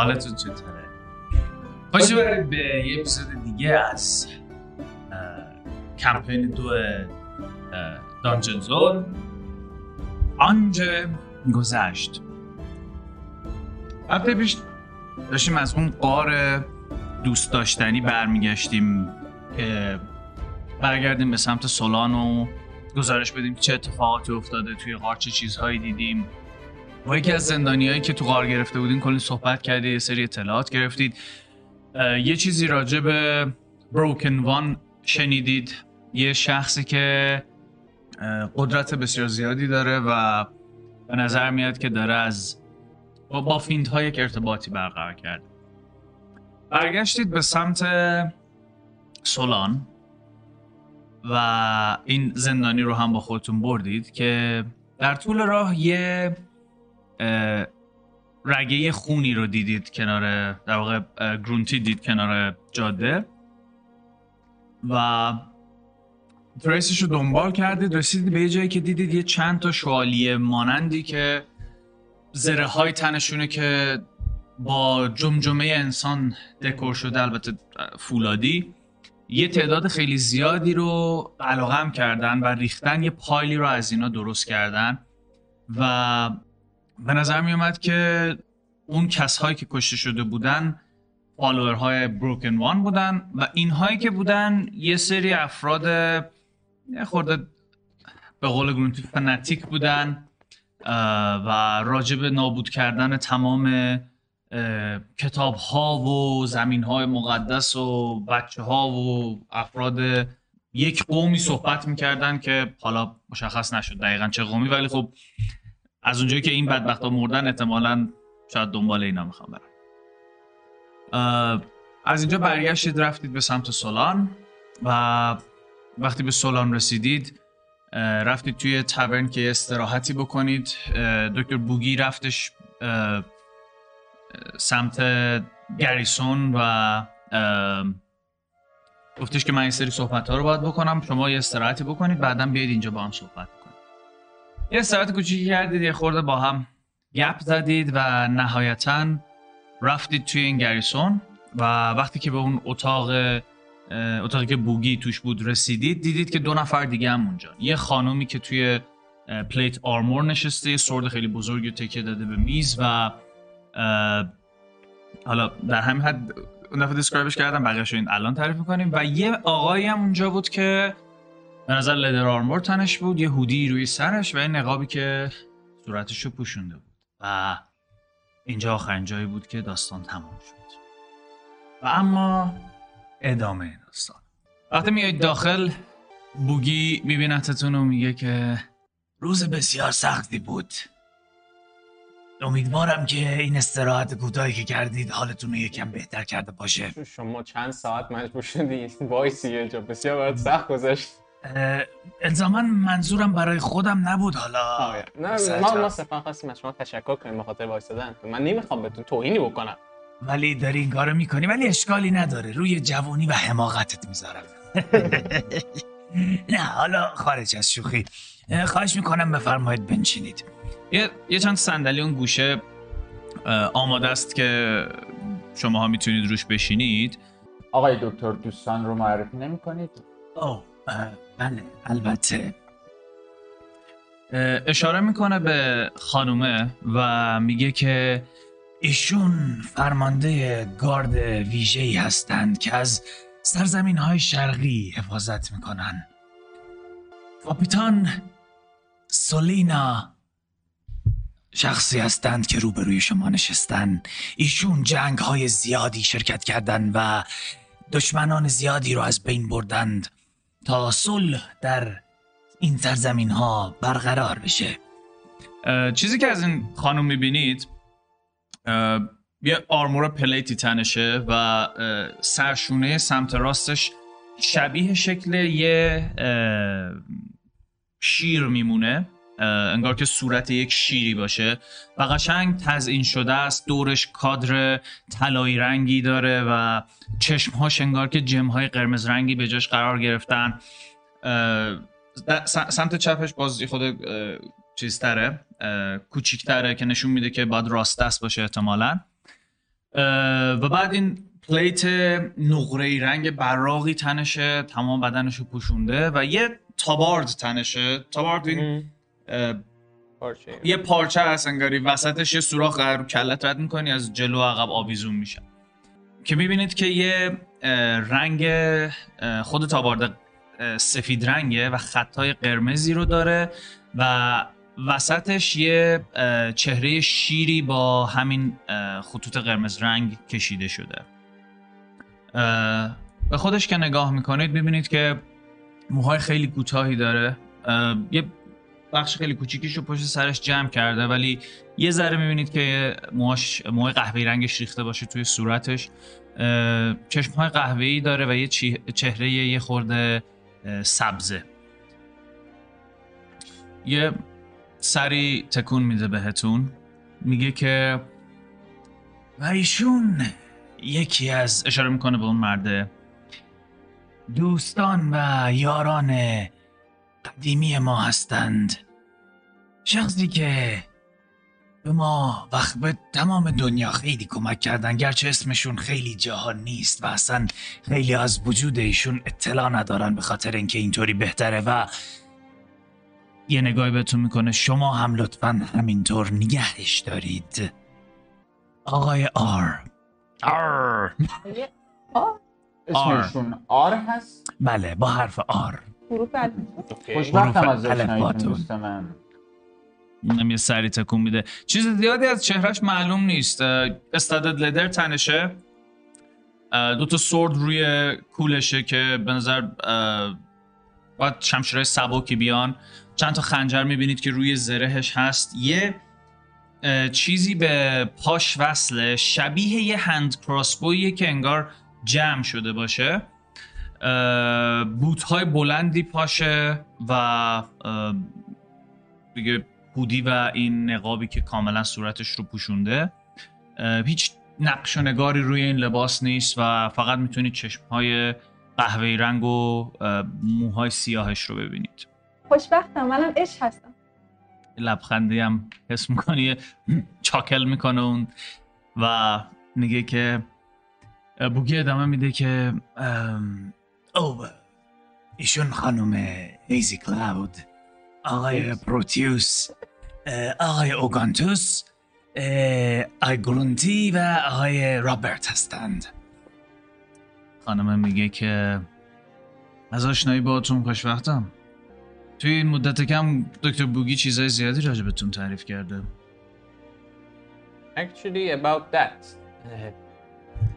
حالتون چطوره؟ خوش برید به یه اپیزود دیگه از کمپین دو دانجن زون آنجه گذشت. هفته پیش داشتیم از اون قار دوست داشتنی برمیگشتیم که برگردیم به سمت سولان و گزارش بدیم چه اتفاقاتی افتاده توی غار چه چیزهایی دیدیم. با یکی از زندانیایی که تو غار گرفته بودین کلی صحبت کردید یه سری اطلاعات گرفتید. یه چیزی راجع به بروکن وان شنیدید. یه شخصی که قدرت بسیار زیادی داره و به نظر میاد که داره از با, با ها یک ارتباطی برقرار کرد برگشتید به سمت سولان و این زندانی رو هم با خودتون بردید که در طول راه یه رگه خونی رو دیدید کنار در واقع گرونتی دید کنار جاده. و تریسش رو دنبال کردید رسیدید به جایی که دیدید یه چند تا شوالیه مانندی که زره های تنشونه که با جمجمه انسان دکور شده البته فولادی. یه تعداد خیلی زیادی رو قلقم کردن و ریختن یه پایلی رو از اینا درست کردن. و به نظر می اومد که اون کسهایی که کشته شده بودن های بروکن وان بودن و اینهایی که بودن یه سری افراد خورده به قول گرونتی فنتیک بودن و راجب نابود کردن تمام کتاب ها و زمین های مقدس و بچه ها و افراد یک قومی صحبت می‌کردن که حالا مشخص نشد دقیقا چه قومی ولی خب از اونجایی که این بدبخت ها مردن احتمالا شاید دنبال اینا می‌خوام برم از اینجا برگشتید رفتید به سمت سولان و وقتی به سولان رسیدید رفتید توی تاورن که استراحتی بکنید. دکتر بوگی رفتش سمت گریسون و گفتش که من این سری صحبت ها رو باید بکنم شما یه استراحتی بکنید بعدا بیاید اینجا با هم صحبت یه استراحت کوچیکی کردید یه خورده با هم گپ زدید و نهایتا رفتید توی این garrison و وقتی که به اون اتاق اتاقی که بوگی توش بود رسیدید دیدید که دو نفر دیگه هم اونجا. یه خانومی که توی plate armor نشسته sword خیلی بزرگی تکیه داده به میز و حالا در همین حد اون دفعه describe ش کردم بقیه‌شو این الان تعریف می‌کنیم. و یه آقایی هم اونجا بود که به نظر لدر آرمور تنش بود یه هودی روی سرش و یه نقابی که صورتش رو پوشونده بود. و اینجا آخرین جایی بود که داستان تمام شد. و اما ادامه داستان. وقتی میایید داخل بوگی میبینتتون و میگه که روز بسیار سختی بود. امیدوارم که این استراحت کوتاهی که کردید حالتون رو یکم بهتر کرده باشه. شما چند ساعت مجبور شدید وایسی یه جا بسیار برات سخت گذشت. الزاما منظورم برای خودم نبود حالا. نه ما ما صرفا خواستیم از شما تشکر کنیم به خاطر وایسادن. من نمی‌خوام بهتون توهینی بکنم. ولی داری این کارو می‌کنی ولی اشکالی نداره. روی جوونی و حماقتت می‌ذارم. نه حالا خارج از شوخی. خواهش می‌کنم بفرمایید بنشینید. یه, یه چند صندلی اون گوشه آماده است که شما ها می‌تونید روش بشینید. آقای دکتر دوستان رو معرفی نمی کنید؟ اوه بله البته. اشاره می‌کنه به خانومه و میگه که ایشون فرمانده گارد ویژه‌ای هستند که از سرزمین های شرقی حفاظت می‌کنن. کاپیتان سولینا شخصی هستند که روبروی شما نشستن. ایشون جنگ های زیادی شرکت کردند و دشمنان زیادی رو از بین بردند. تا صلح در این سرزمین ها برقرار بشه. چیزی که از این خانم می‌بینید یه آرمور پلیتی تنشه و سرشونه سمت راستش شبیه شکل یه شیر میمونه. انگار که صورت یک شیری باشه و قشنگ تزئین شده است. دورش کادر طلایی رنگی داره و چشمهاش انگار که جمهای قرمز رنگی به جاش قرار گرفتن. سمت چپش باز خود چیزتره کوچیکتره که نشون میده که باید راست دست باشه احتمالا. و بعد این پلیت نقره رنگ براقی تنشه تمام بدنشو پوشونده و یه تابارد تنشه. تابارد این پارچه. یه پارچه هست انگاری. وسطش یه سوراخ رو کلت رد می‌کنی از جلو عقب آویزون میشه. که می‌بینید که یه رنگ خود تابارد سفید رنگه و خطای قرمزی رو داره و وسطش یه چهره شیری با همین خطوط قرمز رنگ کشیده شده. به خودش که نگاه می‌کنید می‌بینید که موهای خیلی کوتاهی داره. یه بخش خیلی کوچیکیش رو پشت سرش جمع کرده ولی یه ذره می‌بینید که موهاش موهای قهوه‌ای رنگش ریخته باشه توی صورتش. چشم های قهوه‌ای داره و یه چهره یه خورده سبزه. یه سری تکون میده بهتون. میگه که و ایشون یکی از اشاره می‌کنه به اون مرده دوستان و یاران قدیمی ما هستند. شخصی که به ما وقت به تمام دنیا خیلی کمک کردن گرچه اسمشون خیلی جاها نیست و اصلا خیلی از وجود ایشون اطلاع ندارن به خاطر اینکه اینطوری بهتره و یه نگاهی بهتون می‌کنه. شما هم لطفا همینطور نگهش دارید. آقای آر. آر. اسمشون آر هست؟ بله با حرف آر. حروف. خوشبختم از دوست من. یه سری تکون میده. چیز زیادی از چهرش معلوم نیست. استادد لدر تنشه. دو تا سورد روی کولشه که به نظر باید شمشیرهای سبکی بیان. چند تا خنجر می‌بینید که روی زرهش هست. یه چیزی به پاش وصله. شبیه یه هند کراسبویه که انگار جمع شده باشه. بوت های بلندی پاشه و دیگه هودی و این نقابی که کاملا صورتش رو پوشونده. هیچ نقش و نگاری روی این لباس نیست و فقط می‌تونید چشمهای قهوه‌ای رنگ و موهای سیاهش رو ببینید. خوشبختم منم عشق هستم. لبخندی هم حس می‌کنی چاکل می‌کنه اون و میگه که بوگی ادامه میده که ام، او ایشون خانم هیزی کلاود آقای پروتیوس آقای اوگانتوس آقای گرونتی و آقای رابرت هستند. خانم میگه که از آشنایی باهاتون خوشوقتم توی این مدت کم دکتر بوگی چیزای زیادی راجع بهتون تعریف کرده. Actually about that.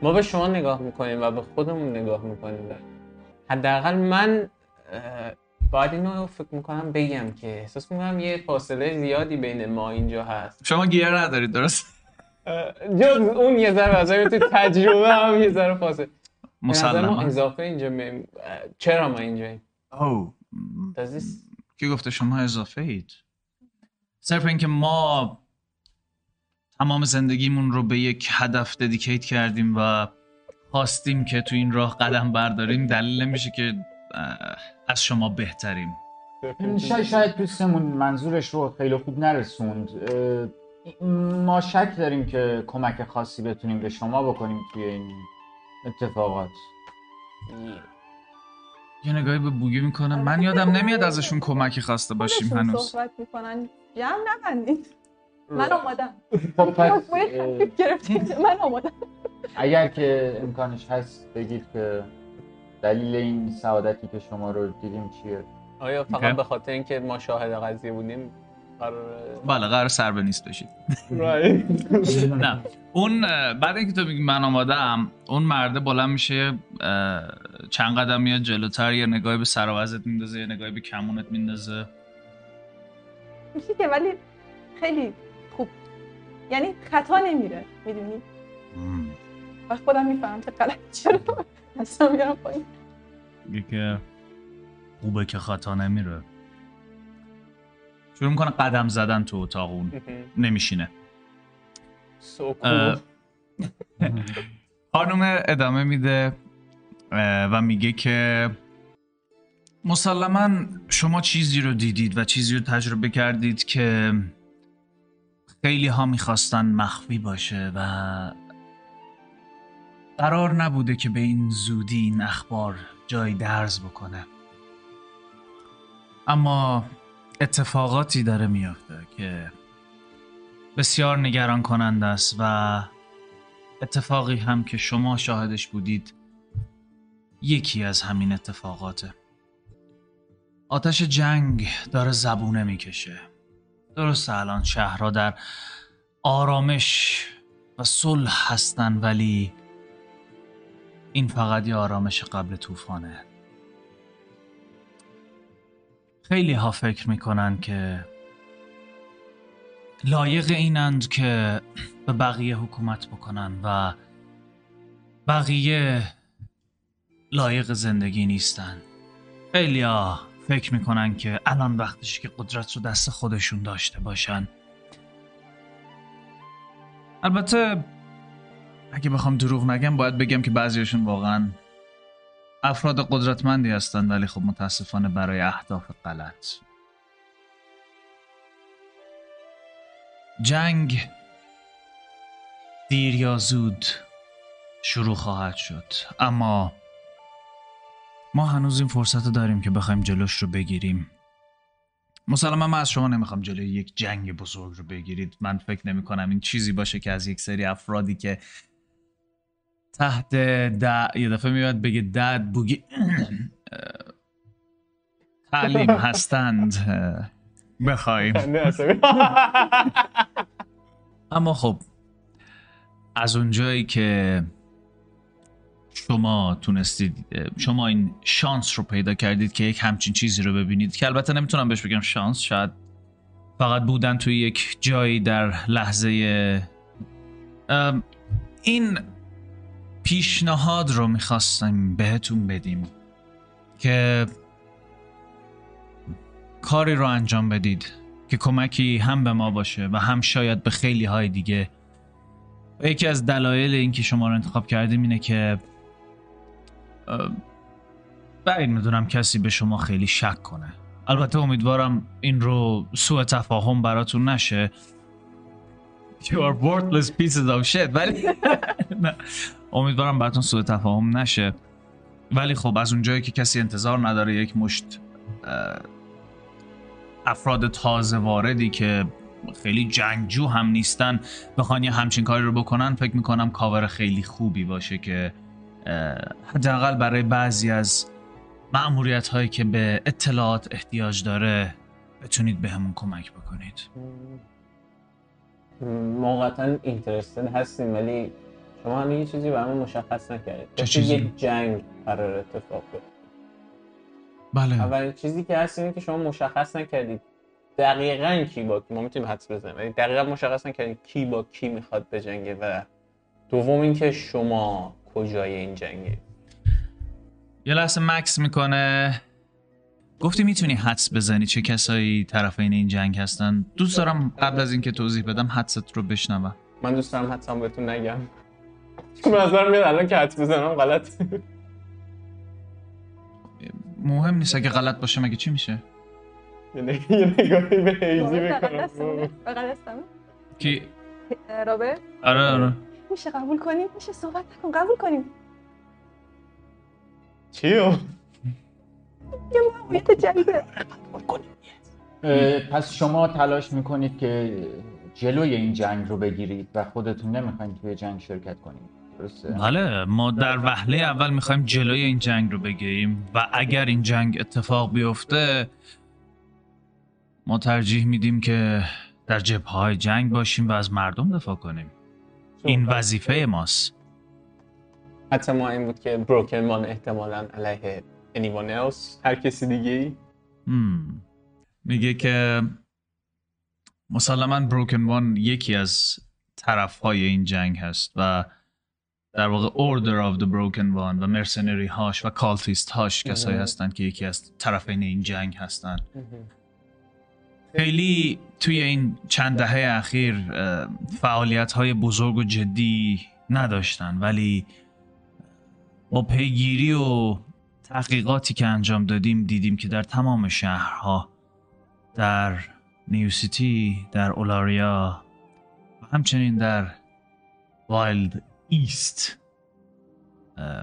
ما به شما نگاه می‌کنیم و به خودمون نگاه می‌کنیم. حداقل من باید اینو فکر می‌کنم بگم که احساس می‌کنم یه فاصله زیادی بین ما اینجا هست. شما گیر ندارید درست؟ جز اون یه ذره از تو تجربه هم یه ذره فاصله. مسلما اضافه اینجا. اه، چرا ما اینجاییم او. this- کی گفته شما اضافه اید؟ صرف اینکه ما تمام زندگیمون رو به یک هدف ددیکیت کردیم و خواستیم که تو این راه قدم برداریم دلیل نمیشه که از شما بهتریم. شاید, شاید دوستمون منظورش رو خیلی خوب نرسوند. ما شک داریم که کمک خاصی بتونیم به شما بکنیم توی این اتفاقات. یه نگاهی به بوگی می‌کنه من یادم نمیاد ازشون کمکی خواسته باشیم هنوز. صحبت می‌کنن. جمع نبندید. من آمادم خب من آمادم اگر که امکانش هست بگید که دلیل این سعادتی که شما رو دیدیم چیه؟ آیا فقط اوکی. به خاطر اینکه ما شاهد قضیه بودیم قرار بله قرار سر به نیست بشید. نه. اون بعد اینکه تو میگی من آمادم اون مرده بلند میشه چند قدم میاد جلوتر یه نگاهی به سر و وضعت میندازه یه نگاهی به کمونت میندازه. میشه که ولی خیلی خوب. یعنی خطا نمیره می‌دونی؟ و خودم می‌فهمم که غلط چرا اصلا میارم پایین میگه که خوبه که خطا نمیره. شروع می‌کنه قدم زدن تو اتاق اون. نمیشینه. خانم ادامه میده و میگه که مسلما شما چیزی رو دیدید و چیزی رو تجربه کردید که خیلی ها می‌خواستن مخفی باشه و قرار نبوده که به این زودی این اخبار جای درز بکنه. اما اتفاقاتی داره میافته که بسیار نگران کننده است و اتفاقی هم که شما شاهدش بودید یکی از همین اتفاقاته. آتش جنگ داره زبونه می‌کشه. درست الان شهرها در آرامش و صلح هستن ولی این فقط یه آرامش قبل طوفانه. خیلی ها فکر می‌کنن که لایق اینند که به بقیه حکومت بکنن و بقیه لایق زندگی نیستن. خیلی ها فکر می‌کنن که الان وقتش که قدرت رو دست خودشون داشته باشن. البته اگه بخوام دروغ نگم باید بگم که بعضیشون واقعا افراد قدرتمندی هستن ولی خب متاسفانه برای اهداف غلط. جنگ دیر یا زود شروع خواهد شد. اما ما هنوز این فرصت داریم که بخوایم جلوش رو بگیریم. مسلما من از شما نمی‌خوام جلوی یک جنگ بزرگ رو بگیرید. من فکر نمی کنم این چیزی باشه که از یک سری افرادی که تحت د... یه دفعه میاد بگه دد بوگی تعلیم هستند. بخوایم. اما خب از اونجایی که شما تونستید شما این شانس رو پیدا کردید که یک همچین چیزی رو ببینید که البته نمی‌تونم بهش بگم شانس شاید فقط بودن توی یک جایی در لحظه این پیشنهاد رو می‌خواستیم بهتون بدیم که کاری رو انجام بدید که کمکی هم به ما باشه و هم شاید به خیلی های دیگه. یکی از دلایل اینکه شما رو انتخاب کردیم اینه که بعید می‌دونم کسی به شما خیلی شک کنه. البته امیدوارم این رو سوء تفاهم براتون نشه. You are worthless pieces of shit ولی امیدوارم براتون سوء تفاهم نشه. ولی خب از اونجایی که کسی انتظار نداره یک مشت افراد تازه واردی که خیلی جنگجو هم نیستن بخوان یه همچین کاری رو بکنن فکر می‌کنم کاور خیلی خوبی باشه که حداقل برای بعضی از معمولیت هایی که به اطلاعات احتیاج داره بتونید به همون کمک بکنید. موقتا اینترستد هستیم ولی شما هم یه چیزی برای مشخص نکردید. چه چیزی؟ یک جنگ قرار اتفاق بیفته. بله. اولین چیزی که هست اینه که شما مشخص نکردید دقیقا کی با کی. ما می‌تونیم حدس بزنیم. ولی دقیقا مشخص نکردید کی با کی می‌خواد بجنگه و دوم اینکه شما کجای این جنگه یه لحظه مکس می‌کنه. گفتی می‌تونی حدس بزنی چه کسایی طرفین این جنگ هستن. دوست دارم قبل از اینکه توضیح بدم حدست رو بشنوم. من دوست دارم حدسم بهتون نگم. چون از نظرم میاد الان که حدس بزنم غلط. مهم نیست اگه غلط باشه مگه چی میشه؟ یه نگ- یه نگاهی به هیزی بغل بکنم. بغل کی؟ رابرت آره آره. میشه قبول کنیم؟ میشه صحبت نکن. قبول کنیم. چیو؟ یه ماموریت جدیده. پس شما تلاش می‌کنید که جلوی این جنگ رو بگیرید و خودتون نمی‌خواید توی جنگ شرکت کنید. درسته؟ بله ما در وهله اول می‌خوایم جلوی این جنگ رو بگیریم و اگر این جنگ اتفاق بیفته ما ترجیح میدیم که در جبهه های جنگ باشیم و از مردم دفاع کنیم این وظیفه ماست حتی ما این بود که بروکن مان احتمالا علیه anyone else هر کسی دیگه. میگه که مسلما بروکن وان یکی از طرف های این جنگ هست و در واقع Order of the Broken One و مرسنری هاش و کالتیست هاش کسایی مهم. هستن که یکی از طرفین این جنگ هستن خیلی توی این چند دهه اخیر فعالیت های بزرگ و جدی نداشتن ولی با پیگیری و تحقیقاتی که انجام دادیم دیدیم که در تمام شهرها در New City در اولاریا و همچنین در Wild East.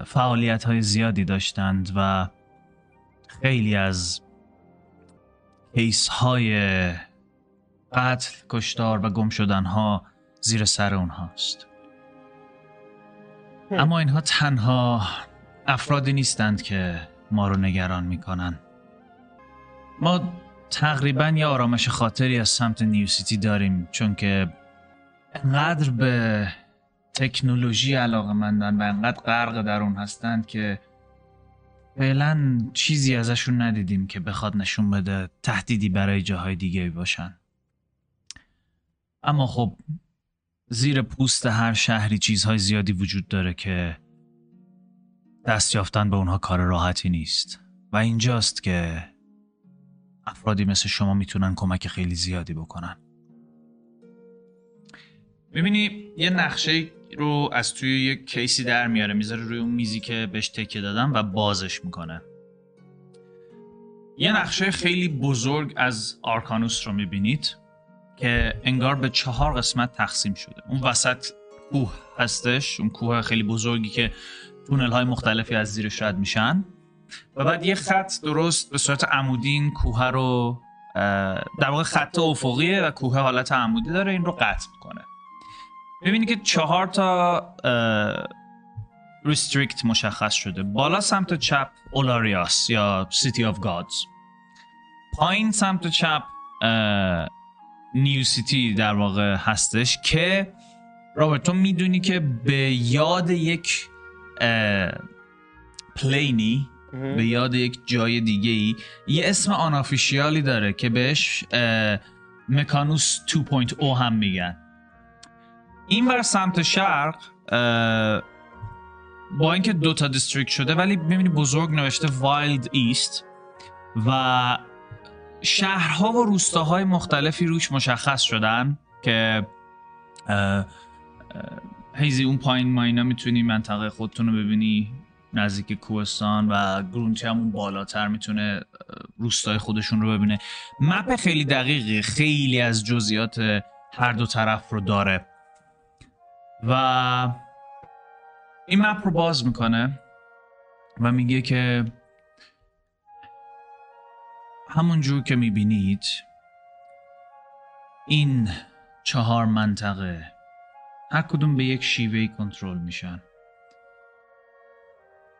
فعالیت های زیادی داشتند و خیلی از case های قتل، کشتار و گم شدن ها زیر سر اونهاست. اما اینها تنها افرادی نیستند که ما رو نگران می‌کنن. ما تقریبا یه آرامش خاطری از سمت نیوسیتی داریم چون که انقدر به تکنولوژی علاقه مندن و انقدر غرق در اون هستند که فعلا چیزی ازشون ندیدیم که بخواد نشون بده تهدیدی برای جاهای دیگه باشن. اما خب زیر پوست هر شهری چیزهای زیادی وجود داره که دست یافتن به اونها کار راحتی نیست. و اینجاست که افرادی مثل شما می‌تونن کمک خیلی زیادی بکنن. می‌بینی یه نقشه رو از توی یه کیسی در میاره می‌ذاره روی اون میزی که بهش تکیه دادم و بازش می‌کنه. یه نقشه خیلی بزرگ از آرکانوس رو می‌بینید که انگار به چهار قسمت تقسیم شده. اون وسط کوه هستش اون کوه خیلی بزرگی که تونل های مختلفی از زیرش رد میشن. و بعد یه خط درست به صورت عمودی این کوه رو در واقع خط افقیه و کوه حالت عمودی داره این رو قطع می‌کنه. ببینید که چهار تا district مشخص شده. بالا سمت چپ اولاریاس یا City of Gods پایین سمت چپ New City در واقع هستش که رابرت تو می‌دونی که به یاد یک plane ی به یاد یک جای دیگه ای یه اسم unofficial ی داره که بهش مکانوس 2.0 هم میگن. این بر سمت شرق با اینکه دوتا district شده ولی می‌بینی بزرگ نوشته Wild East و شهرها و روستاهای مختلفی روش مشخص شدن که هیزی اون پایین ما اینا می‌تونی منطقه خودتون رو ببینی نزدیک کوهستان و گرونتی همون بالاتر می‌تونه روستای خودشون رو ببینه. مپ خیلی دقیقی خیلی از جزئیات هر دو طرف رو داره. و این مپ رو باز می‌کنه و میگه که همون جور که می‌بینید این چهار منطقه هر کدوم به یک شیوهی کنترل میشن.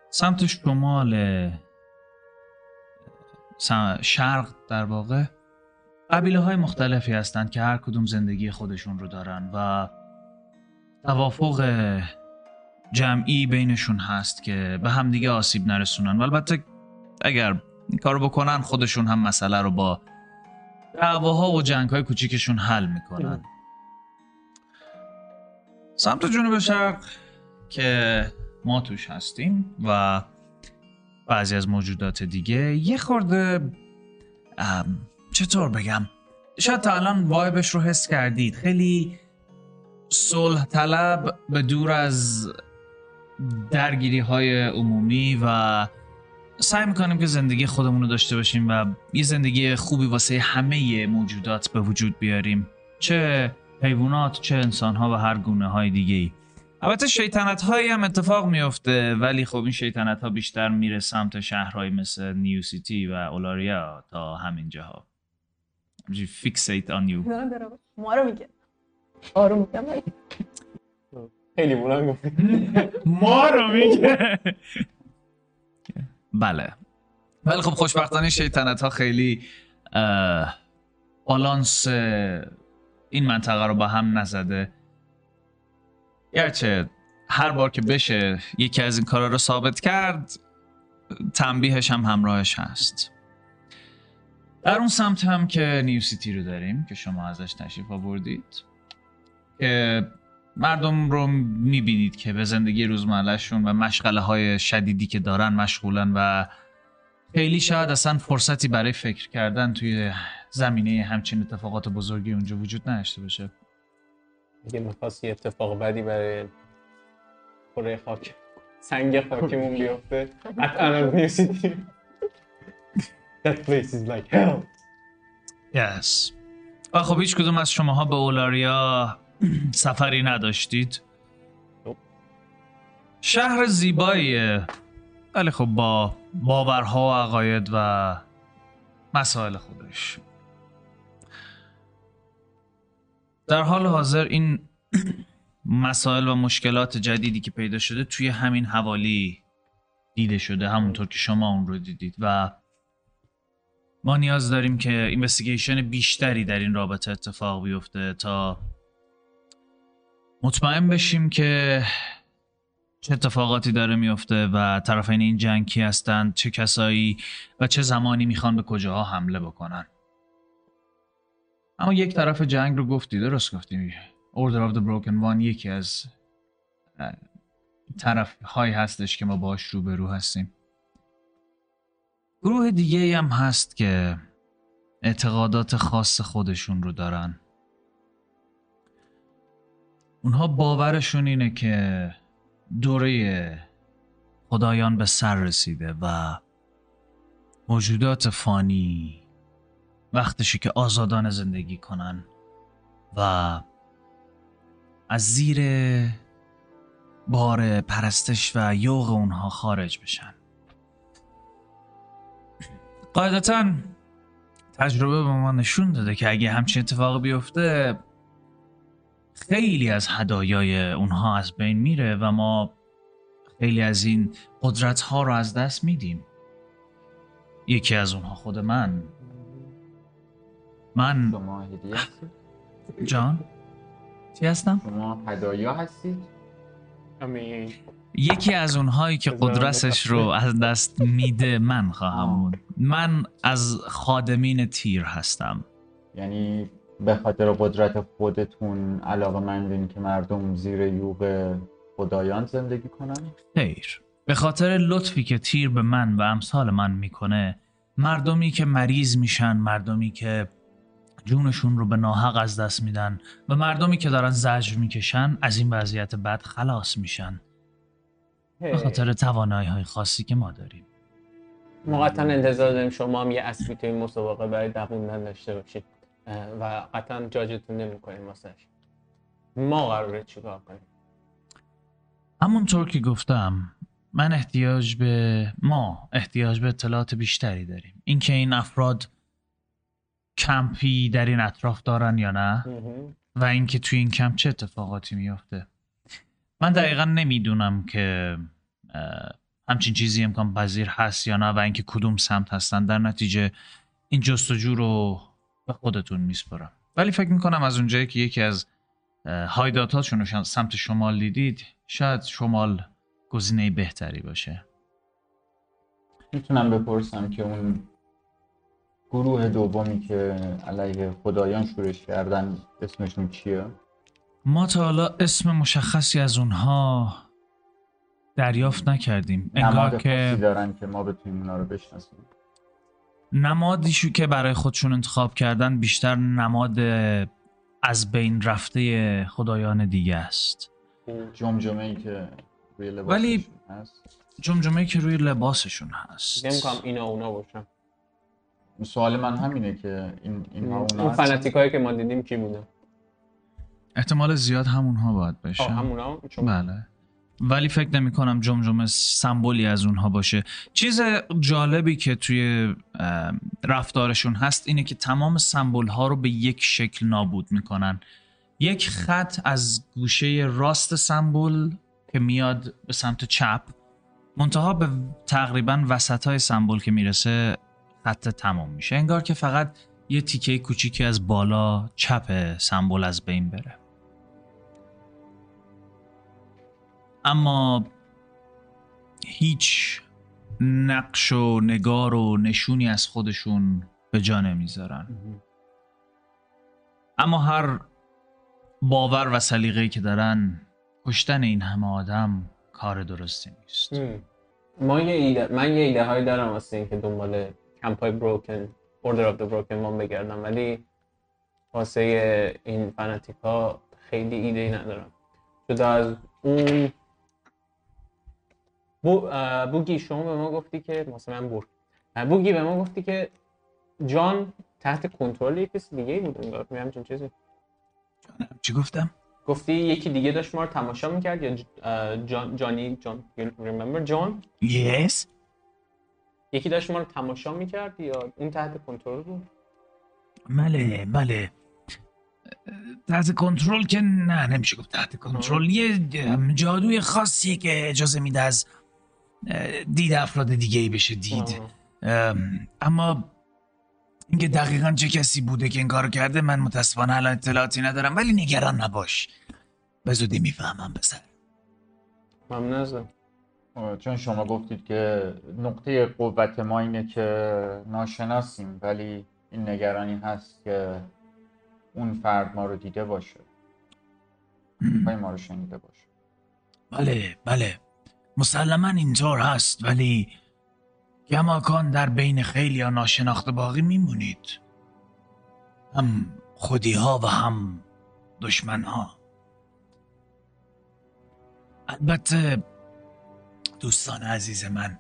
سمت شمال شرق در واقع قبیله های مختلفی هستند که هر کدوم زندگی خودشون رو دارن و توافق جمعی بینشون هست که به همدیگه آسیب نرسونن. و البته اگر این کارو بکنن خودشون هم مسئله رو با دعواها و جنگ های کوچیکشون حل می‌کنن. سمت جنوب شرق که ما توش هستیم و بعضی از موجودات دیگه یه خورده چطور بگم؟ شاید تا الان وایبش رو حس کردید. خیلی صلح طلب به دور از درگیری های عمومی و سعی می‌کنیم که زندگی خودمون رو داشته باشیم و یه زندگی خوبی واسه همه موجودات به وجود بیاریم. چه حیوانات چه انسان ها و هر گونه های دیگه ای البته شیطنت هایی هم اتفاق میفته ولی خب این شیطنت ها بیشتر میره سمت شهرهای مثل نیو سیتی و اولاریا تا همین جاها. فیکسیت آن یو ما رو میگه. آروم میگم خیلی بلند گفت. ما رو میگه. بله. ولی خب خوشبختانه شیطنت ها خیلی بالانس این منطقه رو با هم نزده. گرچه هر بار که بشه یکی از این کارا رو ثابت کرد تنبیهش هم همراهش هست. در اون سمت هم که نیو سیتی رو داریم که شما ازش تشریف آوردید. که مردم رو می‌بینید که به زندگی روزمرهشون و مشغله های شدیدی که دارن مشغولن و خیلی شاید اصلا فرصتی برای فکر کردن توی زمینه همچین اتفاقات بزرگی اونجا وجود نداشته باشه. اگه می‌خواست یه اتفاق بدی برای کره خاک سنگ خاکمون بیفته قطعا از نیوسیتی That place is like hell. Yes. و خب هیچ کدوم از شماها به اولاریا سفری نداشتید؟ Nope. شهر زیباییه ولی خب با باورها و عقاید و مسائل خودش در حال حاضر این مسائل و مشکلات جدیدی که پیدا شده توی همین حوالی دیده شده همونطور که شما اون رو دیدید و ما نیاز داریم که اینوستیگیشن بیشتری در این رابطه اتفاق بیفته تا مطمئن بشیم که چه اتفاقاتی داره میفته و طرفین این جنگ کی هستند چه کسایی و چه زمانی می‌خوان به کجاها حمله بکنن. اما یک طرف جنگ رو گفتی درست گفتی Order of the Broken One یکی از طرف های هستش که ما باش روبرو هستیم. گروه دیگه هم هست که اعتقادات خاص خودشون رو دارن. اونها باورشون اینه که دوره خدایان به سر رسیده و موجودات فانی وقتشه که آزادانه زندگی کنن و از زیر بار پرستش و یوغ اونها خارج بشن. قاعدتا تجربه به ما نشون داده که اگه همچین اتفاقی بیفته خیلی از هدایای اونها از بین میره و ما خیلی از این قدرت ها رو از دست میدیم. یکی از اونها خود من. من شما هدیه هستید؟ جان؟ چی هستم؟ شما هدایا هستید؟ همین یکی از اونهایی که قدرتش رو از دست میده من خواهم بود. من از خادمین تیر هستم. یعنی به خاطر قدرت خودتون علاقه مندین که مردم زیر یوغ خدایان زندگی کنن؟ خیر. به خاطر لطفی که تیر به من و امثال من می‌کنه مردمی که مریض میشن مردمی که جونشون رو به ناحق از دست میدن و مردمی که دارن زجر می‌کشن از این وضعیت بد خلاص میشن. به خاطر توانایی های خاصی که ما داریم. ما قطعا انتظار داریم شما هم یه اصلی توی این مسابقه برای دووندن داشته باشید. و قطعا جاجتون نمی‌کنیم واسش. ما قراره چیکار کنیم؟ همونطور که گفتم من احتیاج به ما احتیاج به اطلاعات بیشتری داریم. اینکه این افراد کمپی در این اطراف دارن یا نه. و اینکه توی این کمپ چه اتفاقاتی میفته من دقیقا نمی‌دونم که همچین چیزی امکان پذیر هست یا نه و اینکه کدوم سمت هستن. در نتیجه این جستجو رو به خودتون میسپرم ولی فکر می‌کنم از اونجایی که یکی از هایداتاتشون رو سمت شمال دیدید شاید شمال گزینه بهتری باشه. می‌تونم بپرسم که اون گروه دومی که علیه خدایان شورش کردن اسمشون چیه؟ ما تا حالا اسم مشخصی از اونها دریافت نکردیم. انگار که دارن که ما بتونیم اونا رو بشناسیم. نمادیشو که برای خودشون انتخاب کردن بیشتر نماد از بین رفته خدایان دیگه است. جمجمه ای که روی لباسشون ولی- هست. جمجمه که روی لباسشون هست. نمی‌کنم اینا اونا باشن. سوال من همینه که این اینها اونا اون هایی که ما دیدیم کی بودن؟ احتمال زیاد همونها باید بشه. آه همونا چون بله. ولی فکر نمی کنم جمجمه سمبولی از اونها باشه. چیز جالبی که توی رفتارشون هست اینه که تمام سمبول ها رو به یک شکل نابود می‌کنن. یک خط از گوشه راست سمبول که میاد به سمت چپ منتها به تقریبا وسط های سمبول که می‌رسه خط تمام میشه. انگار که فقط یه تیکه کوچیکی از بالا چپ سمبول از بین بره. اما هیچ نقش و نگار و نشونی از خودشون به جا نمی‌ذارن. اما هر باور و سلیقه‌ای که دارن کشتن این همه آدم کار درستی نیست. ما یه ایده من یه ایده هایی دارم واسه اینکه دنبال کمپ های بروکن اوردر آف the بروکن وان بگردم ولی واسه این فنتیک ها خیلی ایده ای ندارم. جدا از اون بو بوگی شما به ما گفتی که مثلا بور بوگی به ما گفتی که جان تحت کنترل یک کسی دیگه ای بود انگار. می همچین چیزی. چی گفتم؟ گفتی یکی دیگه داشت ما رو تماشا می‌کرد یا جان جانی جان remember جان؟ Yes. یکی داشت ما رو تماشا می‌کرد یا اون تحت کنترل بود؟ بله بله. تحت کنترل که نه نمیشه گفت تحت کنترل. یه جادوی خاصیه که اجازه میده از دید افراد دیگه ای بشه دید. اما اینکه دقیقا چه کسی بوده که این کارو کرده من متاسفانه الان اطلاعاتی ندارم ولی نگران نباش. به زودی می‌فهمم پسر. ممنون ازم چون شما گفتید که نقطه قوت ما اینه که ناشناسیم ولی این نگرانی هست که اون فرد ما رو دیده باشه. پای ما رو شنیده باشه. بله بله. مسلما اینطور هست ولی کماکان در بین خیلی یا ناشناخته باقی میمونید. هم خودی ها و هم دشمن ها البته دوستان عزیز من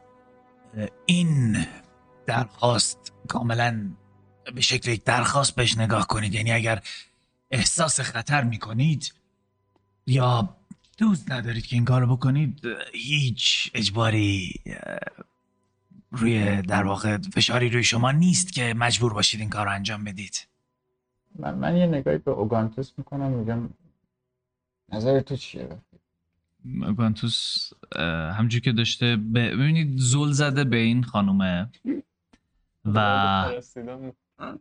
این درخواست کاملا به شکل یک درخواست بهش نگاه کنید. یعنی اگر احساس خطر می‌کنید یا دوست ندارید که این کارو بکنید هیچ اجباری روی در واقع فشاری روی شما نیست که مجبور باشید این کار رو انجام بدید من, من یه نگاهی به اوگانتوس می‌کنم میگم نظر تو چیه؟ گانتوس همجور که داشته ببینید زل زده به این خانومه و.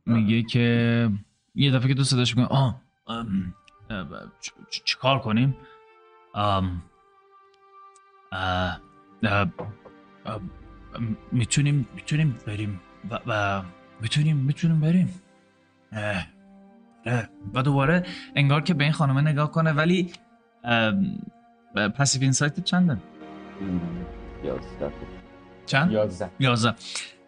میگه که یه دفعه که تو صداش می‌کنه آه ام، اه، چ- چ- چیکار کنیم ام، اه، اه، اه، می‌تونیم می‌تونیم بریم. و, می‌تونیم می‌تونیم بریم. و دوباره انگار که به این خانومه نگاه کنه ولی ام، پسیو اینسایت چنده؟ یازده چند؟ یازده. یازده.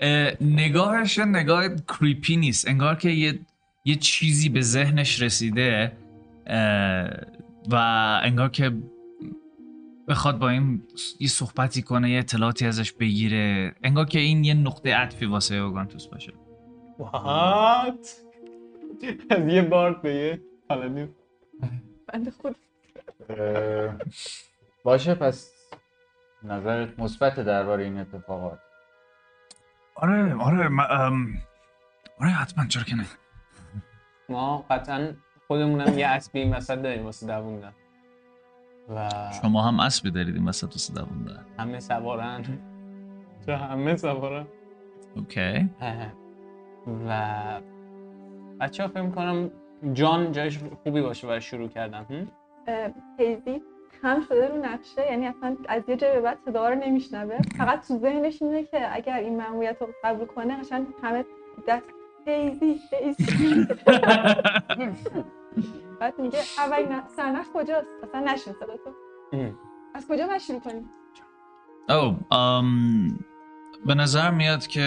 اه، نگاهش نگاه کریپی نیست. انگار که یه, یه چیزی به ذهنش رسیده. و انگار که بخواد با این یه صحبتی کنه یه اطلاعاتی ازش بگیره. انگار که این یه نقطه عطفی واسه اوگانتوس باشه. وات از یه بارد به یه پالانیو بنده خود باشه پس نظرت مثبت درباره این اتفاقات. آره آره آره حتما چرا که نه. ما قطعا خودمونم یه اسبی این وسط داریم واسه دووندن و شما هم اسبی دارید این وسط واسه دووندن همه سوارن. چه همه سوارن. اوکی. و بچه ها فکر کنم جان جایش خوبی باشه برای شروع کردن. هم؟ هیزی خم شده رو نقشه یعنی اصلا از یه جای به بعد صدا رو نمیشنوه. فقط تو ذهنش اینه که اگر این مأموریت رو قبول کنه قشنگ همه دست هیزی هیزی بعد میگه اولین نقش- سرنخ کجاست اصلا نشین صدا تو. از کجا باید شروع کنیم او ام، به نظر میاد که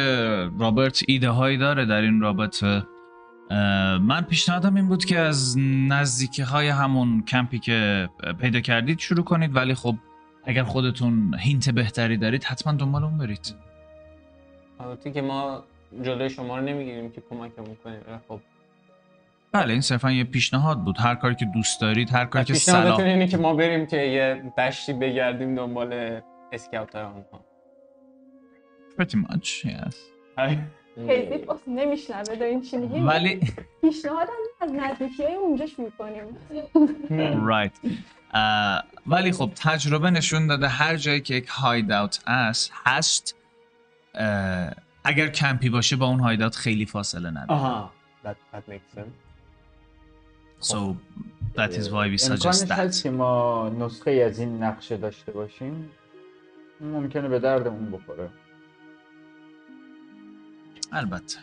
رابرت ایده هایی داره در این رابطه. من پیشنهادم این بود که از نزدیکی های همون کمپی که پیدا کردید شروع کنید ولی خب اگر خودتون hint بهتری دارید حتما دنبال اون برید. البته که ما جلوی شما رو نمی‌گیریم که کمکمون کنیم. خب بله این صرفا یه پیشنهاد بود. هر کاری که دوست دارید هر کاری که پیشنهادتون صلاح اینه که ما بریم که یه دشتی بگردیم دنبال اسکاوتر آنها pretty much yes. هیزی اصلا نمیشنوه داریم چی میگیم ولی پیشنهادم از نزدیکی های اونجا شروع کنیم right. اه، ولی خب تجربه نشون داده هر جایی که یک هاید اوت هست هست اگر کمپی باشه با اون هاید اوت خیلی فاصله نداره. آها. That, that makes sense. So that is why we suggest هست that. که ما نسخه ای از این نقشه داشته باشیم. ممکنه به دردمون بخوره. البته.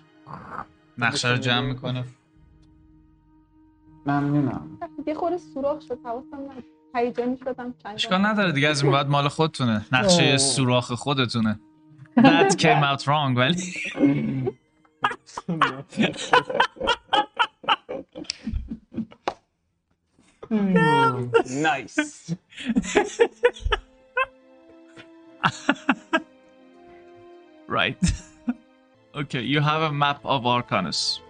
نقشه رو جمع می‌کنه. ممنونم. یه خورده سوراخ شد. حواسم نبود. هیجانی شدم چند اشکال نداره دیگه از این بعد مال خودتونه. نقشه سوراخ خودتونه. That came out wrong ولی نایس right. Okay you have a map of Arcanus.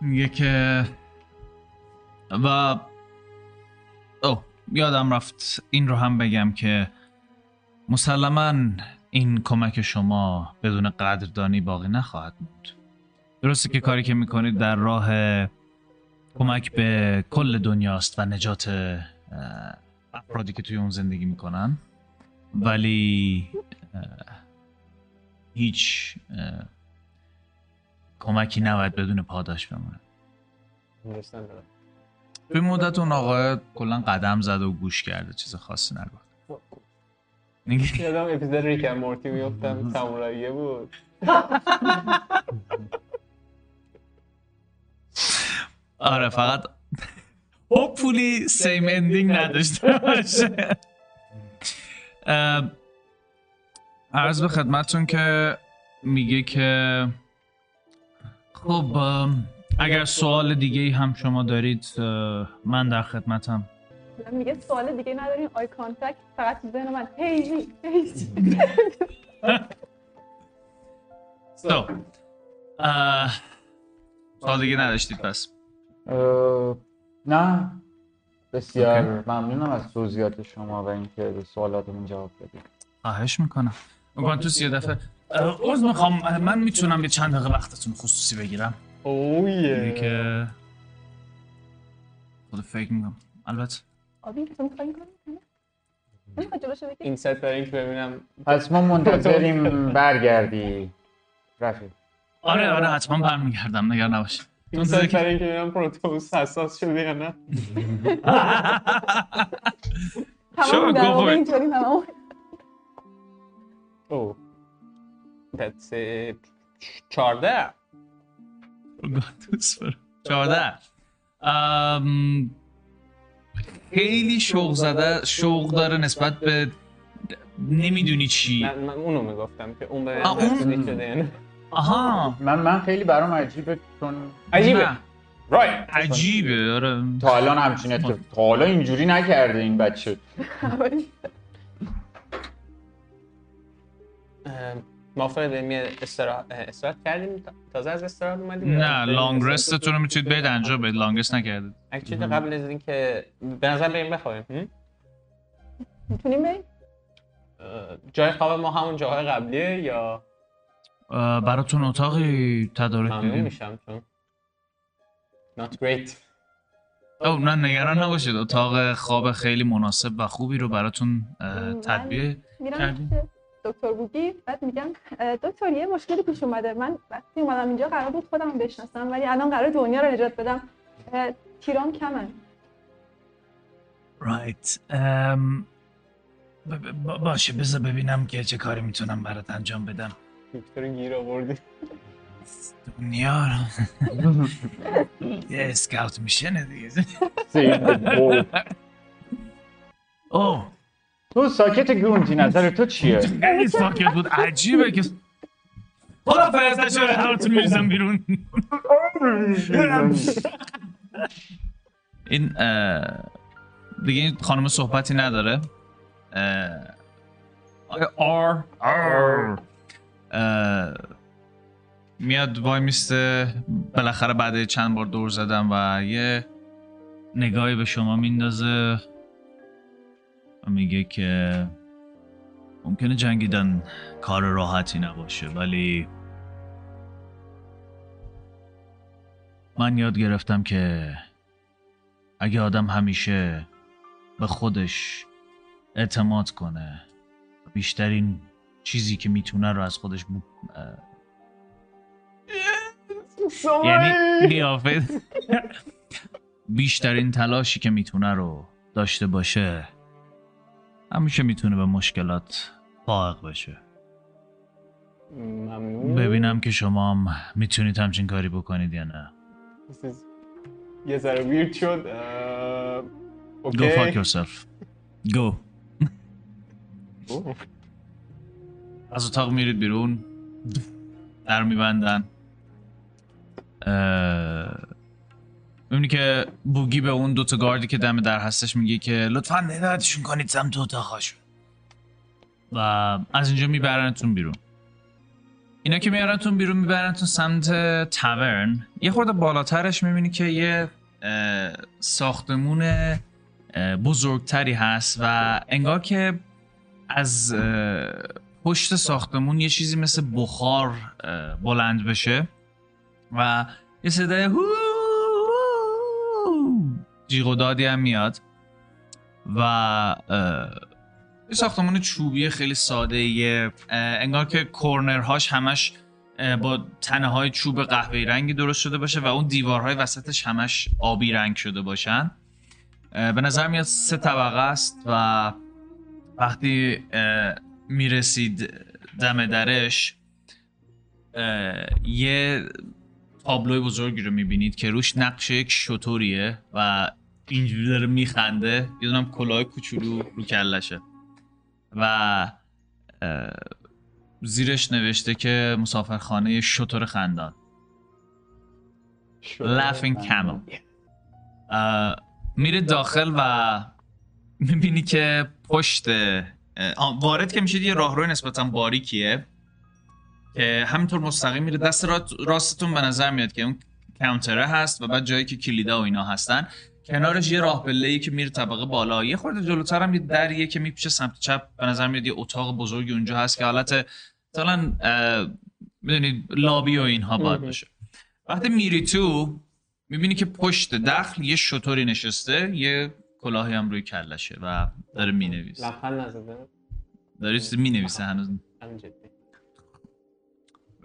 میگه که و او یادم رفت این رو هم بگم که مسلما این کمک شما بدون قدردانی باقی نخواهد بود درسته که کاری که می‌کنید در راه کمک به کل دنیاست و نجات افرادی که توی اون زندگی می‌کنن. ولی هیچ کمکی نباید بدون پاداش بمونه. توی مدت اون آقا کلا قدم زده و گوش کرده چیز خاصی نگفت. یادم اپیزود ریک اند مورتی میفتم ساموراییه بود. آره فقط hopefully same ending نداشته باشه. عرض به خدمتون که میگه که خب اگر سوال دیگه ای هم شما دارید من در خدمتم. میگه سوال دیگه نداریم eye contact فقط ذهن من hazy So, اه، سوال دیگه نداشتید پس. نه بسیار ممنونم از توضیحات شما و اینکه به سوالاتمون جواب دادید خواهش می‌کنم. می‌کنم تو سی دفعه. اه، عذر می‌خوام. من می‌تونم یه چند دقیقه وقتتون خصوصی بگیرم؟ میگه اوه که خود فکر می‌کنم. البته. آبی تو میخوایی؟ این ست برای اینکه ببینم. پس ما منتظریم برگردی. رفیق. آره آره حتما برمیگردم. نگر نباش این ست برای اینکه ببینم پروتوس حساس شده یا نه. اینطوری تمام That's it. چارده چهارده. ام، خیلی شوق زده شوق داره نسبت به نمی‌دونی چی. من, من اونو می‌گفتم که اون به اون؟ شده آها. من من خیلی برام عجیبه چون عجیبه. نه، رایت عجیبه آره. تا الان همچین اتفاق تا حالا اینجوری نکرده این بچه. بریم یه استراحت استراحت کردیم. تازه از استراحت اومدیم. نه لانگ رستتون رو می‌تونید برید انجام بدید. لانگ رست نکردید. اکچولی قبل از اینکه به نظر بریم بخوابیم؟ می‌تونیم بریم؟ جای خواب ما همون جاهای قبلیه یا براتون اتاقی تدارک ممنون دیدیم میشم چون not great. او نه نگران نباشید. اتاق خواب خیلی مناسب و خوبی رو براتون میرم کردیم؟ دکتر بوگی بعد میگم دکتر یه مشکلی پیش اومده. من وقتی اومدم اینجا قرار بود خودم بشناسم ولی الان قرار دنیا رو نجات بدم. تیرام کمن ب- ب- باشه بذار ببینم که چه کاری می‌تونم برات انجام بدم. دکتر گیر آوردی. دنیا رو. یه اسکاوت میشنه دیگه. اوه. تو ساکت گونتی نظر تو چیه؟ خیلی ساکت بود. عجیبه که خدا فرستش رو قرارتون میریزم بیرون. این دیگه این خانم صحبتی نداره. آر؟ آر. میاد وای میسته بالاخره بعد چند بار دور زدم و یه نگاهی به شما میندازه و میگه که ممکنه جنگیدن کار راحتی نباشه ولی من یاد گرفتم که اگه آدم همیشه به خودش اعتماد کنه بیشترین چیزی که می‌تونه رو از خودش. اه، یعنی قیافه بیشترین تلاشی که می‌تونه رو داشته باشه همیشه می‌تونه به مشکلات فائق بشه. ممنون. ببینم که شما هم می‌تونید همچین کاری بکنید یا نه. یه ذره ویرد شد. Go fuck yourself. Go. از اتاق میرید بیرون. در میبندن. می‌بینی که بوگی به اون دوتا گاردی که دم در هستش میگه که لطفا هدایتشون کنید سمت اتاقاشون و از اینجا میبرنتون بیرون. اینا که میارنتون بیرون میبرنتون سمت تاورن. یه خورده بالاترش می‌بینی که یه ساختمون بزرگتری هست و انگار که از پشت ساختمون یه چیزی مثل بخار بلند بشه و یه صدای جیغ و دادی هم میاد و یه ساختمان چوبی خیلی ساده یه انگار که کورنرهاش همش با تنه های چوب قهوه‌ای رنگی درست شده باشه و اون دیوارهای وسطش همش آبی رنگ شده باشن. به نظر میاد سه طبقه است و وقتی می‌رسید دم درش یه تابلوی بزرگی رو می‌بینید که روش نقش یک شطوریه و اینجوری داره میخنده. یه دونم کلاه کوچولو رو کلشه و زیرش نوشته که مسافرخانه شطور خندان. Laughing Camel. میره داخل و می‌بینی که پشت وارد که میشید یه راهروی نسبتا باریکیه که همینطور مستقیم میره. دست را- راستتون به نظر میاد که اون کانتره هست و بعد جایی که کلیدا و اینا هستن. کنارش یه راه ای که میره طبقه بالا. یه خورده جلوتر هم یه دریه که میپیشه سمت چپ. به نظر میاد یه اتاق بزرگی اونجا هست که حالت مثلا می‌دونید لابی و اینها باید مهم. باشه. وقتی میری تو می‌بینی که پشت دخل یه شطوری نشسته یه کلاهی هم روی کلشه و داره می‌نویسه. لبخند نزده. داره چیزی می‌نویسه هنوز.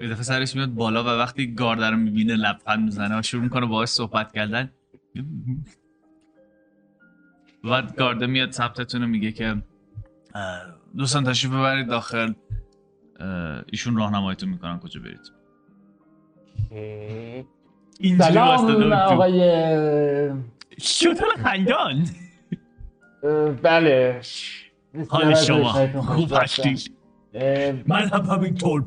یه دفعه سرش میاد بالا و وقتی گارد رو می‌بینه لبخند می‌زنه و شروع می‌کنه باهاش صحبت کردن. و گارده میاد ثبتتون میگه که دوستان تشریف ببرید داخل. ایشون راهنماییتون می‌کنن کجا برید. سلام آقای شطور خندان. بله. حال شما خوب. هستید. من هم همینطور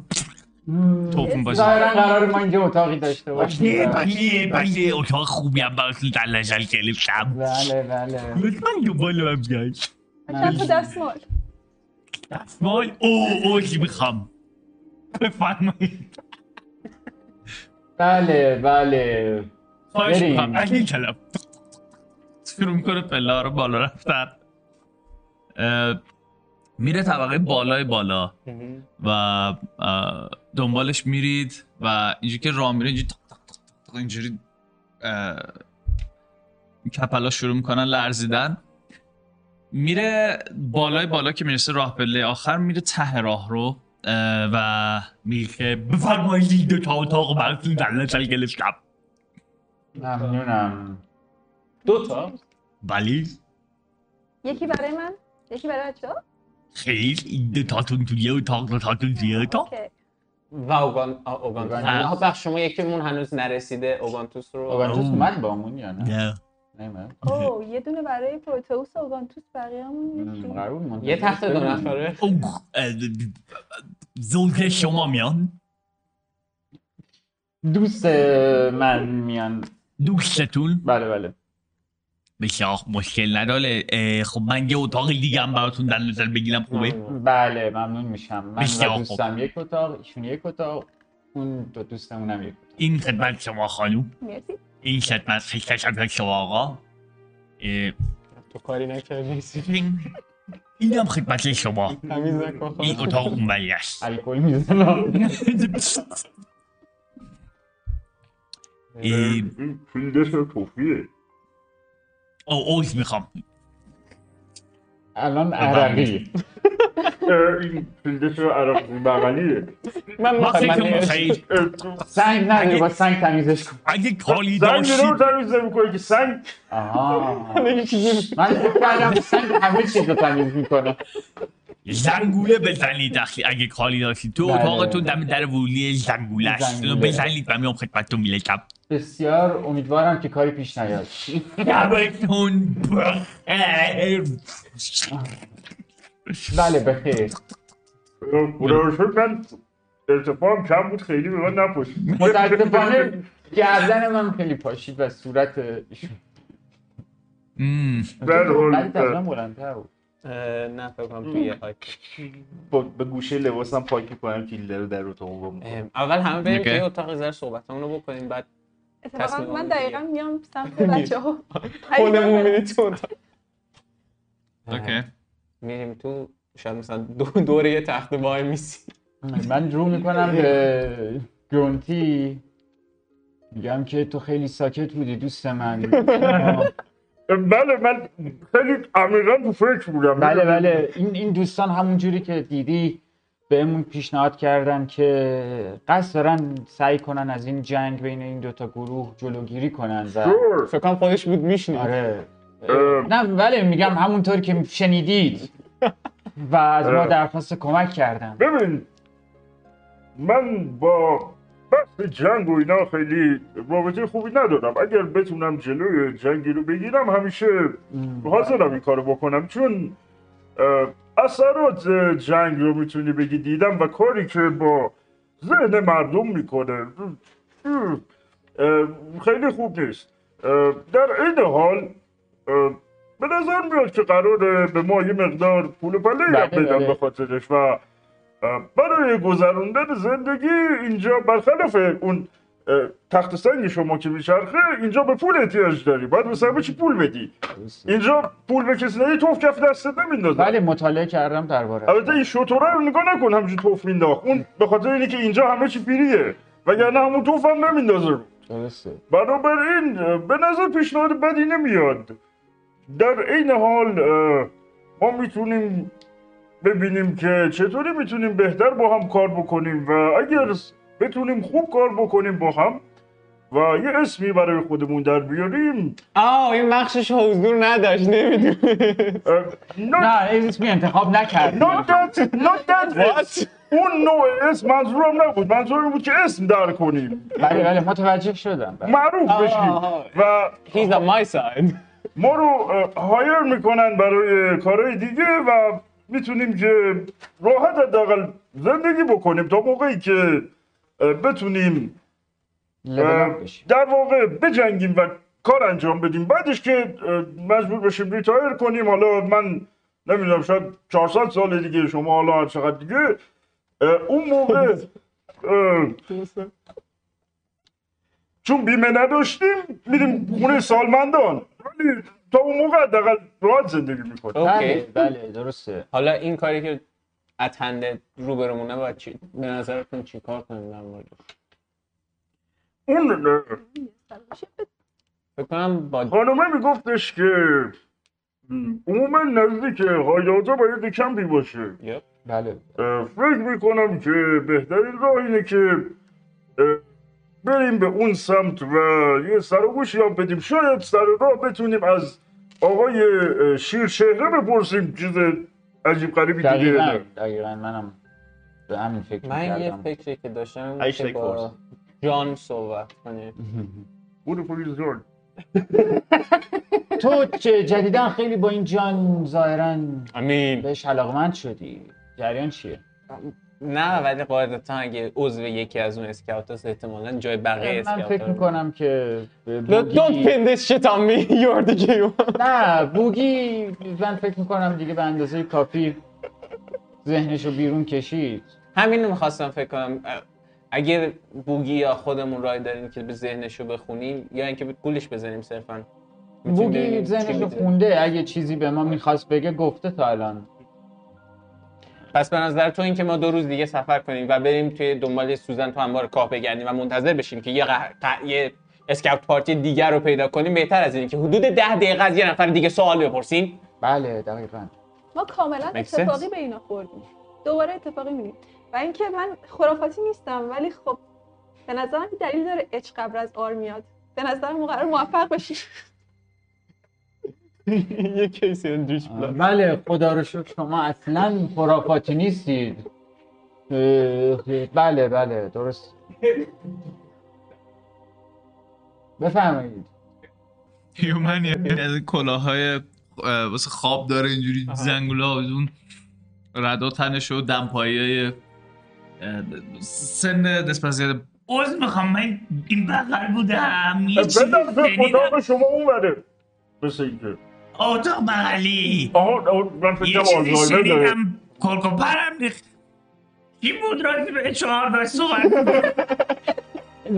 توفون باشه ظاهرا قرار ما اینجا اتاقی داشته باشیم. بله بله. اتاق خوبی هم براتون در نظر گرفتم. بله بله. لطفا دنبال من بیاید چند تا دستمال. دستمال؟ او او چی می‌خوام؟ بفرمایید. بله بله. خواهش. می‌کنم. علی کلم. شروع می‌کنه پله رو بالا رفتن. میره طبقه بالای بالا. و دنبالش میرید و اینجوری که راه میره اینجوری اینجوری کپلا شروع می‌کنن لرزیدن. میره بالای بالا که می‌رسه راه پله آخر میره ته راه رو و میگه بفرمایید تا اتاق براتون در نظر گرفتم. ممنونم. دو تا. ولی یکی برای من یکی برای بچه ها خیر این دو تاتون توی اتاق دو تاتون توی اتاق اوکی. و اوگان اوگانتوس. اوگانتوس. آها بخش شما یکیمون هنوز نرسیده اوگانتوس رو اوگانتوس. اومد بامون یا نه؟ نه. اوه یه دونه برای پروتئوس و اوگانتوس بقیه‌مون یه تخت دو. نفره. زوج شما میان. دوست من میان. دوستتون. بله بله. بسیار مشکل نداره. خب من یه اتاق دیگه هم براتون در نظر بگیرم خوبه؟ بله ممنون میشم. من بسیار و خوب. دوستم یک اتاق ایشون یک اتاق اون دو دوستمونم یک اتاق. این خدمت شما خانوم. مرسی. این خدمت خدمت شما آقا. اه، تو کاری نکردی. این اینم خدمت شما. این اتاق اونوری است. الکل می‌زنم. این فیلدش توفیه. او اوز می‌خوام. الان عرقی این فیلدش عربی بغلیه. من می‌خوام سنگ نه با سنگ تمیزش کن. اگه کالی سنگ داشتید رو تمیز نمی‌کنه که سنگ. من فکر کردم سنگ همه چیز رو تمیز می‌کنه. زنگوله بزنید اخی اگه کالی داشتید تو بله. اتاقتون دم در ورودی زنگوله. است. اونو بزنید و میام خدمتتون میلکم. بسیار امیدوارم که کاری پیش نیاد. شبتون بخیر. بله بخیر. خدا رو من ارتفاعم کم بود خیلی به من نپشید متاسفانه گردن من خیلی پاشید و صورت. در حال- ولی تقریبا بلندتر بود. اه، نه فکر کنم توی با به گوشه لباسم پاک می‌کنم کیله رو در اتاق اول همه بریم. توی اتاق زر صحبتمون رو بکنیم بعد اتفاقا من. دقیقا میام سمت بچه ها خودمون میریم تو. اتاق اوکی. میریم تو شاید مثلا دو دوره یه تخت وای میسی. من رو می‌کنم به گرونتی. میگم که تو خیلی ساکت بودی دوست من. بله من خیلی عمیقا تو فکر بودم. بله بله. این این دوستان همون جوری که دیدی بهمون پیشنهاد کردن که قصد دارن سعی کنن از این جنگ بین این دوتا گروه جلوگیری کنن و. فکر کنم خودش بود میشنید. آره. نه بله میگم همونطور که شنیدید. و از ما اه. درخواست کمک کردن. ببین من با بحث جنگ و اینا خیلی رابطه خوبی ندارم. اگر بتونم جلوی جنگی رو بگیرم همیشه حاضرم این کارو بکنم. چون اثرات جنگ رو می‌تونی بگی دیدم و کاری که با ذهن مردم می‌کنه خیلی خوب نیست. در این حال به نظر میاد که قراره به ما یه مقدار پول پله بله، بدم بله. به خاطرش و برای گذروندن زندگی اینجا برخلاف اون تخت سنگ شما که میچرخه اینجا به پول احتیاج داری. باید به همه چی پول بدی؟ اینجا پول به کسی ندی توف کف دستت نمیندازه. بله مطالعه کردم درباره. البته این شطوره رو نگاه نکن همینجور توف مینداخت. اون به خاطر اینه که اینجا همه چی فریه وگرنه همون توف هم نمیندازه. رو درسته. بنابراین به نظر پیشنهاد بدی نمیاد. در این حال ما می‌تونیم ببینیم که چطوری می‌تونیم بهتر با هم کار بکنیم و اگر بتونیم خوب کار بکنیم با هم و یه اسمی برای خودمون در بیاریم. آه این بخشش حضور نداشت نمی‌دونه نه اسمی انتخاب نکرد. not that, not that What? اون نوع اسم منظورم نبود. منظورم بود که اسم در کنیم. بله بله متوجه شدم. بله. معروف بشیم. و He's on my side. ما رو هایر می‌کنن برای کارهای دیگه و می‌تونیم که راحت حداقل زندگی بکنیم تا موقعی که بتونیم. در واقع بجنگیم و کار انجام بدیم. بعدش که مجبور بشیم retire کنیم. حالا من نمی‌دونم شاید 400 سال دیگه شما حالا هر چقدر دیگه. اون موقع اه، چون بیمه نداشتیم میریم خونه سالمندان. ولی تا اون موقع حداقل راحت زندگی می‌کنیم. بله okay. بله درسته. حالا این کاری که اتنده روبرومونه باید چی به نظرتون چی کار کنیم در موردش؟ اون فکر کنم با خانومه میگفتش که عموما نزدیک هایاتا باید یه کمپی باشه. بله. فکر می‌کنم که بهترین راه اینه که بریم به اون سمت و یه سر و گوشی هم بدیم. شاید سر راه بتونیم از آقای اه، شیرچهره بپرسیم. چیز عجیب غریبی دیگه دقیقا. دقیقا. منم به همین فکر من یه فکری که داشتم این که با. جان صحبت کنیم. برو پلیس جان. تو چه جدیدا خیلی با این جان ظاهرا امین. بهش علاقمند شدی. جریان چیه؟ نه ولی قاعدتا اگه عضو یکی از اون اسکاوت هست احتمالا جای بقیه من اسکاوت فکر می‌کنم که به Don't بوگی pin this shit on me, you're the gay one. نه بوگی من فکر می‌کنم دیگه به اندازه کافی ذهنشو بیرون کشید. همین رو می‌خواستم فکر کنم. اگه بوگی یا خودمون رای داریم که به ذهنشو بخونیم یا اینکه گولش بزنیم صرفا. بوگی ذهنشو. خونده اگه چیزی به ما می‌خواست بگه گفته تا الان. پس به نظر تو اینکه ما دو روز دیگه سفر کنیم و بریم توی دنبال سوزن تو انبار کاه بگردیم و منتظر بشیم که یه, قه... ق- یه اسکاوت پارتی دیگر رو پیدا کنیم بهتر از اینه که حدود ده دقیقه از یه نفر دیگه سوال بپرسیم بله دقیقا. ما کاملا اتفاقی. به اینا خوردیم. دوباره اتفاقی می‌بینیم. و اینکه من خرافاتی نیستم ولی خب به نظرم دلیل داره اچ قبل از آر میاد. به نظرم ما قرار موفق باشیم یه کیسی اندریش بله خدا رو شکر شما اصلا خرافاتی نیستید. بله بله درست. بفرمایید. هیومن از این کلاهای اه، واسه خواب داره اینجوری زنگولا اون ردا تنش و دمپایی سن نسبت زیاده عوض می‌خوام من این بغل بودم یه چیزی به شنیدم اتاق شما اون بره مثل اینکه اتاق بغلی آها آها، من فکر یه چیزی شنیدم. کلک و پرم ریخت. کی بود راجع به چهار داشت صحبت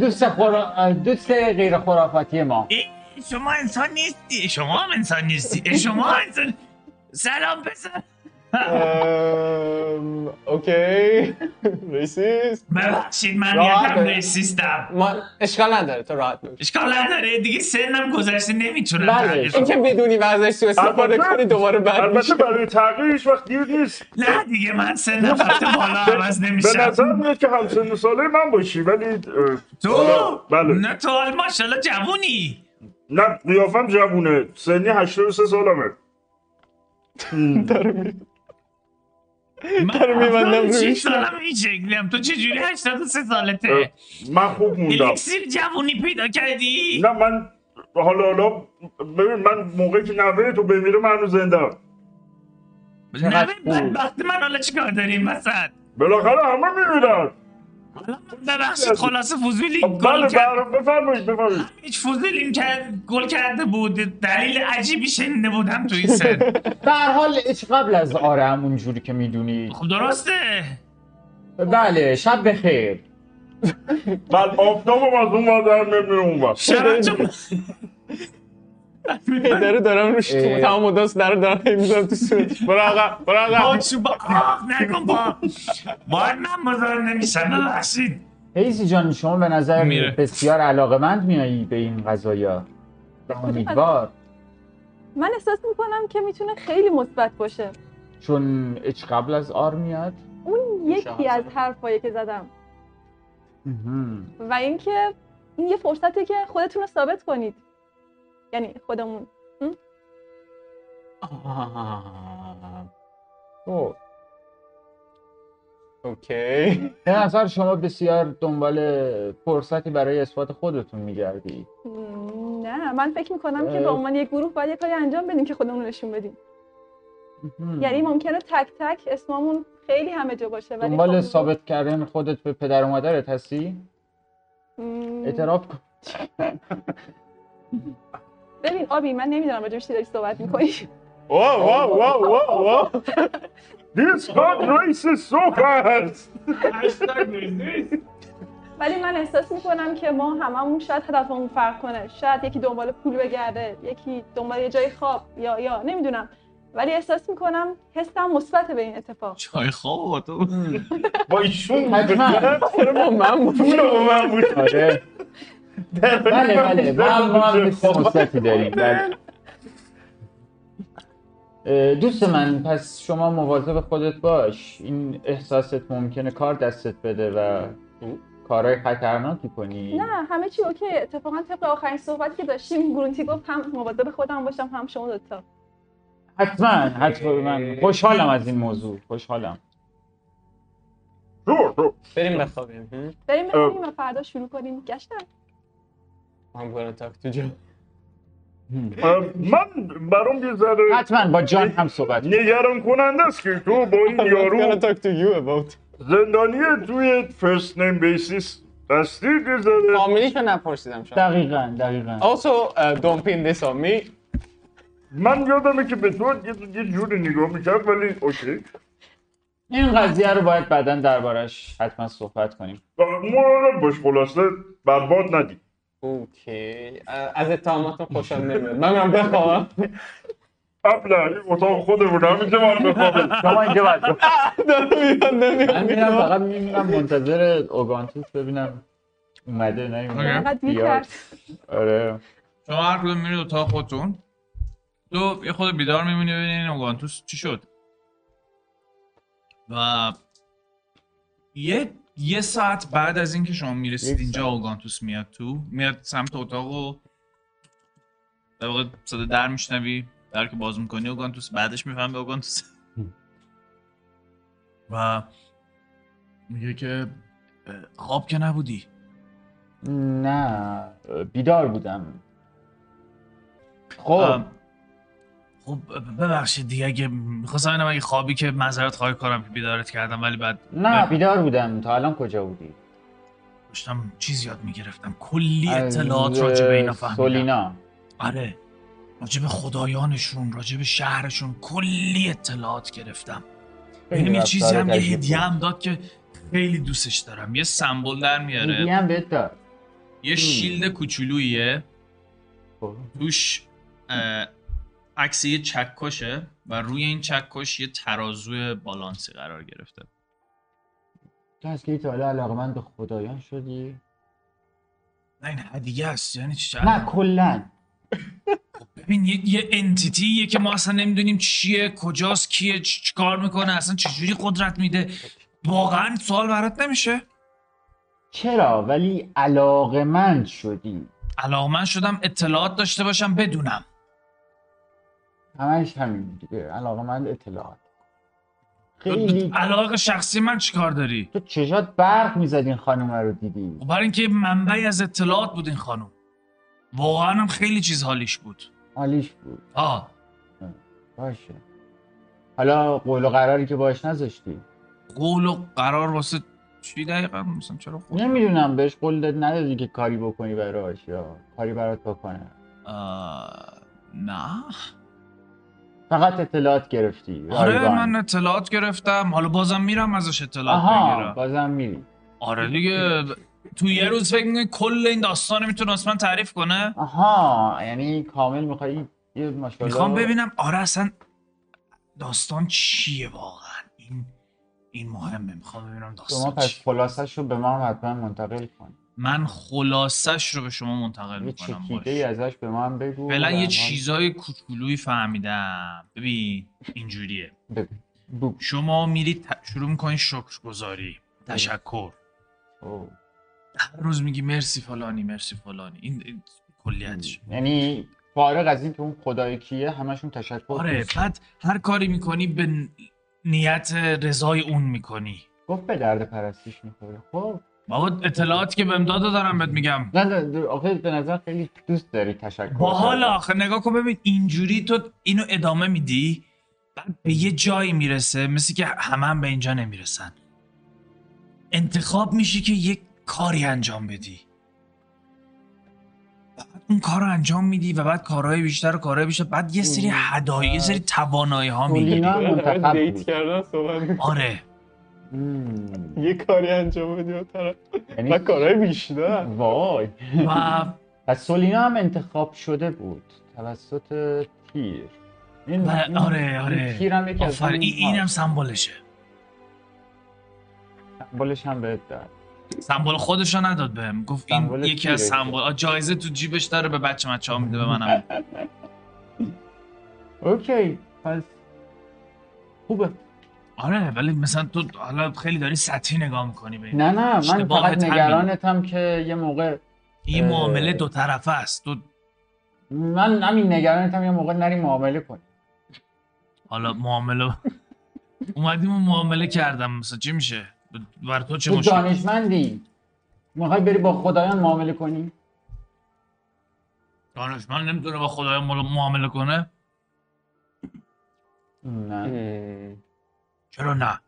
دوست خورا... دوست غیر خرافاتی ما. ای، شما انسان نیستی. شما هم انسان نیستی. شما انسان سلام پسر. okay racist ببخشید من یکم. racist م ما اشکال نداره تو راحت باش اشکال نداره دیگه سنم گذشته نمی‌تونم بله. تغییر این کنم. که بدونی وضعش سو استفاده البته- کنی دوباره بد البته برای تغییر هیچ وقت دیر نیست. نه دیگه من سنم رفته بالا عوض به نمیشم. نظر میاد که همسن ساله من باشی ولی تو؟ بله. نه تو حال ماشاءالله جوونی. نه قیافم جوونه. سنی 83 سالمه. داره می‌بندم هفتاد و روی شیش سالم این شکلیم تو چجوری 83 سالته؟ من خوب موندم. الیکسیر جوونی پیدا کردی؟ نه من حالا حالا ببین من موقعی که نوه تو بمیره من هنوز زنده خوب. بدبخت من حالا چیکار داریم وسط؟ بالاخره همه میمیرن. من ببخشید خلاصه فوزولی بله گل کرد. بله بفرمایید بفرمایید. هیچ فوزولیم که گل کرده بود دلیل عجیبی شنیده بودم تو این سن. در حال هیچ قبل از آره همون جوری که می‌دونید خب درسته. بله شب بخیر. من آفتابم از اون ور در نمیره اون ور شبتون داره دارم روش. تمام مدت داره دارم می‌ذارم تو صورتش برو عقب برو عقب پاچو با نکن با باید من مزار نمیشم ببخشید. هیزی جان شما به نظر میره. بسیار علاقمند میایی به این قضايا امیدوار. من احساس می‌کنم که می‌تونه خیلی مثبت باشه. چون اچ قبل از آر میاد. اون یکی. از حرفایی که زدم. و اینکه این یه فرصته که خودتون رو ثابت کنید. یعنی خودمون. خب. اوکی به نظر شما بسیار دنبال فرصتی برای اثبات خودتون میگردی نه من فکر می‌کنم که. به عنوان یک گروه باید یه کاری انجام بدیم که خودمون نشون بدیم یعنی ممکنه تک تک اسممون خیلی همه جا باشه ولی دنبال خب- ثابت کردن خودت به پدر و مادرت هستی؟ اعتراف کن ببین آبی من نمی‌دونم راجع به چی داری صحبت می‌کنی. واو واو واو واو واو. This got racist so fast. ولی من احساس می‌کنم که ما هممون شاید هدفمون فرق کنه. شاید یکی دنبال پول بگرده یکی دنبال یه جای خواب یا یا نمی‌دونم. ولی احساس می‌کنم حسم مثبت به این اتفاق. چای خواب با تو. با ایشون حتما. چرا با من بود؟ با من بود. آره. بله بله هم حس مثبتی داریم بله. دوست من پس شما مواظب خودت باش. این احساست ممکنه کار دستت بده و کارهای خطرناکی کنی. نه همه چی اوکی. اتفاقا طبق آخرین صحبتی که داشتیم گرونتی گفت هم مواظب خودم باشم هم شما دوتا حتما حتما. من خوشحالم از این موضوع. خوشحالم. بریم بخوابیم؟ بریم بخوابیم و فردا شروع کنیم. گشتن I'm gonna talk to Joe. اه، من برام یه ذره حتما با جان هم صحبت. نگران کننده است که تو با این یارو gonna talk to you about زندانی توی فرست نیم بیسیس هستی یه ذره فامیلیشو نپرسیدم شما. دقیقا دقیقا. Also, uh, don't pin this on me. من یادمه که به تو یه, یه جوری نگاه می‌کرد ولی اوکی. این قضیه رو باید بعدا دربارش حتما صحبت کنیم. مراقب باش خلاصه برباد ندی اوکی از اتهاماتون خوشحال نمیاد من میرم بخوابم قبل این اتاق خودمون همینجا من بخوابیم شما اینجا باید من میرم فقط میمونم منتظر اوگانتوس ببینم اومده فقط بیاد. کرد آره شما هر کدوم میرید اتاق خودتون تو یه خود بیدار میمونی ببینی این اوگانتوس چی شد و یه یه ساعت بعد از اینکه شما می‌رسید اینجا. اوگانتوس میاد تو میاد سمت اتاق و در واقع صدا در میشنوی در که باز می‌کنی اوگانتوس بعدش می‌فهمی اوگانتوس و میگه که خواب که نبودی؟ نه بیدار بودم. خب. خب ببخشید دیگه اگه می‌خواستم ببینم اگه خوابی که معذرت خواهی کنم که بیدارت کردم ولی بعد نه بیدار بودم. تا الان کجا بودی؟ داشتم چیز یاد می‌گرفتم. کلی اطلاعات راجع به اینا فهمیدم. سولینا. آره. راجع به خدایانشون راجع به شهرشون کلی اطلاعات گرفتم. بهم یه چیزی هم یه هدیه. هم داد که خیلی دوستش دارم. یه سمبل در هدیه میاره هم بهت داد. یه شیلد کوچولوییه خب. توش عکس یه چکشه و روی این چکش یه ترازوی بالانسی قرار گرفته. تو از که تا حالا علاقمند به خدایان شدی؟ نه این هدیه است یعنی چی؟ نه کلا. ببین یه, یه انتیتیه که ما اصلا نمی‌دونیم چیه کجاست کیه چیکار می‌کنه اصلا چجوری قدرت میده؟ واقعا سوال برات نمیشه؟ چرا؟ ولی علاقمند شدی. علاقمند شدم اطلاعات داشته باشم بدونم. همش همین دیگه. علاقمند اطلاعات. خیلی علاقه شخصی من چیکار داری؟ تو چشات برق می‌زد این خانم رو دیدی. خب برای اینکه منبعی از اطلاعات بود این خانم واقعا هم خیلی چیز حالیش بود. حالیش بود. آه. باشه. حالا قول و قراری که باش نذاشتی. قول و قرار واسه چی دقیقا؟ مثلا چرا قول؟ نمی‌دونم بهش قول داد ندادی که کاری بکنی براش یا کاری برات بکنه. آه، نه. فقط اطلاعات گرفتی. آره رایگان. من اطلاعات گرفتم. حالا بازم میرم ازش اطلاعات آها بگیرم. بازم میری آره دیگه تو یه روز فکر می‌کنی کل این داستان می‌تونه اصلا تعریف کنه؟ آها یعنی کامل می‌خوای یه ماشاءالله می‌خوام ببینم آره اصلا داستان چیه واقعا؟ این این مهمه. می‌خوام ببینم شما داستان پس چیه. خلاصش رو به ما هم حتما منتقل کن. من خلاصش رو به شما منتقل یه می‌کنم چکیده ای ازش به هم بگو فعلا یه چیزای کوچولویی فهمیدم. ببین اینجوریه. بگو. شما میرید ت- شروع می‌کنید شکرگزاری. تشکر. اوه. هر روز میگی مرسی فلانی مرسی فلانی. این, این کلیتش یعنی فارغ از این که اون خدای کیه همشون تشکر آره دوست. بعد هر کاری می‌کنی به نیت رضای اون می‌کنی. گفت به درد پرستیش می‌خوره. خب. بابا اطلاعاتی که بهم داده دارم بهت میگم نه نه آخه به نظر خیلی دوست داری تشکر باحال کردن. آخه نگاه کن ببین اینجوری تو اینو ادامه میدی بعد به یه جایی می‌رسه مثل که همه هم به اینجا نمی‌رسن انتخاب میشی که یک کاری انجام بدی بعد اون کار رو انجام میدی و بعد کارهای بیشتر و کارهای بیشتر بعد یه سری هدایای یه سری توانایی ها می‌گیری دیت کردن صحبت. آره. یه کاری انجام بدی اون طرف. یعنی و کارهای بیشتر وای. و و سولینا هم انتخاب شده بود. توسط تیر. این و آره آره. تیر هم یکی از اینم. سمبولشه سمبولش هم بهت داد. سمبل خودشو نداد بهم. گفت این یکی از آه، جایزه تو جیبش داره به بچه مچه ها میده به منم اوکی پس خوبه. آره ولی مثلا تو حالا خیلی داری سطحی نگاه می‌کنی به نه نه من فقط. نگرانتم که یه موقع این. معامله دو طرفه است. تو من همین نگرانتم یه موقع نری معامله کنی. حالا معامله اومدیم و معامله کردم. مثلا چی میشه؟ بر تو چه تو مشکل؟ دانشمندی. می‌خوای بری با خدایان معامله کنی؟ دانشمند نمی‌تونه با خدای معامله کنه؟ نه. چرا نه؟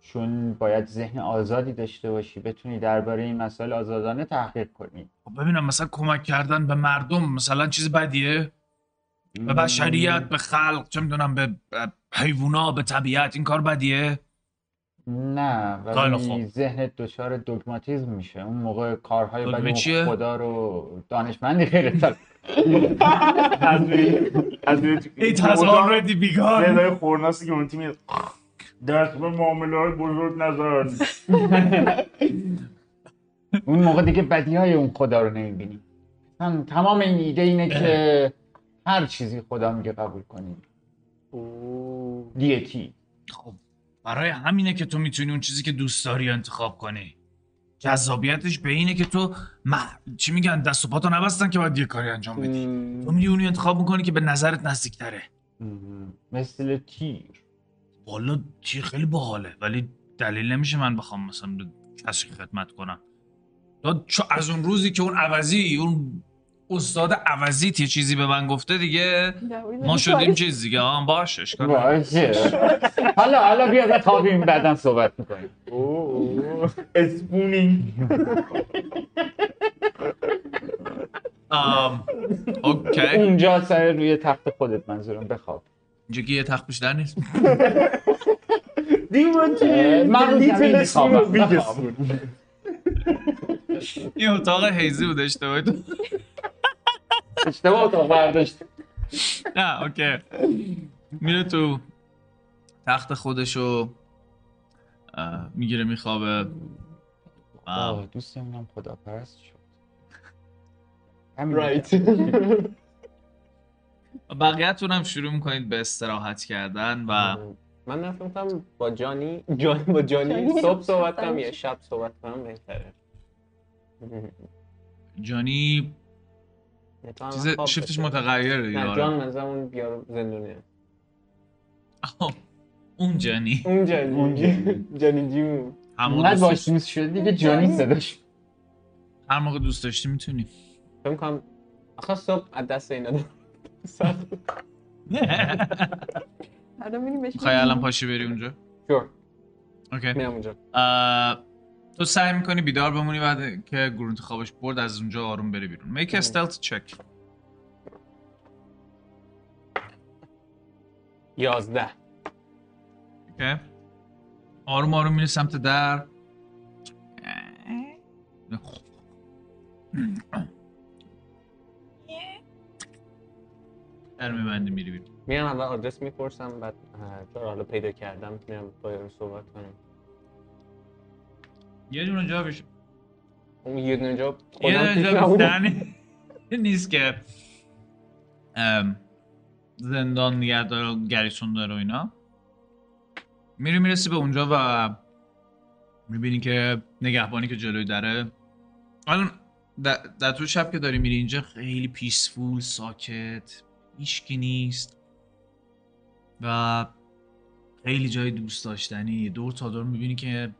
چون باید ذهن آزادی داشته باشی بتونی درباره این مسائل آزادانه تحقیق کنی. خب ببینم مثلا کمک کردن به مردم مثلا چیز بدیه؟ به بشریت به خلق چه می‌دونم به حیوونا به طبیعت این کار بدیه؟ نه ولی. ذهنت دچار دوگماتیزم میشه. اون موقع کارهای بدی؟ خدا رو دانشمندی خیلی It has already begun. صدای خورناسی که اون تیمی دست به معامله های بزرگ نزن. اون موقع دیگه بدی های اون خدا رو نمی‌بینی. تمام این ایده اینه که هر چیزی خدا میگه قبول کنی. دیتی خب برای همینه که تو می‌تونی اون چیزی که دوست داری انتخاب کنی. جذابیتش به اینه که تو مح... چی میگن دست و پاتو نبستن که باید یه کاری انجام بدی. تو میری اونی انتخاب می‌کنی که به نظرت نزدیکتره. مثل تیر. والا چی خیلی باحاله ولی دلیل نمیشه من بخوام مثلا به کسی خدمت کنم. تو چو از اون روزی که اون عوضی اون استاد عوضیت یه چیزی به من گفته دیگه. ما شدیم چیز دیگه. آه باش اشکال. باشه حالا حالا بیا بخوابیم بعدا صحبت می‌کنیم. spooning. okay. اونجا سر روی تخت خودت منظورم بخواب. اینجا که یه تخت بیشتر نیست. دیمونتی من رو زمین میخوابم. این اتاق هیزی بود اشتباهی اشتباه اتاق برداشت. نه اوکی. میره تو تخت خودشو می‌گیره میخوابه. دوستمونم خدا پرست شد. همین رایت بقیه‌تون هم شروع می‌کنید به استراحت کردن و من نفهمم با جانی جان با جانی جانی. صبح صحبت کنم یا. شب صحبت کنم؟ بهتره. جانی چیز شیفتش. متغیره دیگه نه آره. جان منظورم اون بیار زندونه آه، اون جانی اون جانی اون جانی. جون همون باش دوست شد دیگه جانی صداش. هر موقع دوست داشتی می‌تونی. فکر کنم آخه صبح از دست اینا دارم سخت حالا میریم بهش الان پاشی بری اونجا؟ sure. okay. میرم اونجا. تو سعی می‌کنی بیدار بمونی بعد که گرونت خوابش برد از اونجا آروم بری بیرون. make stealth check یازده. okay آروم آروم میری سمت در. در میبندی میری بیرون. میرم اول آدرس می‌پرسم بعد چرا حالا پیدا کردم؟ میرم با یارو صحبت کنم. یه دونه جا بشه. اون یه دونه جا یه دونه توش جا نبودم. گفتن نیست که زندان نگه داره گریسون داره و اینا. میری می‌رسی به اونجا و می‌بینی که نگهبانی که جلوی دره. الان در, طول شب که داری میری اینجا خیلی پیسفول ساکت هیچکی نیست. و خیلی جای دوست داشتنی. دور تا دور می‌بینی که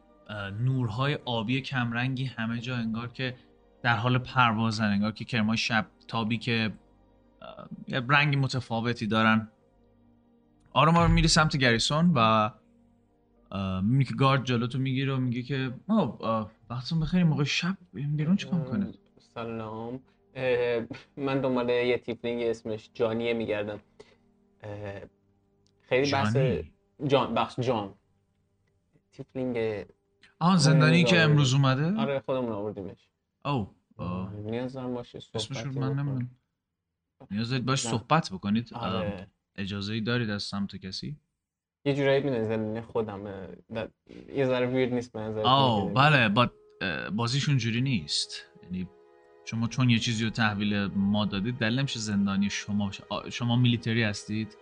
نورهای آبی کمرنگی همه جا انگار که در حال پروازن انگار که کرمای شب تابی که رنگ متفاوتی دارن. آروم آروم میری سمت گریسون و می‌بینی که گارد جلوتو می‌گیره و میگه که اه، وقتتون بخیر موقع شب بیرون چیکار می‌کنه سلام. من دنبال یه tiefling اسمش جانیه میگردم. خیلی بحث؟ جان بخش جان. tiefling آه زندانی که. امروز اومده؟ آره خودمون آوردیمش. او. نیاز دارم باشه اسمش رو من. نمی‌دونم. نیاز دارید باش. صحبت بکنید. آره. اجازه ای دارید از سمت کسی؟ یه جورایی می‌دونی زندانی خودم یه ذره weird نیست به نظر آه بله با بازیشون جوری نیست. یعنی شما چون یه چیزی رو تحویل ما دادید دلیل نمیشه زندانی شما شما میلیتری هستید.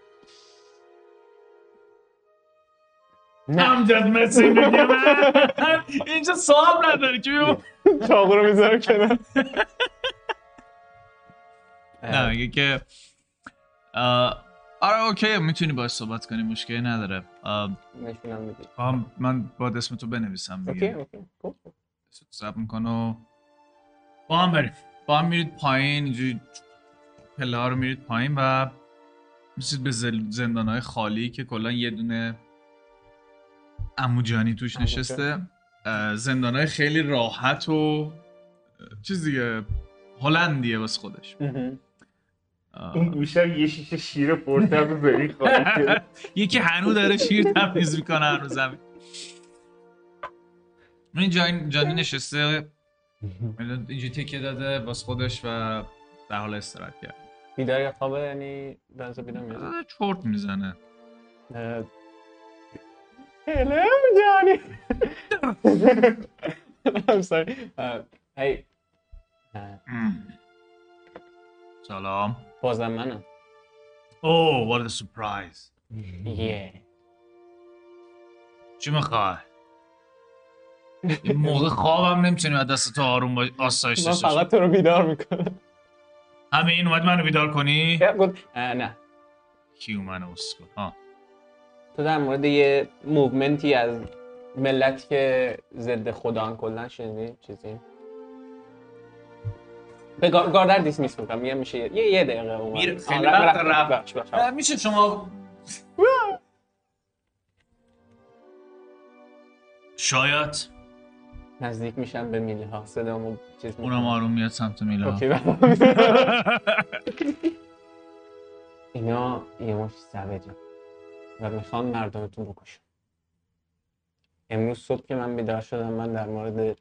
نه. امجد مسی میگه من اینجا صاحب نداری که بیام چاقو رو می‌ذارم کنار. نه میگه که آره اوکی می‌تونی باش صحبت کنی مشکلی نداره. من باید اسم تو بنویسم اوکی دیگه اوکی cool. ضبط می‌کنه و با هم بریم. با هم میرید پایین اینجوری پله ها رو میرید پایین و میسید به زندان های خالی که کلا یه دونه اموجانی توش نشسته. زندان های خیلی راحت و چیز دیگه هلندیه واسه خودش. اون گوشه یه شیشه شیر پرتر رو بری یکی هنو داره شیر تمیز می‌کنه هنو زمین این جانی, جانی نشسته. اینجوری تکیه داده واسه خودش و در حال استراحت کرد بیدار یا خوابه؟ یعنی دنزا بیدار میاد داره چرت می‌زنه. Hello, Johnny. I'm sorry. Uh, hey. Uh, سلام بازم منم. اوه what a surprise Yeah. چی می‌خوای این موقع خوابم نمی‌تونی از دست تو آروم باش آسایش من. فقط تو رو بیدار می‌کنم. همین اومد منو بیدار کنی نه. کی اومد اسکو ها تو در مورد یه movement ی از ملت که ضد خدا کلا شنیدی چیزی؟ به گار- گاردر دیسمیس می‌کنم میگم میشه یه یه دقیقه اومد میره- خیلی وقت رفت- میشه شما شاید نزدیک میشم به میله ها صدامو چیز اونم می‌کنم. آروم میاد سمت میلا اوکی اینا یه مش سوجه و می‌خوان مردمتون بکشن امروز صبح که من بیدار شدم من در مورد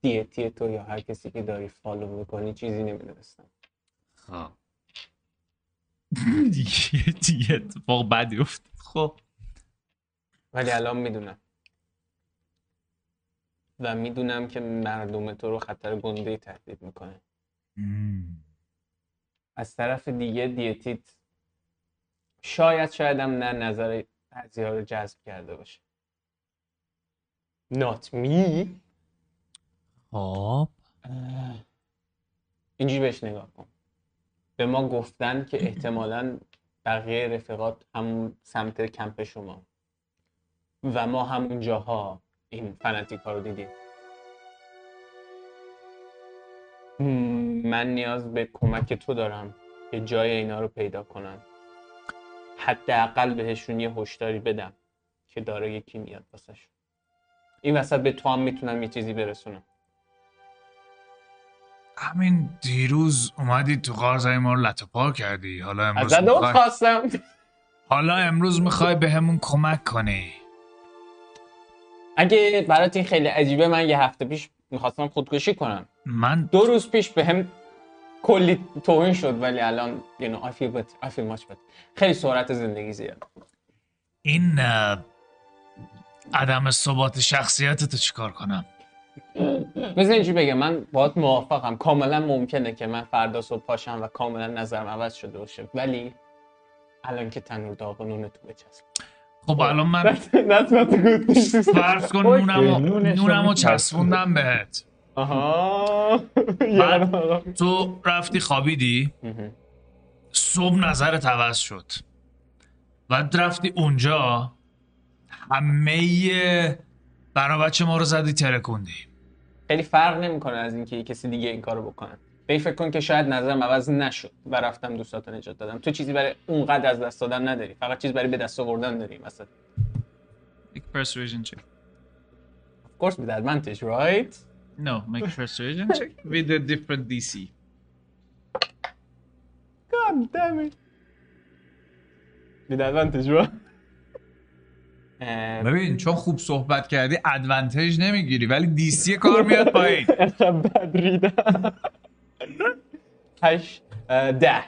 deity تو یا هر کسی که داری follow می‌کنی چیزی نمی‌دونستم. خب. دیگه دیگه اتفاق بدی افتاد. خب. ولی الان می‌دونم. و می‌دونم که مردم تو رو خطر گنده تهدید می‌کنه. از طرف دیگه deity ت شاید شاید هم نه نظر بعضی ها رو جذب کرده باشه. Not me. خب. اینجوری بهش نگاه کن. به ما گفتن که احتمالا بقیه رفیقات همون سمت کمپ شما. و ما همون جاها این فنتیک ها رو دیدیم. من نیاز به کمک تو دارم که جای اینا رو پیدا کنم حداقل بهشون یه هشداری بدم که داره یکی میاد واسش این وسط به تو هم می‌تونم یه چیزی برسونم. همین دیروز اومدی تو قارزای ما رو لطپا کردی. حالا امروز خواستم. حالا امروز می‌خوای به همون کمک کنی. اگه برات این خیلی عجیبه من یه هفته پیش می‌خواستم خودکشی کنم. من دو روز پیش به هم کلی توهین شد ولی الان you know, I feel better. I feel much better. خیلی سرعت زندگی زیاد این عدم ثبات شخصیت تو چیکار کنم مثل اینجوری بگم من باید موافقم کاملا ممکنه که من فردا صبح پاشم و کاملا نظرم عوض شده باشه ولی الان که تنور داغ نون تو بچسب خب الان من. فرض کن نونمو نونمو. چسبوندم بهت آها. بعد تو رفتی خوابیدی؟ صبح نظرت عوض شد. بعد رفتی اونجا همه برا بچه ما رو زدی ترکوندی. خیلی فرق نمی‌کنه از اینکه کسی دیگه این کارو بکنه. به فکر کن که شاید نظرم عوض نشد و رفتم دوستاتو نجات دادم. تو چیزی برای اونقدر از دست دادن نداری. فقط چیز برای به دست آوردن داری مثلا. A persuasion check. of course with advantage right? No, make a persuasion check with a different DC. god damn it with advantage right ببین چون خوب صحبت کردی ادوانتج نمی‌گیری ولی دیسی کار میاد پایین بد ریدم هشت اه، ده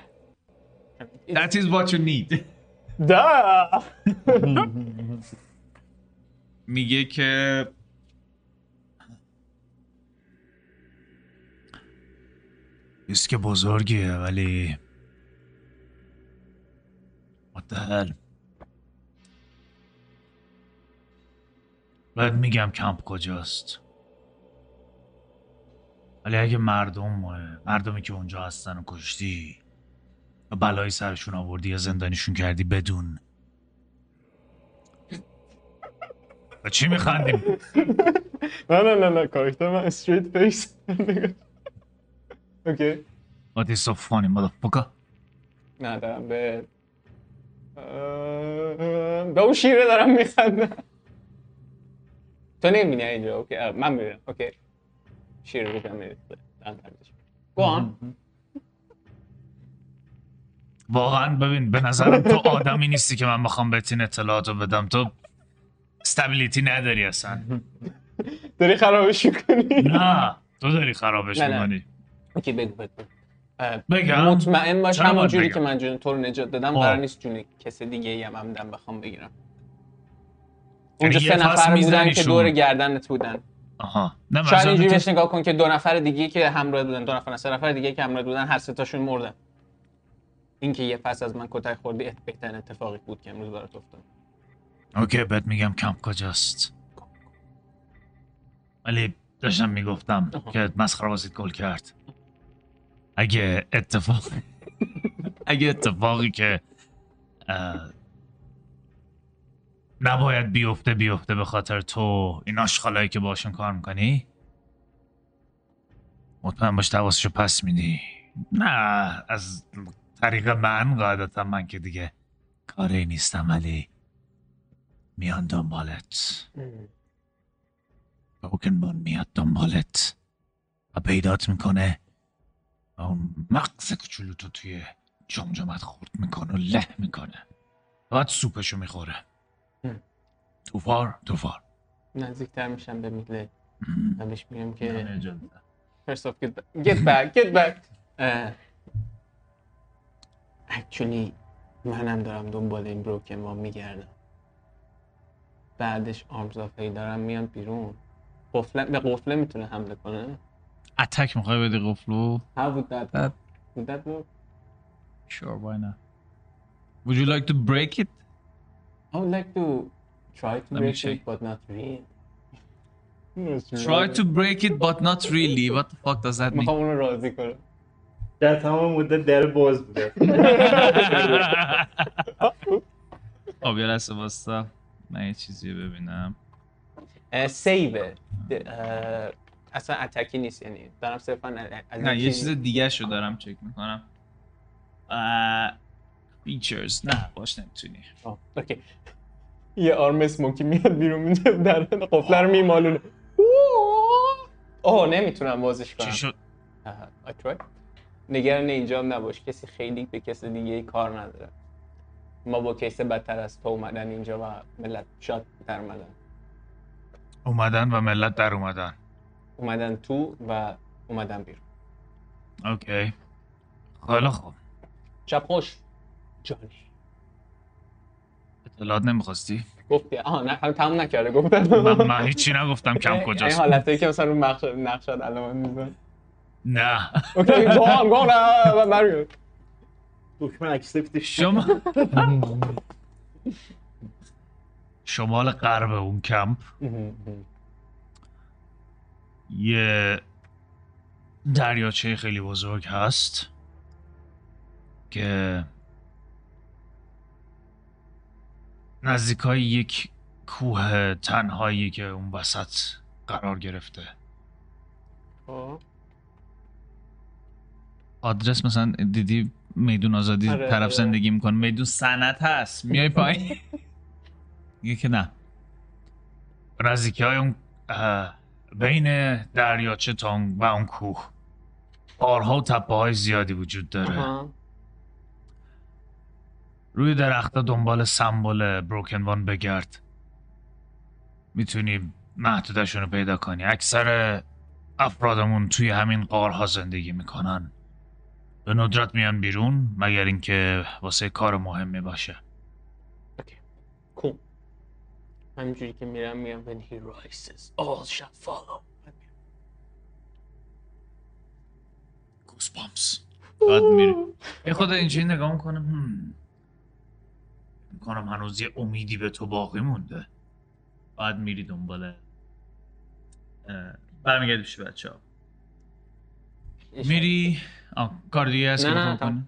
That is what you need ده میگه که ریسک بزرگیه ولی hell باید میگم کمپ کجاست. ولی اگه مردم مردمی که اونجا هستن و کشتی و بلایی سرشون آوردی یا زندانیشون کردی بدون. و چی میخندیم؟ نه نه نه نه کاراکتر من straight face okay What is so funny motherfucker. نه دارم به به اون شیره دارم میخندم. تو نمی‌بینی اینجا؟ okay من می‌بینم. okay. شیر رو کم میریخته on. واقعا ببین به نظرم تو آدمی نیستی که من بخوام بهت این اطلاعات رو بدم. تو استابیلیتی نداری اصلا. داری خرابش می‌کنی؟ نه تو داری خرابش. می‌کنی. اوکی بگو بگو. بگم؟ مطمئن باش همون جوری؟ که من جون تو رو نجات دادم خب. قرار نیست جون کسی دیگه ای هم عمدن بخوام بگیرم. اونجا یه سه نفر بودن که. دور گردنت بودن. آها. نه شاید منظورم اینجوری بهش نگاه کن که دو نفر دیگه که همراه بودن دو نفر سه نفر دیگه که همراه بودن هر سه تاشون مردن. اینکه یه پس از من کتک خوردی بهترین اتفاقی بود که امروز برات افتاد. اوکی بهت میگم کمپ کجاست. ولی داشتم می‌گفتم. که مسخره بازیت گل کرد. اگه اتفاق اگه اتفاقی که نباید بیفته بیفته به خاطر تو این آشغالایی که باشون کار می‌کنی؟ مطمئن باش حواسشو پس میدی. نه از طریق من قاعدتا من که دیگه کاری نیستم ولی میان دنبالت. پوکنبان میاد دنبالت و پیدات می‌کنه. مغز کوچولو تو توی جمجمت خورد می‌کنه و له می‌کنه بعد سوپشو می‌خوره. توفار توفار نزدیکتر میشم به میله و بهش میگم که. First off, get back. Get back. Get back. Uh, actually منم دارم دنبال این بروکن ما میگردم بعدش آرمز آف دارم میان بیرون قفله به قفله می‌تونه حمله کنه اتک میخوای بدی قفلو How would that That- would that work? Sure, why not? Would you like to break it? I would like to try to Let me break check. it but not really Try to break it but not really. What the fuck does that mean? میخوام اونو راضی کنم در تمام مدت در باز بوده خب یه لحظه واستا من یه چیزی رو ببینم اه، سیوه ده- اه، اصلا اتکی نیست یعنی دارم صرفا از نه یه چیز- دیگه رو دارم چک می‌کنم. فیچرز نه باش نمی‌تونی. اوکی. یه آرم اسموکی میاد بیرون میده در قفله رو میمالونه. اوه! نمی‌تونم بازش کنم. چی شد؟ نگران اینجا هم نباش کسی خیلی به کس دیگه کار نداره. ما با کیس بدتر از تو اومدن اینجا و ملت شاد در اومدن. اومدن و ملت در اومدن. اومدن تو و اومدن بیرون. اوکی. خیلی خوب. شب خوش. جانی. اطلاعات نمی‌خواستی؟ گفتی. آها نه هم تموم نکرده گفتم. من, من هیچی نگفتم کم این کجاست. حالتایی که مثلا رو نقش نقشات علامت میزن نه. اوکی گو آن گو نه مریو دکمه اکسپتش شما شمال غرب اون کمپ. یه دریاچه خیلی بزرگ هست که نزدیکای یک کوه تنهایی که اون وسط قرار گرفته. خب. آدرس مثلا دیدی میدون آزادی آره، طرف آره. زندگی می‌کنه؟ میدون صنعت هست. میای پایین. میگه که نه. نزدیکی های اون اه، بین دریاچه تا اون- و اون کوه. بارها و تپه های زیادی وجود داره. آها. روی درختها دنبال سمبل بروکن وان بگرد. می‌تونی محدودشون رو پیدا کنی. اکثر افرادمون توی همین قارها زندگی می‌کنن. به ندرت میان بیرون مگر اینکه واسه کار مهمی باشه. همینجوری که میرم میگم when he rises all shall follow. پامس بعد میری. یه خود اینجوری نگاه می‌کنم. می‌کنم هنوز یه امیدی به تو باقی مونده. بعد میری دنبال اه، برمیگردی پیش بچه ها میری؟ آه، کار دیگه هست نه، که نه،.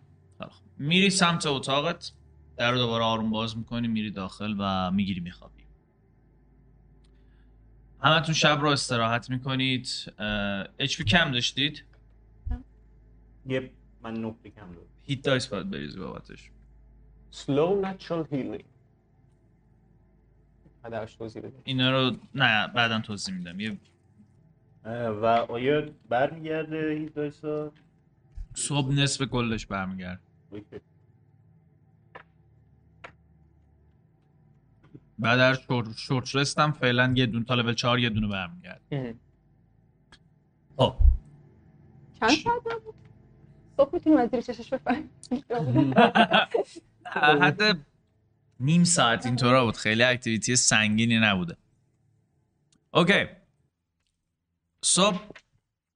میری سمت اتاقت در رو دوباره آروم باز می‌کنی میری داخل و می‌گیری میخوابی. همتون شب رو استراحت می‌کنید. اچ پی کم داشتید؟ یه من نقطه کم دارم. هیت دایس باید بریزی بابتش. Slow natural healing. بعدش توضیح بده اینا رو نه بعدا توضیح میدم. یه و آیا برمیگرده هیچ دایسا صبح نصف کلش برمیگرد. OK. بعد در short, short rest هم فعلا یه دون تا لول 4 یه دونه برمیگرد. خب. چند ساعت نبود صبح می‌تونیم از زیر چشش بفهمیم حتی نیم ساعت اینطورا بود. خیلی activity سنگینی نبوده. OK. صبح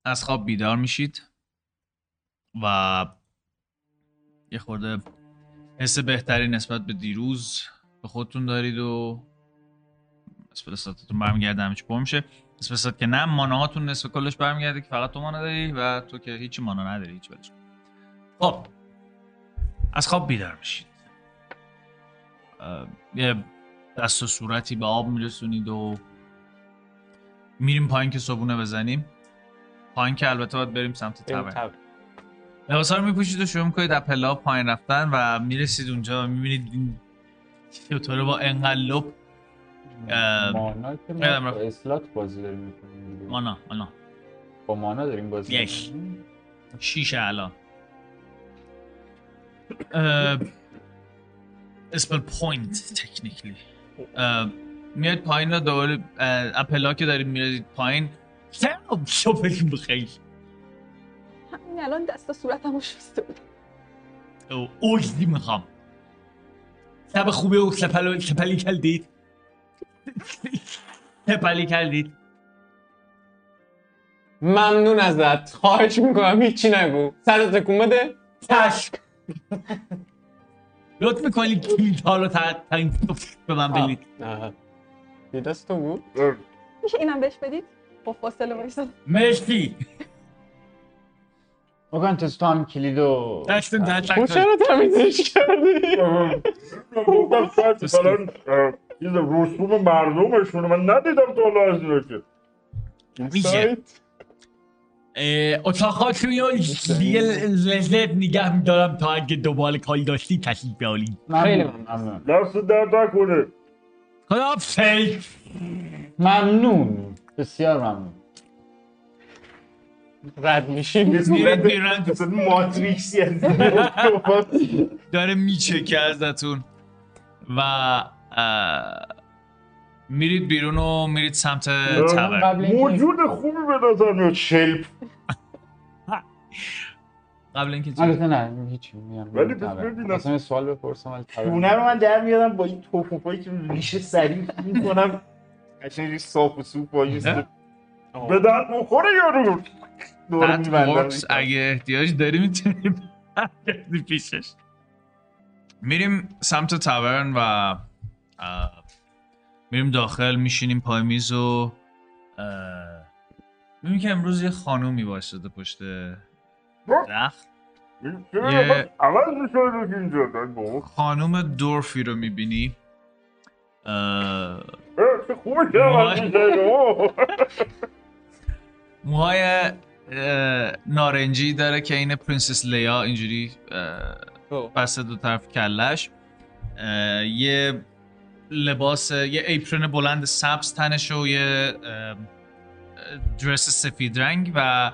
از خواب بیدار میشید و یه خورده حس بهتری نسبت به دیروز به خودتون دارید و اسپلساتتون برمیگرده همه چی پر میشه. اسپلسات که نه ماناهاتون نصف کلش برمیگرده که فقط تو مانا داری و تو که هیچی مانا نداری هیچ ولش. خب از خواب بیدار میشید. یه دست و صورتی به آب میرسونید و میریم پایین که صبونه بزنیم. پایین که البته باید بریم سمت تبر تب. لباسا رو میپوشید و شروع می‌کنید پله ها پایین رفتن و می‌رسید اونجا. می‌بینید چطوره با اه، مانا که ما با. اسلات بازی داریم می‌کنیم مانا مانا. با مانا داریم بازی یک. شیشه الان. اسپل پوینت تکنیکلی. میاد پایین رو دوباره اپلا که داریم میرید پایین. صبحتون بخیر. همین الان دست و صورتمو شسته بود. او- اوزدی می‌خوام. سب خوبه و سپل سپلی کردید. سپلی کردید. ممنون ازت. خواهش می‌کنم هیچی نگو. سر تکون بده. تشک. لطف می‌کنی کلیت ها رو این به من بدید. یه دست تو بود. میشه اینم بهش بدید؟ با فاصله وایسا. مرسی. اوگانتس تو هم کلیدو دست در تو چرا تمیزش کردی؟ گفتم مثلا چیز رسوم مردمشونه من ندیدم تا حالا از اینا که. میشه. اتاقاتون رو دیگه لذت نگه میدارم تا اگه دوباره کاری داشتی تشریف بیارید خیلی ممنون. دست درد نکنه. خدا فیل ممنون. بسیار ممنون. رد میشیم میرید بیرون مثلا ماتریکسی از داره میچکه ازتون. و میرید بیرون و میرید سمت تبر موجود خوبی به نظر میاد شلپ. قبل اینکه چی؟ البته نه هیچی میگم ولی بس ببینم. اصلا یه سوال بپرسم ولی تبر شونه رو من در میادم با این توفوفایی که ریشه سریع می‌کنم. قشنگ ریش صاف و سوپ با؟ به درد بخوره یارو دور میبندم works. اگه احتیاج داری می‌تونیم برگردی پیشش؟ میریم سمت تاورن و میریم داخل میشینیم پای میز و می‌بینیم که امروز یه خانومی وایساده پشت بابا. خانوم دورفی رو می‌بینی. موهای نارنجی داره که این پرنسس لیا اینجوری اه، بسته دو طرف کلش. یه لباس یه ایپرن بلند سبز تنش و یه درس سفید رنگ و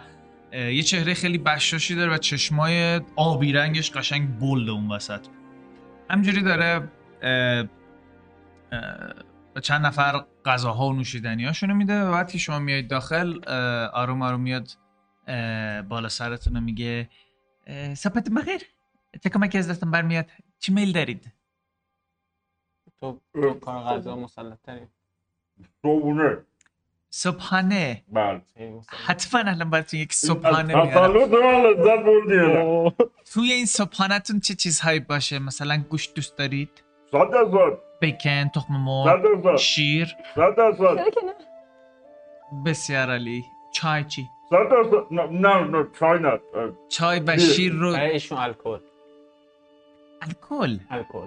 یه چهره خیلی بشاشی داره و چشمای آبی رنگش قشنگ بلده اون وسط. همجوری داره به چند نفر غذاها و نوشیدنی میده و بعد که شما میایید داخل آروم آروم میاد بالا سرتون رو میگه صبحتون بخیر. چه کمکی از دستم برمیاد؟ چی میل دارید؟ تو کار غذا مسلط تری صبحونه صبحانه. بله. حتما الان براتون یک صبحانه میارم. توی این صبحانهتون چه چیزهایی باشه؟ مثلا گوشت دوست دارید؟ صد درصد بیکن تخم مرغ شیر. صد درصد نه. بسیار عالی. چای چی؟ نه نه نه چای نه چای و شیر. رو ایشون الکل. الکل؟ الکل.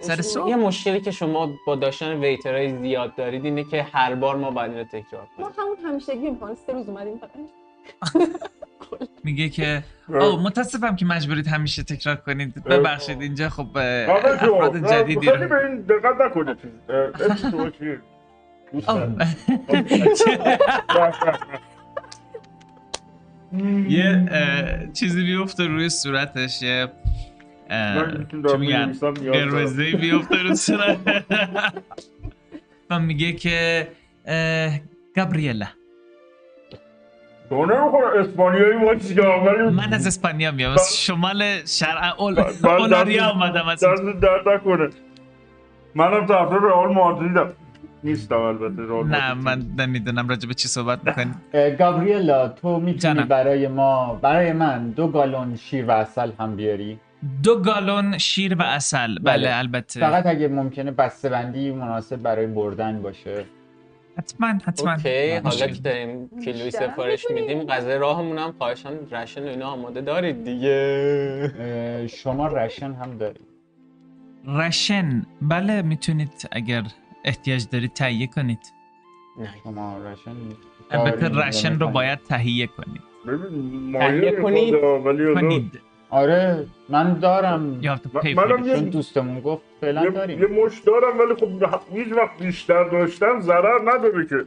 سر صبح؟ یه مشکلی که شما با داشتن ویترهای زیاد دارید اینه که هر بار ما باید اینو تکرار ما کنیم همون همیشگی سه روز اومدیم فقط میگه که. او متاسفم که مجبورید همیشه تکرار کنید. ببخشید اینجا خب افراد جدیدی رو به این دقت نکنید. اه، اسم شما چیه؟ یه چیزی بیفته روی صورتش یه چی میگن. قرمزه‌ای بیفته رو صورت. و میگه که گابریلا. تو نمی‌خوره اسپانیایی من از اسپانیا میام. از شمال شرق اول من اولاریا آمدم از دست درد نکنه. منم طرفدار رئال مادریدم. نیستم البته رئال نه. من نمی‌دونم راجع به چی صحبت می‌کنی گابریلا تو می‌تونی. برای ما برای من دو گالون شیر و اصل هم بیاری دو گالون شیر و اصل بله, بله. البته فقط اگه ممکنه بسته بندی مناسب برای بردن باشه حتما حتما اوکی حالا. که داریم بیشتر سفارش؟ میدیم غذای راهمون هم خواهشان رشن و اینا آماده دارید دیگه شما رشن هم دارید رشن بله می‌تونید اگر احتیاج دارید تهیه کنید نه شما رشن البته رشن رو؟ باید تهیه کنید ببین تهیه مایه کنید. کنید آره من دارم من- منم. یه- دوستمون گفت فعلا داریم یه مش دارم ولی خب هیچ وقت بیشتر داشتن ضرر نداره که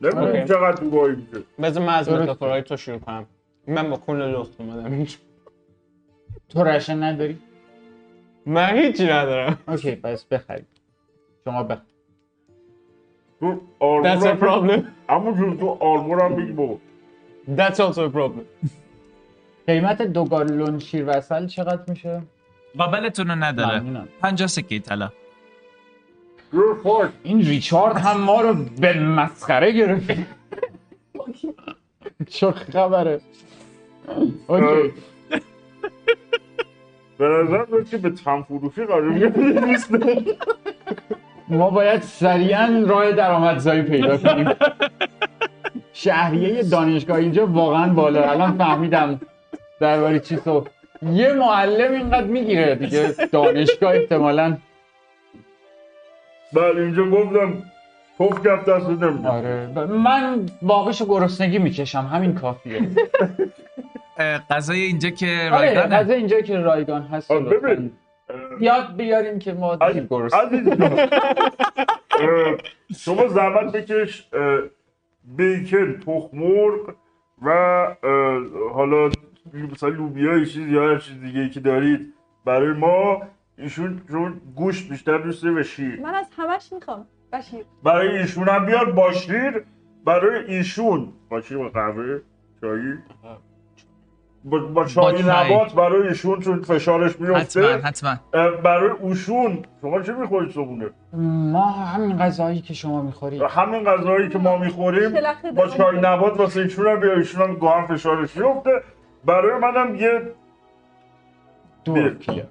نمی‌دونیم اوکی. چقدر دوبایی میشه بذار من از درسته. متافورای تو شروع کنم من با کل لخت اومدم اینجا. تو رشن نداری؟ من هیچی ندارم اوکی پس بخرید شما بخر تو That's a problem. همون جور تو آرمور هم بگی بابا. That's also a problem. قیمت دو گالون شیر وصل چقدر میشه؟ قابلتون رو نداره. ممنونم. 50 سکه طلا. این ریچارد هم ما رو به مسخره گرفت چه خبره. اوکی. به نظر که به تم فروشی قرار نیست. ما باید سریعا راه درآمدزایی پیدا کنیم. شهریه دانشگاه اینجا واقعا بالا. الان فهمیدم درباره چی صحبت یه معلم اینقدر می‌گیره دیگه. دانشگاه احتمالا. بله اینجا گفتم. توف کف دست آره. ب- من باقیشو گرسنگی می‌کشم. همین کافیه. غذای اینجا که آره رایگانه. غذا اینجا که رایگان هست. ببین. یاد بیاریم که ما جان. اه، شما زحمت بکش بیکن تخم مرغ و حالا مثلا لوبیا چیز یا هر چیز دیگه ای که دارید برای ما ایشون چون گوشت بیشتر دوست و شیر. من از همش می‌خوام. بشیر برای ایشون هم بیار با شیر برای ایشون. با چی؟ با قهوه چایی؟ با, با چای. نبات برای ایشون چون فشارش حتما میفته حتما. اه، برای اوشون. شما چی می‌خورید صبحونه؟ ما همین غذایی که شما می‌خورید. همین غذایی که ما می‌خوریم با. چای نبات واسه ایشون هم بیا ایشون هم گاهم فشارش میفته برای منم یه دو. کیلو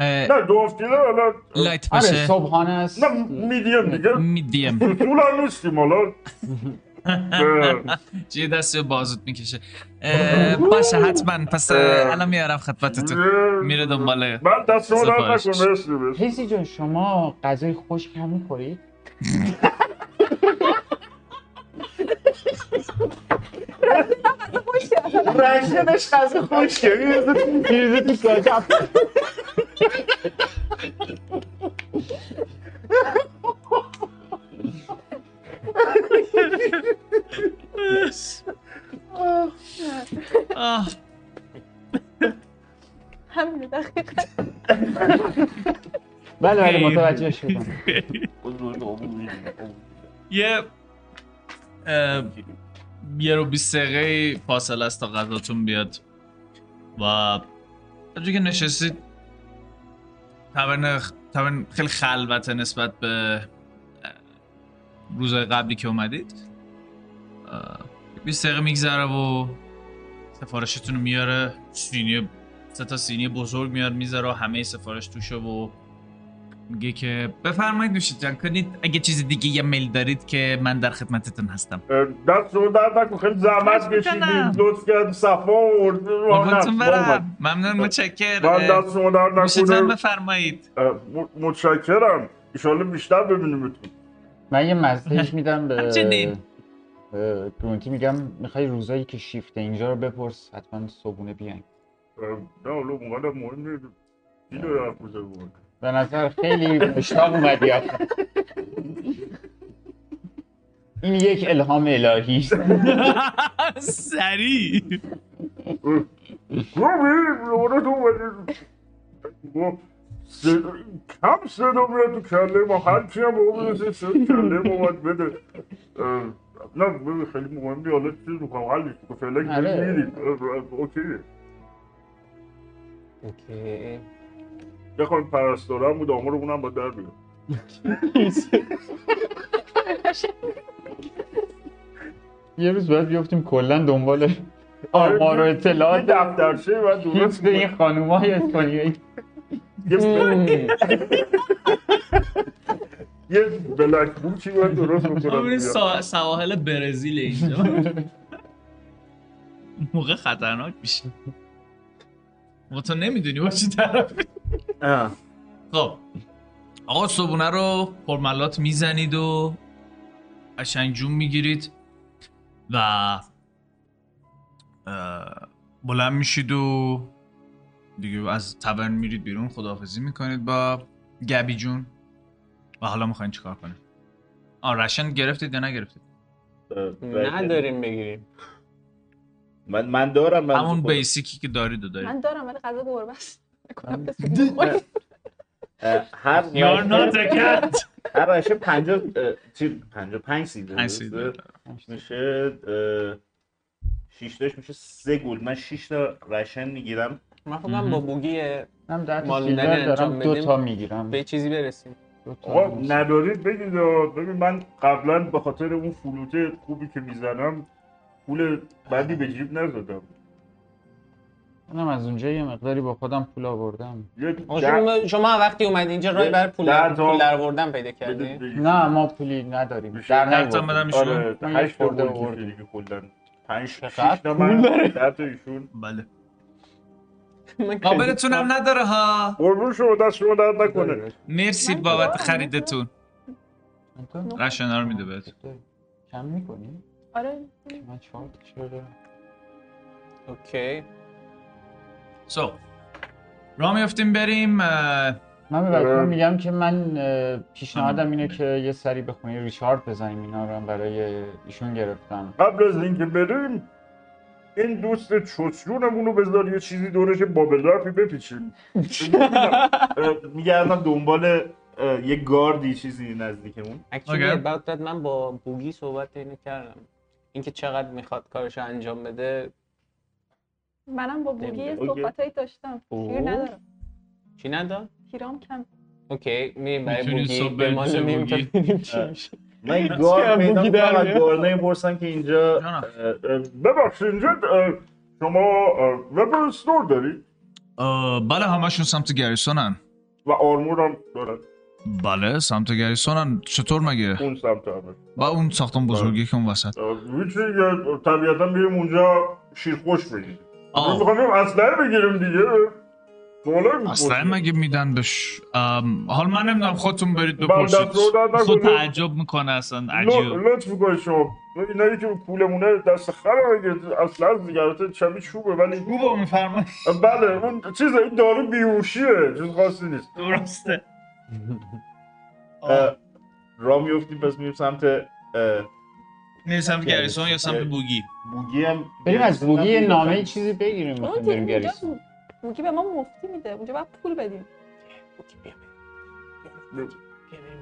نه دو کیلو حالا لایت آره باشه. صبحانه است. نه میدیم دیگه. میدیم. طول هم نیستیم حالا. چیه دست به بازوت می‌کشه. باشه حتما. پس الان میارم خدمتتون. میره دنبال من دست شما در سفارش. نکن مرسی. هیسی جان شما غذای خشک هم می‌خورید؟ رشنش غذا خوشگه میرزه تو کاچپ آه، همین دقیقا. بله بله. متوجه شدم. یه یه رو بیست دقیقه فاصله است تا غذاتون بیاد. و همجور که نشستید تاورن خیلی خلوته نسبت به روزهای قبلی که اومدید. اه، 20 دقیقه میگذره و سفارشتون رو میاره. سینی سه تا سینی بزرگ میاد می‌ذاره و همه سفارش توشه و میگه که بفرمایید نوشید جان کنید اگه چیز دیگه یه میل دارید که من در خدمتتون هستم. دست شما در نکن خیلی زحمت کشیدید می‌کنم. لطف کرد صفا آورد برم. ممنون من متشکر دست شما در نوشید جان نکنه. بفرمایید. متشکرم. ایشالله بیشتر ببینیمتون. من یه مزدش میدم به همچنین. گرونتی میگم می‌خوای روزایی که شیفته اینجا رو بپرس حتما صبحونه بیاین اه، نه حالا موقعا مهم نیست حرف می‌زنی؟ به نظر خیلی مشتاق اومدی. این یک الهام الهی است. سریع تو کم صدا میاد تو کله ما. هرچی هم به اون برسه صدا کله ما باید بده. نه ببین خیلی مهم نیست حالا چیز می‌کنم حل نیست. که فعلا که آره. اه، اوکیه اوکی. بخوام پرستارم بود. آمارمون با در بیاد. یه روز باید بیفتیم کلا دنبال آمار و اطلاعات. دفترچه و درست درست به این خانوم های اسپانیایی. یه یه بلک بوکی باید درست بکنم سواحل برزیل اینجا. موقع خطرناک میشه. و تو نمی‌دونی با چی طرف خب. آقا صبونه رو پرملات می‌زنید و قشنگ جون می‌گیرید و بلند میشید و دیگه از تورن میرید بیرون خداحافظی می‌کنید. با گبی جون. و حالا می‌خواین چیکار کنید آ رشن گرفتید یا نگرفتید؟ نداریم بگیریم. من من دارم من همون. بیسیکی که دارید و دارید. من دارم ولی غذا گربه است هر You're not a cat. هر رشه 50 چی؟ 55 سیده پنج سیده. میشه 6 تاش میشه 3 گل من 6 تا رشن می‌گیرم. من فکرم با بوگی مالوندنی انجام دارم. دو بدیم. تا می‌گیرم. به چیزی برسیم. آقا. ندارید بگید. ببین من قبلا به خاطر اون فلوت خوبی که می‌زنم پول بدی به جیب نزدم. منم از اونجا یه مقداری با خودم پول آوردم. شما, شما وقتی اومدی اینجا رای برای پول پول درآوردن پیدا کردی؟ نه ما پولی نداریم. در نیاوردیم. بدم ایشون. آره هشت تا خورده پنج شیش چقدر تا پول من؟ ده تا ایشون. بله. قابلتون هم نداره ها. قربون شما دست شما درد نکنه. مرسی من بابت. خریدتون. رشنا رو میده بهت. کم می‌کنی؟ آره. من چهار اوکی. سو را میفتیم بریم من به اه. میگم که من پیشنهادم اینه که یه سری به خونه ریچارد بزنیم اینا رو هم برای ایشون گرفتم. قبل از اینکه بریم این دوست چوچرونمون رو بذار یه چیزی دورش بابل رفی بپیچیم میگردم دنبال یه گاردی چیزی نزدیکمون. اکچولی about that من با بوگی صحبت اینو کردم. اینکه چقدر می‌خواد کارش انجام بده. منم با بوگی. صحبتایی داشتم. گیر ندارم. چی نداد؟ تیرام کم. اوکی میریم برای بوگی بوگی. ببینیم چی میشه. من این که پیدا می‌کنم. گاردای پرسم که اینجا ببخشید اینجا شما اه، وبر استور دارید؟ بله همشون سمت گریسونن و آرمور هم دارن. بله سمت گریسونن چطور مگه؟ اون سمت همه. با اون ساختمون بزرگی که اون وسط. هیچی طبیعتا میریم اونجا شیرخوش بگیریم. آه. می‌خوایم اسلحه بگیریم دیگه. اصلا. مگه میدن بش ام، حال من نمی‌دونم خودتون برید بپرسید. خود تعجب می‌کنه اصلا عجیب. لطف می‌کنید شما. اینایی که پولمونه دست خرم اگه اصلا از دیگه شبیه چوبه ولی خوبه میفرمایید. بله اون چیز این دارو بیهوشیه. چیز خاصی نیست. درسته. راه میفتیم پس میریم سمت اه، میری سمت گریسون یا سمت بوگی؟ بوگی هم بریم از بوگی نامه چیزی بگیریم بریم گریسون بوگی به ما مفتی میده. اونجا باید پول بدیم.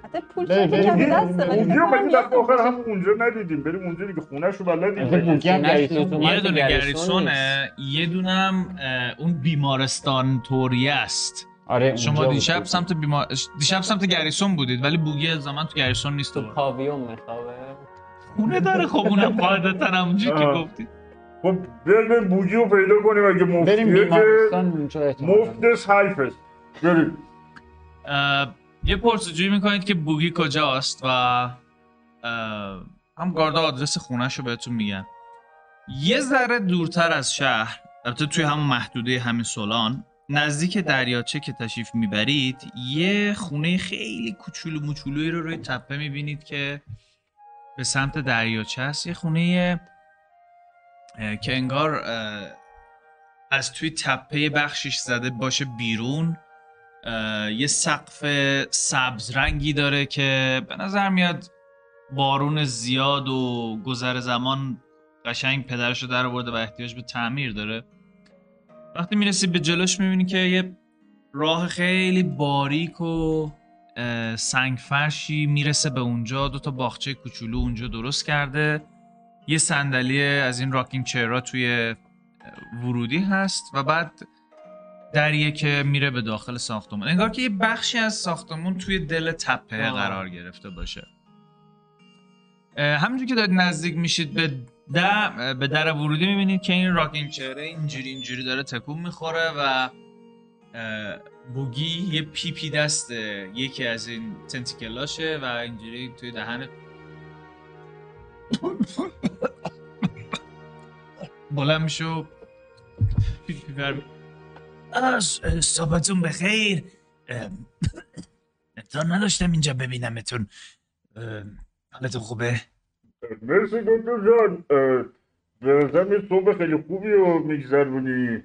حتی پول کمی بریم، دسته ولی اونجا دفعه آخر هم اونجا ندیدیم. بریم اونجا دیگه خونه شو آخه بلدیم یه دونه گریسون گریسونه یه دونم اون بیمارستان توری است. آره شما دیشب. سمت بیمار... دیشب سمت گریسون بودید ولی بوگی زمان تو گریسون نیست تو. پاویون میخوابه. خونه داره خب اونم قاعدتا همونجوری که. گفتید. خب بریم بوگی رو پیدا کنیم اگه بریم مفتیه که. مفتش حیفست بریم. اه، یه پرسجویی می‌کنید که بوگی کجاست و هم گاردا آدرس خونهش رو بهتون میگن. یه ذره دورتر از شهر البته توی همون محدوده همین سولان نزدیک دریاچه که تشریف می‌برید یه خونه خیلی کوچولو موچولویی رو روی تپه می‌بینید که به سمت دریاچه است. یه خونه که انگار از توی تپه بخشش زده باشه بیرون. یه سقف سبز رنگی داره که به نظر میاد بارون زیاد و گذر زمان قشنگ پدرش رو در آورده و احتیاج به تعمیر داره. وقتی می‌رسی به جلوش می‌بینی که یه راه خیلی باریک و اه، سنگ فرشی می‌رسه به اونجا. دو تا باغچه کوچولو اونجا درست کرده. یه صندلی از این راکینگ چیرا توی ورودی هست و بعد دریه که میره به داخل ساختمون انگار که یه بخشی از ساختمون توی دل تپه آه. قرار گرفته باشه همینجور که دارید نزدیک میشید به در به در ورودی می‌بینید که این راکینگ چهره اینجوری اینجوری داره تکون می‌خوره و بوگی یه پیپی دست یکی از این تنتیکلاشه و اینجوری توی دهن بلند میشه و پیپی بر از صحبتون بخیر. امتحان نداشتم اینجا ببینمتون. حالتون خوبه؟ مرسی دکتر جان. به نظرم یه صبح خیلی خوبی رو میگذرونی.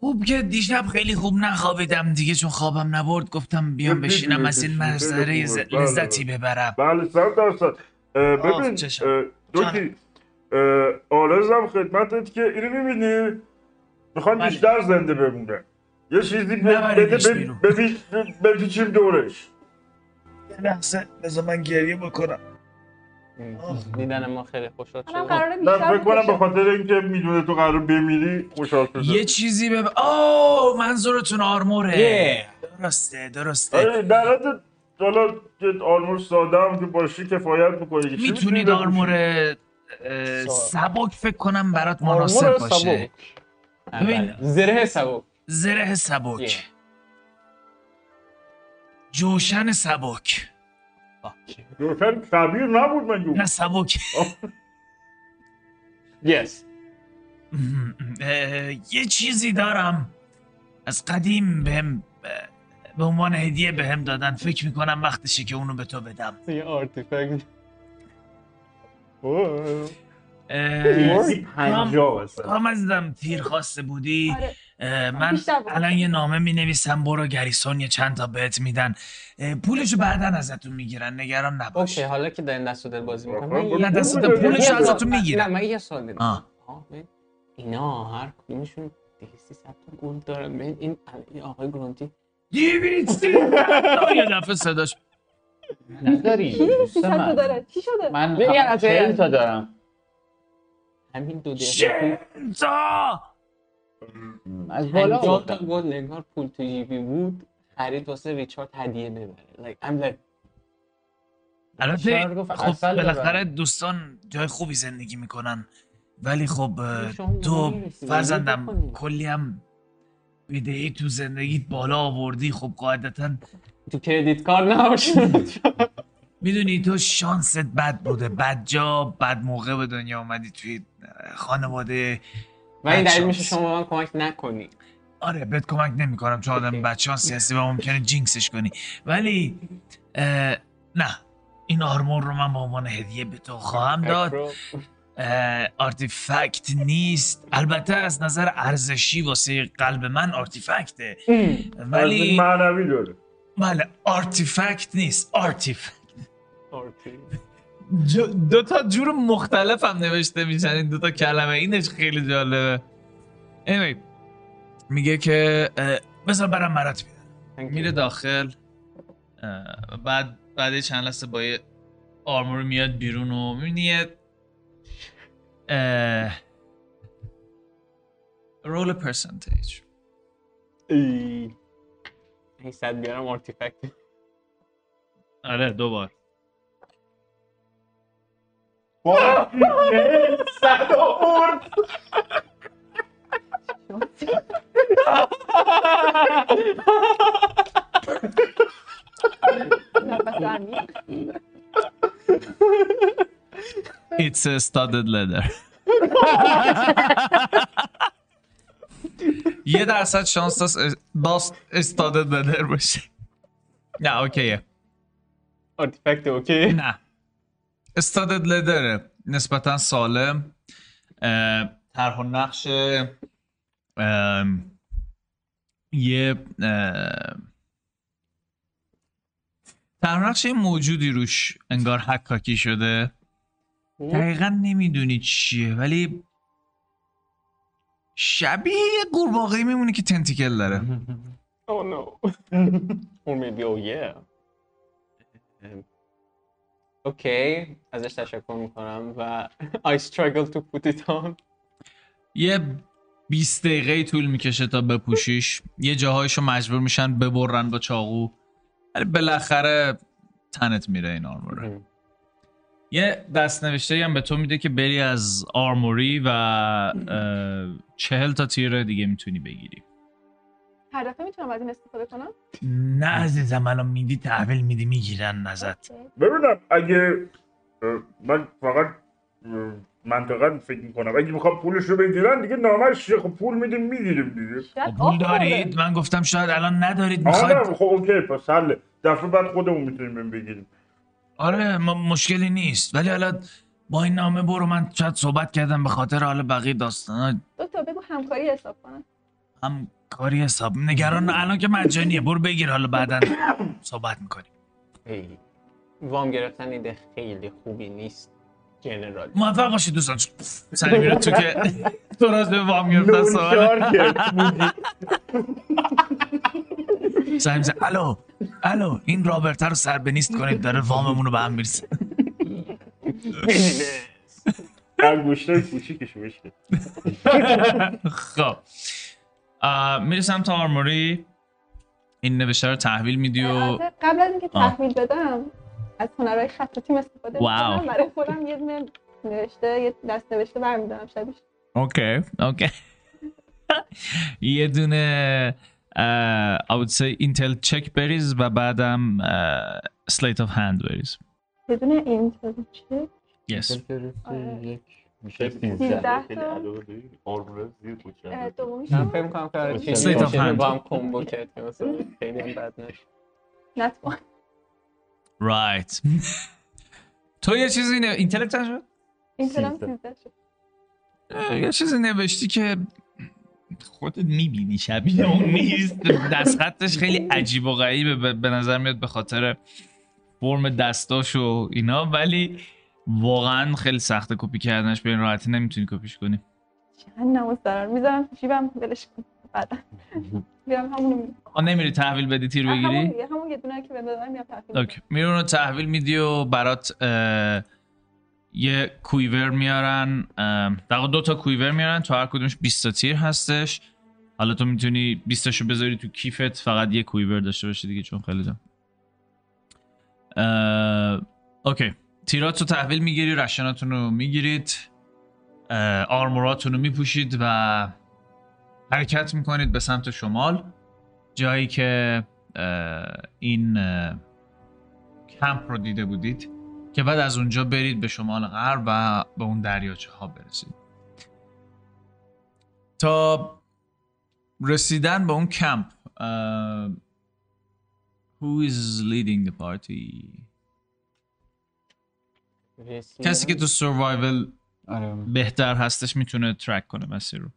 خوب که دیشب خیلی خوب نخوابیدم دیگه چون خوابم نبرد. گفتم بیام بشینم از این منظره بله، لذتی. ببرم. بله صد درصد. ببین دوکی آرزم خدمتت که اینو می‌بینی؟ می‌خوام بله. بیشتر زنده بمونه. یه چیزی بده بپیچیم دورش. یه لحظه بذار من گریه بکنم. دیدن ما خیلی خوشحال منم شد قراره من فکر کنم به. خاطر اینکه می‌دونه تو قرار بمیری خوشحال شده یه چیزی بب... اوه منظورتون آرموره. Yeah. درسته درسته. آره، در حد حالا که آرمور ساده هم که باشی کفایت می‌کنه می‌تونید آرمور سبک. فکر کنم برات مناسب باشه. ببین. زره سبک. زره سبک. جوشن سبک. دوتر کبیر نبود من گفت نه سبک. یس یه چیزی دارم از قدیم بهم به عنوان هدیه بهم دادن. فکر می‌کنم وقتشه که اونو به تو بدم. یه artifact. کام عزیزم تیر خواسته بودی؟ آره. من. الان یه نامه می نویسم برو گریسون یه چند تا بهت میدن. پولشو بعدا ازتون می‌گیرن نگران نباش. OK حالا که دارین دست و دل بازی می‌کنم نه دست بوده. پولشو ازتون می‌گیرن. نه من یه سوال دارم. اینا هر کدومشون 200 تا گل دارن. ببین این آقای گرانتی دیویستی یه دفعه صداش. نداری چی دوست من. داره؟ چی شده؟ من چهل تا دارم. همین دو دقیقه. شنزا! از بالا تا. گل نگار پول تو جیبی بود. خرید واسه ریچارد هدیه ببره. Like I'm like البته خب بالاخره. دوستان جای خوبی زندگی می‌کنن. ولی خب تو فرزندم. کلی هم بدهی تو زندگیت بالا آوردی خب قاعدتا تو کردیت کارت نباشه. می‌دونی تو شانست بد بوده. بد جا بد موقع به دنیا اومدی توی خانواده. و این دلیل میشه. شما به من کمک نکنی. آره بهت کمک نمی‌کنم. چون آدم. بدشانسی هستی و ممکنه جینکسش کنی. ولی نه. این armor رو من به عنوان هدیه به تو خواهم داد. artifact نیست. البته از نظر ارزشی واسه قلب من artifact ه. ولی معنوی داره. بله artifact نیست. artifact. arti. دو تا جور مختلف هم نوشته میشن. این دو تا کلمه. اینش خیلی جالبه. Anyway, میگه که بذار برم برات بیارم. میره داخل. بعد بعد چند لحظه با یه آرمور میاد بیرون و می‌بینی یه اه، رول پرسنتیج ای. این صد بیارم آرتیفکت آره دوبار صد آورد نفس عمیق. It's a studded leather. یه درصد شانس داشت داست استادد لدر باشه. نه اوکیه. artifact OK. نه. studded leather ه نسبتا سالم طرح و نقش یه طرح نقش یه موجودی روش انگار حکاکی شده. دقیقا نمی‌دونی چیه ولی شبیه یه قورباغه‌ای میمونه که tentacle داره. Oh no. or maybe oh yeah. Um, اوکی ازش تشکر می‌کنم و I struggle to put it on. یه 20 دقیقه طول می‌کشه تا بپوشیش. یه جاهایشو مجبور میشن ببرن با چاقو. ولی بالاخره تنت میره این آرموره یه دست نوشته هم به تو میده که بری از آرموری و چهل تا تیر دیگه می‌تونی بگیری. هر دفعه می‌تونم از این استفاده کنم؟ نه عزیزم الان میدی تحویل میدی می‌گیرن ازت. ببینم اگه من فقط منطقا فکر می‌کنم. اگه می‌خوام پولش رو بگیرن دیگه نامش؟ خب پول میدیم می‌گیریم دیگه. خب، پول دارید. من گفتم شاید الان ندارید می‌خواید نه خب اوکی پس حله. دفعه بعد خودمون می‌تونیم بگیریم. آره ما مشکلی نیست. ولی حالا با این نامه برو من شاید صحبت کردم به خاطر حالا بقیه داستانا. دکتر بگو همکاری حساب کنم. هم کاری حساب. نگران الان که مجانیه. برو بگیر حالا بعدا صحبت می‌کنیم. خیلی وام گرفتن ایده خیلی خوبی نیست. جنرال. موفق باشید دوستان. سری میره تو که تو راست به وام گرفتن صحبت بودی. سعی میزه الو الو این رابرت رو سر به نیست کنید داره واممون رو به هم می‌رسه بشکن خب. می‌رسم تا armory. این نوشته رو تحویل میدی و البته قبل از اینکه. تحویل بدم از هنرهای خطاطیم استفاده wow. می‌کنم. برای خودم یه دونه نوشته یه دست نوشته برمیدارم شبیش OK OK. یه دونه I would say Intel check بریز و بعدم sleight of hand بریز یه دونه اینتل چک؟ Yes. آره. یک میشه سیزده سیزده خیلی تا. علاوه داری. آرمور زیر دومیش من فکر می‌کنم که Slate چیزی of باشه hand. با هم کمبو کرد که مثلا خیلی هم بد نشه. نتوان right. تو یه چیزی نه اینتلکت چند شد؟ اینتل هم سیزده. سیزده شد. اه، یه چیزی نوشتی که خودت می‌بینی شبیه اون نیست دست خطش خیلی عجیب و غریبه. به- نظر میاد به خاطر فرم دستاش و اینا. ولی واقعا خیلی سخته کپی کردنش. به این راحتی نمی‌تونی کپیش کنی. چند نماز دارم می‌ذارم تو جیبم. ولش کن بعدا میرم آ نمیری تحویل بدی تیر همون بگیری همون یه دونه که دادن میرم تحویل OK. میری اونو تحویل میدی و برات اه، یه quiver میارن در دو تا quiver میارن تو هر کدومش 20 تا تیر هستش. حالا تو می‌تونی 20 تاشو بذاری تو کیفت فقط یه کویور داشته باشی دیگه چون خیلی جان اوکی. تیرات رو تحویل می‌گیری رشناتون رو می‌گیرید آرموراتون رو میپوشید و حرکت می‌کنید به سمت شمال. جایی که این کمپ رو دیده بودید. که بعد از اونجا برید به شمال غرب و به اون دریاچه ها برسید. تا رسیدن به اون کمپ Who is leading the party? کسی که تو survival آره. بهتر هستش می‌تونه ترک کنه مسیر رو.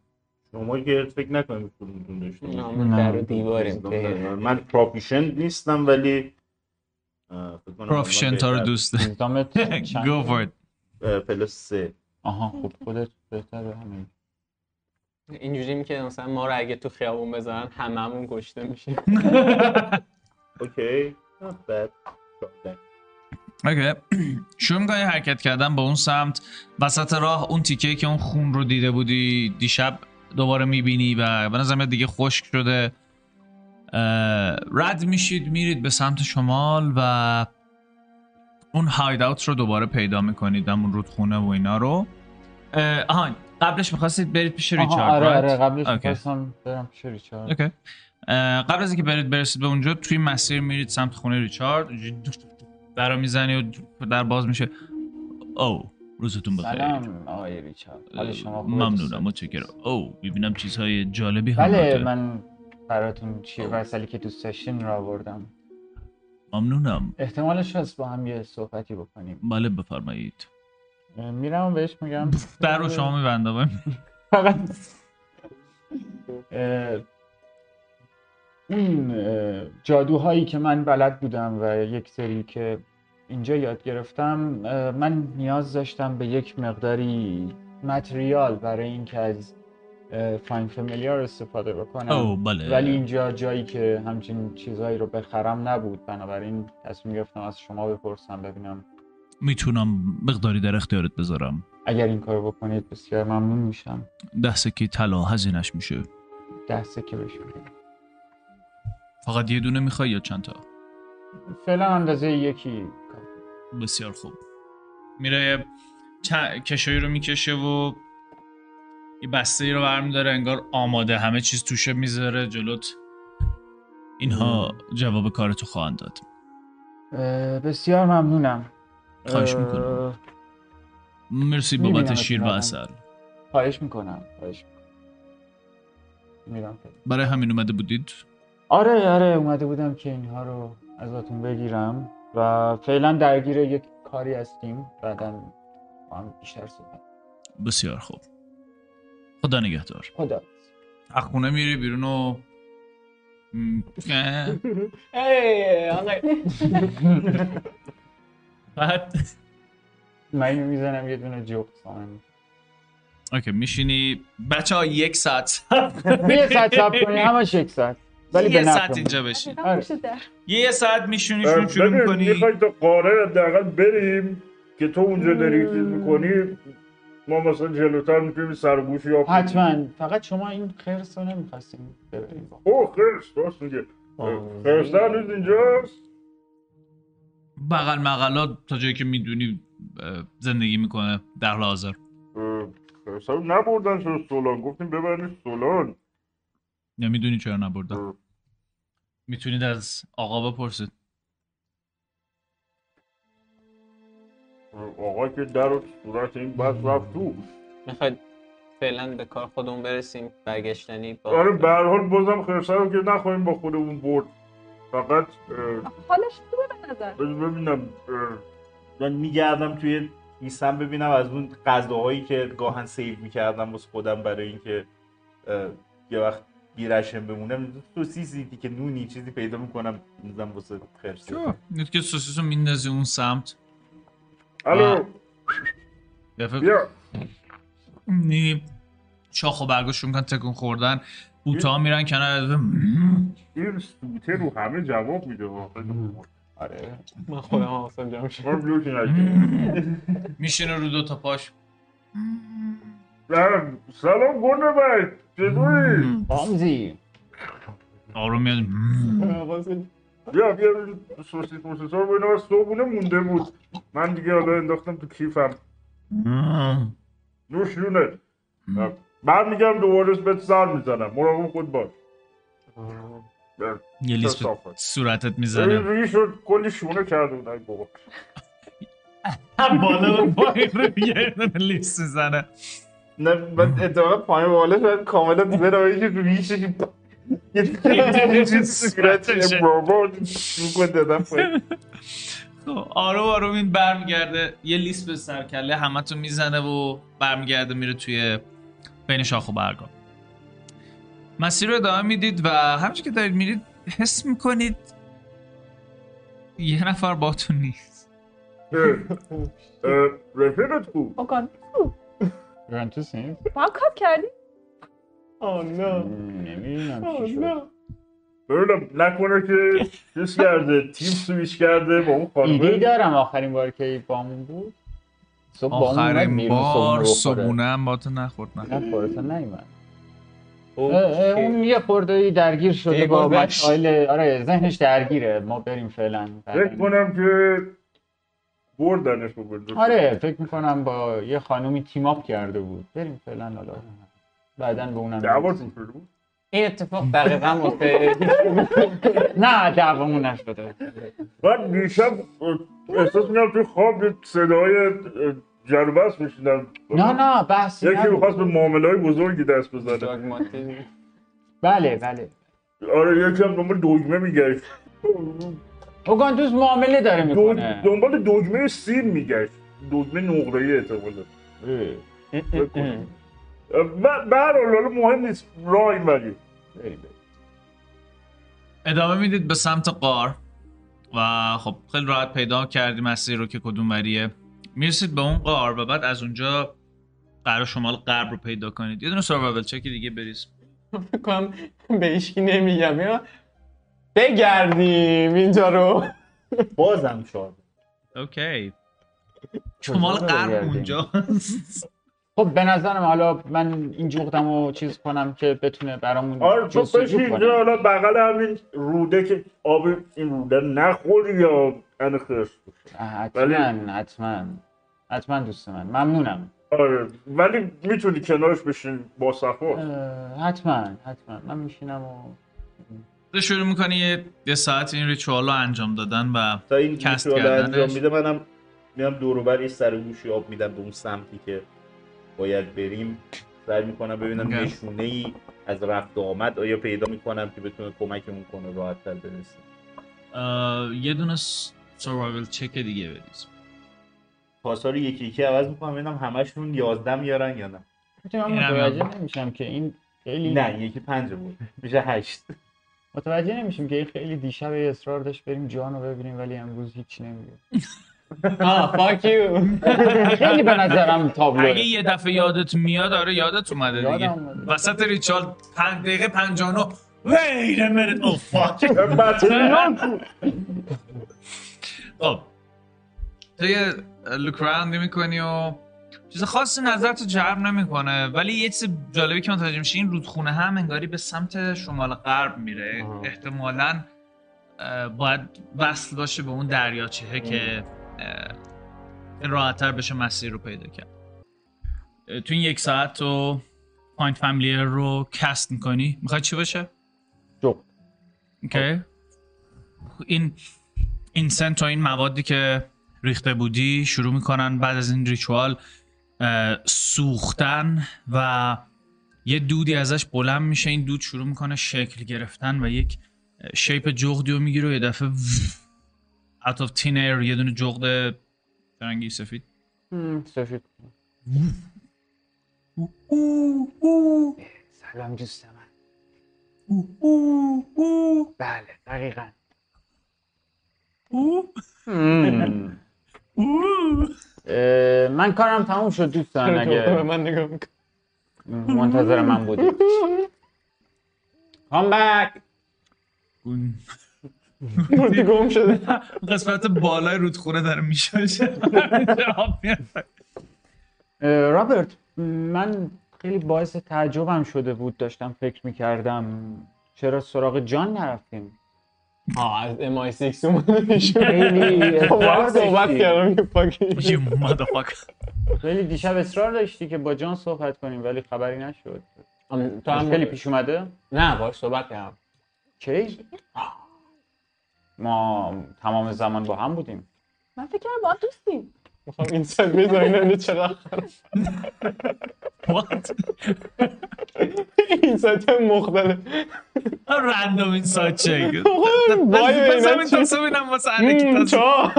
شما که فکر کدومتون. نام در که من proficient نیستم ولی proficient ها رو. دوست it. اه، plus سه. آها خب خودت بهتره همین. اینجوری که مثلا ما رو اگه تو خیابون بذارن هممون کشته میشیم. اوکی. اوکی. شروع می‌کنی حرکت کردن به اون سمت وسط راه اون تیکه که اون خون رو دیده بودی دیشب دوباره می‌بینی و به نظر دیگه خشک شده. رد میشید میرید به سمت شمال و اون هاید اوت رو دوباره پیدا می‌کنید همون رودخونه و اینا رو اه، آها قبلش می‌خواستید برید پیش ریچارد آره? آره قبلش. می‌خواستم برم پیش ریچارد اوکی قبل از اینکه برید برسید به اونجا توی مسیر میرید سمت خونه ریچارد در می‌زنی و در باز میشه او روزتون بخیر سلام آقای ریچارد حال شما ممنونم؟ متشکرم او می‌بینم چیزهای جالبی هم بله. من براتون شیر وصلی که دوست داشتین را آوردم. ممنونم. احتمالش هست با هم یه صحبتی بکنیم. بله بفرمایید. میرم و بهش میگم. در رو شما میبندم. فقط اون جادوهایی که من بلد بودم و یک سری که اینجا یاد گرفتم من نیاز داشتم به یک مقداری متریال برای اینکه از فاین فامیلیار استفاده بکنم. او بله. ولی اینجا جایی که همچین چیزهایی رو بخرم نبود. بنابراین تصمیم گرفتم از شما بپرسم ببینم. می‌تونم مقداری در اختیارت بذارم. اگر این کار بکنید بسیار ممنون میشم. ده سکه طلا هزینش میشه. ده سکه بشون فقط یه دونه می‌خوای یا چند تا؟ فعلا اندازه یکی. بسیار خوب. میره چ- کشویی رو می‌کشه و یه بسته ای رو برمیداره انگار آماده همه چیز توشه می‌ذاره جلوت. اینها جواب کارتو خواهند داد. بسیار ممنونم. خواهش اه، می‌کنم. مرسی بابت شیر و. اصل خواهش می‌کنم خواهش می‌کنم. برای همین اومده بودید؟ آره آره اومده بودم که اینها رو ازتون بگیرم و فعلا درگیر یک کاری هستیم. بعدا با هم بیشتر صحبت بسیار خوب. خدا نگهدار. خدا. از خونه میری بیرون و بعد من می‌زنم یه دونه جوک سامن اوکی میشینی. بچه ها یک ساعت یه ساعت سب کنی همش یک ساعت. ولی یه ساعت اینجا بشین. یه ساعت میشونی شروع شروع می‌کنی. می‌خوای تا قاره حداقل بریم که تو اونجا داری چیز می‌کنی. ما مثلا جلوتر می‌تونیم سر و گوش یا حتما. فقط شما این خرس رو نمی‌خواستیم او خرس راست میگه. خرس هنوز اینجاست؟ بغل مغلا تا جایی که می‌دونی زندگی می‌کنه در حاضر. اه، خرس رو نبردن چرا سولان؟ گفتیم ببرنش سولان. نمی‌دونی چرا نبردن. می‌تونید از آقا بپرسید. آقا که در صورت این بس رفت تو. می‌خواید فعلا به کار خودمون برسیم برگشتنی با آره به هر حال بازم خرسه رو که نخواهیم با خودمون برد. فقط حالش خوبه به نظر. ببینم من میگردم توی لیستم ببینم از اون غذاهایی که گاهن سیو می‌کردم واسه خودم برای اینکه یه وقت بیرشم بمونم سوسیسی که نونی چیزی پیدا می‌کنم میزم واسه نیت که سوسیس رو میندازی اون سمت؟ الو دفعه بیا. می‌بینی شاخ و برگاش می‌کنن تکون خوردن. بوتا میرن کنار. این سوته رو همه جواب میده واقعا. آره. من خودم حواسم جمع شد. میشینه رو دو تا پاش. سلام سلام گنده بای چطوری؟ آمزی آروم میاد. بیا بیا موسیس ها. رو اینا صبحونه مونده بود. من دیگه حالا انداختم تو کیفم. نوش جونت برمیگم دوباره بهت سر می‌زنم. مراقب خود باش. یه لیست. صورتت می‌زنه. ریش شد کلی شونه کرده بود. بابا. بالا و پایین رو یه لیست می‌زنه. نه من اتفاقا پایین بالا شاید کاملا برای که ریشش پایین خب، آروم آروم این برمیگرده. یه لیست به سرکله همه تو می‌زنه و برمیگرده میره توی بین شاخ و برگا. مسیر رو ادامه می‌دید و همچون که دارید میرید حس می‌کنید یه نفر باتون نیست. رفیقت آگان یوونتوس نیست با هم کار کردی؟ نمی‌دونم نه ببینم نکنه که چیز کرده تیم سویش کرده با اون ایده خانمه دارم آخرین بار که بامون بود صبح بامون اومد آخرین بار صبحونه هم باتون نخورد نه نه خورتون نیومد اوکی. اون یه خورده درگیر شده با. مسائل آره ذهنش درگیره ما بریم فعلا فکر کنم که بردنش رو بردن آره فکر می‌کنم با یه خانومی تیم اپ کرده بود بریم فعلا حالا بعدا به اونم دعواتون این اتفاق دقیقا واسه نه دعوامون نشده من دیشب احساس می‌کنم توی خواب صدای جربست میشیدم. نه نه بحثی یکی. می‌خواست به معامله های بزرگی دست بزنه. بله بله. آره یکی هم دنبال دوگمه میگشت. اوگانتوس معامله داره. می‌کنه. دنبال دوگمه سیم میگشت. دوگمه نقره‌ای احتمالا. و به هر حال حالا مهم نیست. راه این ولی. ادامه می‌دید به سمت قار و خب خیلی راحت پیدا کردی مسیر رو که کدوم وریه. می‌رسید به اون قار و بعد از اونجا قرار شمال غرب رو پیدا کنید. یه دونه سروایول چکی دیگه بریز. فکر کنم به هیچکی نمیگم. یا بگردیم اینجا رو. بازم شاد. اوکی. شمال غرب؟ اونجا. خب به نظرم حالا من این جغدم رو چیز کنم که بتونه برامون آره تو اینجا حالا بغل همین روده که آب این روده نخوری یا ان خرس ولی- حتما حتما. حتما دوست من. ممنونم. آره ولی می‌تونی کنارش بشین با صفا. حتما حتما. من میشینم و تو شروع می‌کنی یه, یه ساعت این ریچوال رو انجام دادن و تا این کست رو انجام کردنش. میده منم میام دور و بر یه سر و گوشی آب میدم به اون سمتی که باید بریم. سعی می‌کنم ببینم. نشونه ای از رفت و آمد آیا پیدا می‌کنم که بتونه کمکمون کنه راحت تر برسیم یه دونه سروایول چک دیگه بریز پاسا رو یکی یکی عوض می‌کنم ببینم همشون 11 میارن یا نه. متوجه. نمیشم که این خیلی نه یکی پنج بود. میشه هشت. متوجه نمیشیم که این خیلی دیشب اصرار داشت بریم جان رو ببینیم ولی امروز هیچ نمیگه آه فاک یو خیلی به نظرم اگه تابلو یه دفعه یادت میاد آره یادت اومده دیگه. وسط ریچال پنج دقیقه پنجانو Wait a minute. Oh fuck. بطریان کو خب. تو یه look around ی می‌کنی و چیز خاصی نظر تو جلب نمی‌کنه. ولی یه چیز جالبی که متوجه میشی این رودخونه هم انگاری به سمت شمال غرب میره. احتمالا باید وصل باشه به اون دریاچهه که راحتتر بشه مسیر رو پیدا کرد. تو این یک ساعت تو find familiar رو cast می‌کنی؟ می‌خوای چی باشه؟ جغد اوکی. این اینسنت و این موادی که ریخته بودی شروع می‌کنن بعد از این ریچوال سوختن و یه دودی ازش بلند میشه. این دود شروع می‌کنه شکل گرفتن و یک شیپ جغدی رو می‌گیره و یه دفعه out of thin air یه دونه جغد رنگی سفید. سفید. سلام دوست من بله دقیقا. من کارم تموم شد دوستان اگه من نگاه منتظر من بودی کام بک مورتی گم شده. قسمت بالای رودخونه داره میشه رابرت من خیلی باعث تعجبم شده بود داشتم فکر می‌کردم چرا سراغ جان نرفتیم؟ آه از MI6 اومده میشه خیلی خب خیلی دیشب اصرار داشتی که با جان صحبت کنیم ولی خبری نشد. تو هم خیلی پیش اومده؟ نه باش صحبت کردم. کی ما تمام زمان با هم بودیم. من فکر کردم با هم دوستیم. می‌خوام این سایت بزنیم چرا؟ What? این سایت مختلف. رندوم این سایت چک وای بس اینا همین چی؟ تاسو بینم واسه هرکی تاسو چا؟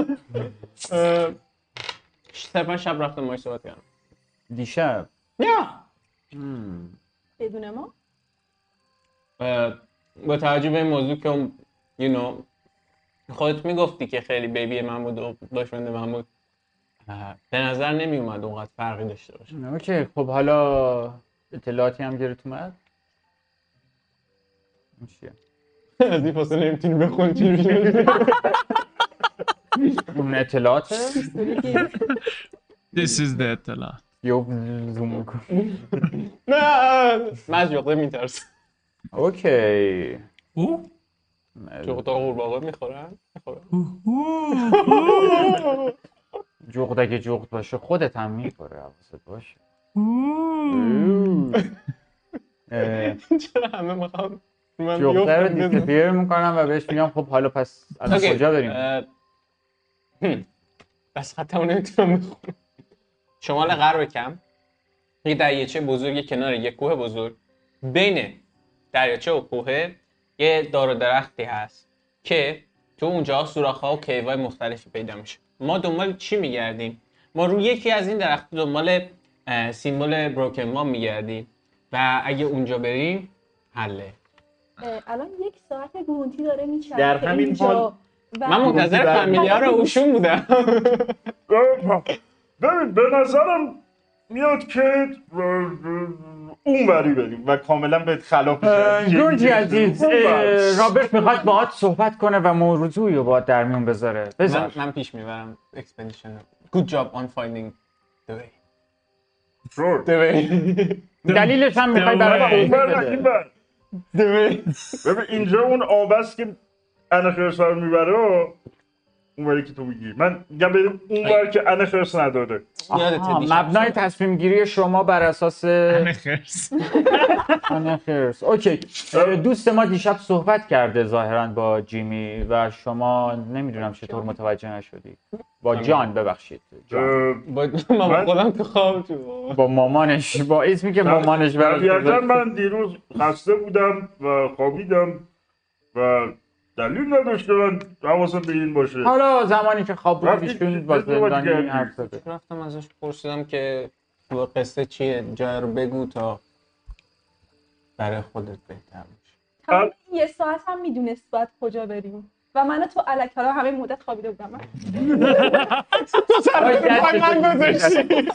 صرفا شب رفتم باش صحبت کردم. دیشب. یا! هم. بدون ما؟ با توجه به این موضوع که اون you know خودت می‌گفتی که خیلی بیبی من بود و دشمن من بود. به نظر نمی اومد اونقدر فرقی داشته باشه. اوکی. خب حالا اطلاعاتی هم گیرت اومد؟ چیه؟ از این فاصله نمی‌تونی بخونی چی میشه؟ اون اطلاعاته This is the اطلاع یا زوم می‌کنم. نه من از جغده میترسم. OK. او؟ جغده قورباغه می‌خورن؟ جغد اگه جغد باشه خودت هم می‌خوره حواست باشه. چرا همه می‌خوام جغده رو disappear می‌کنم و بهش میگم خب حالا پس OK. کجا بریم. بس خطمو نمی‌تونم بخونم شمال غرب کم. یه دریاچه بزرگ کنار یه کوه بزرگ. بین دریاچه و کوه یه دار و درختی هست که تو اونجا سوراخ ها و کیوای مختلفی پیدا میشه. ما دنبال چی میگردیم؟ ما روی یکی از این درخت دنبال سیمبل بروکن ما میگردیم و اگه اونجا بریم حله. الان یک ساعت گونتی داره میچرخه در همین حال- من منتظر بله. فامیلیار اوشون بودم. ببین به نظرم میاد که اون وری بریم و کاملا به خلاف گونجی عزیز. رابرت می‌خواد باهات صحبت کنه و موضوعی رو باهات در میون بذاره. من, بذار. من پیش می‌برم expedition Good job on finding the way. sure. The way. دلیلش هم می‌خوای برای ببین اینجا اون آب است که انه خرس رو می‌بره و اون وری که تو میگی. من میگم بریم اون ور که انه خرس نداره. مبنای تصمیم گیری شما بر اساس خرس. آنه خرس. اوکی. دوست ما دیشب صحبت کرده ظاهرا با جیمی و شما نمی‌دونم چطور متوجه نشدی. با جان ببخشید. جان. با خودم تو خواب تو با مامانش. با اسمی که مامانش براش من دیروز خسته بودم و خوابیدم و دلیل نداشت که من حواسم به این باشه. حالا زمانی که خواب بود ایشون با زندانی؟ حرف زده. رفتم ازش پرسیدم که قصه چیه؟ جای رو بگو تا برای خودت بهتر تمام یه ساعت هم می‌دونست باید کجا بریم. و من تو الک حالا همه مدت خوابیده بودم. من من گذاشتی.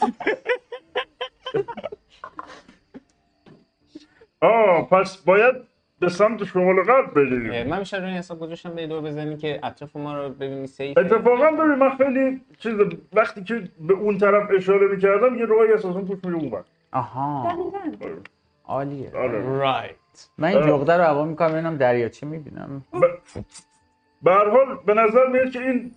آه پس باید به سمت شمال غرب بریم. من میشه روی حساب گذاشتم به دور بزنی که اطراف ما رو ببینی سیف اتفاقا ببین من خیلی چیز وقتی که به اون طرف اشاره می‌کردم یه راهی اساسا توش میره اون. آها. دقیقاً عالیه. آره. رایت من این جغده رو هوا می‌کنم ببینم دریاچه می‌بینم. به هر حال به نظر میاد که این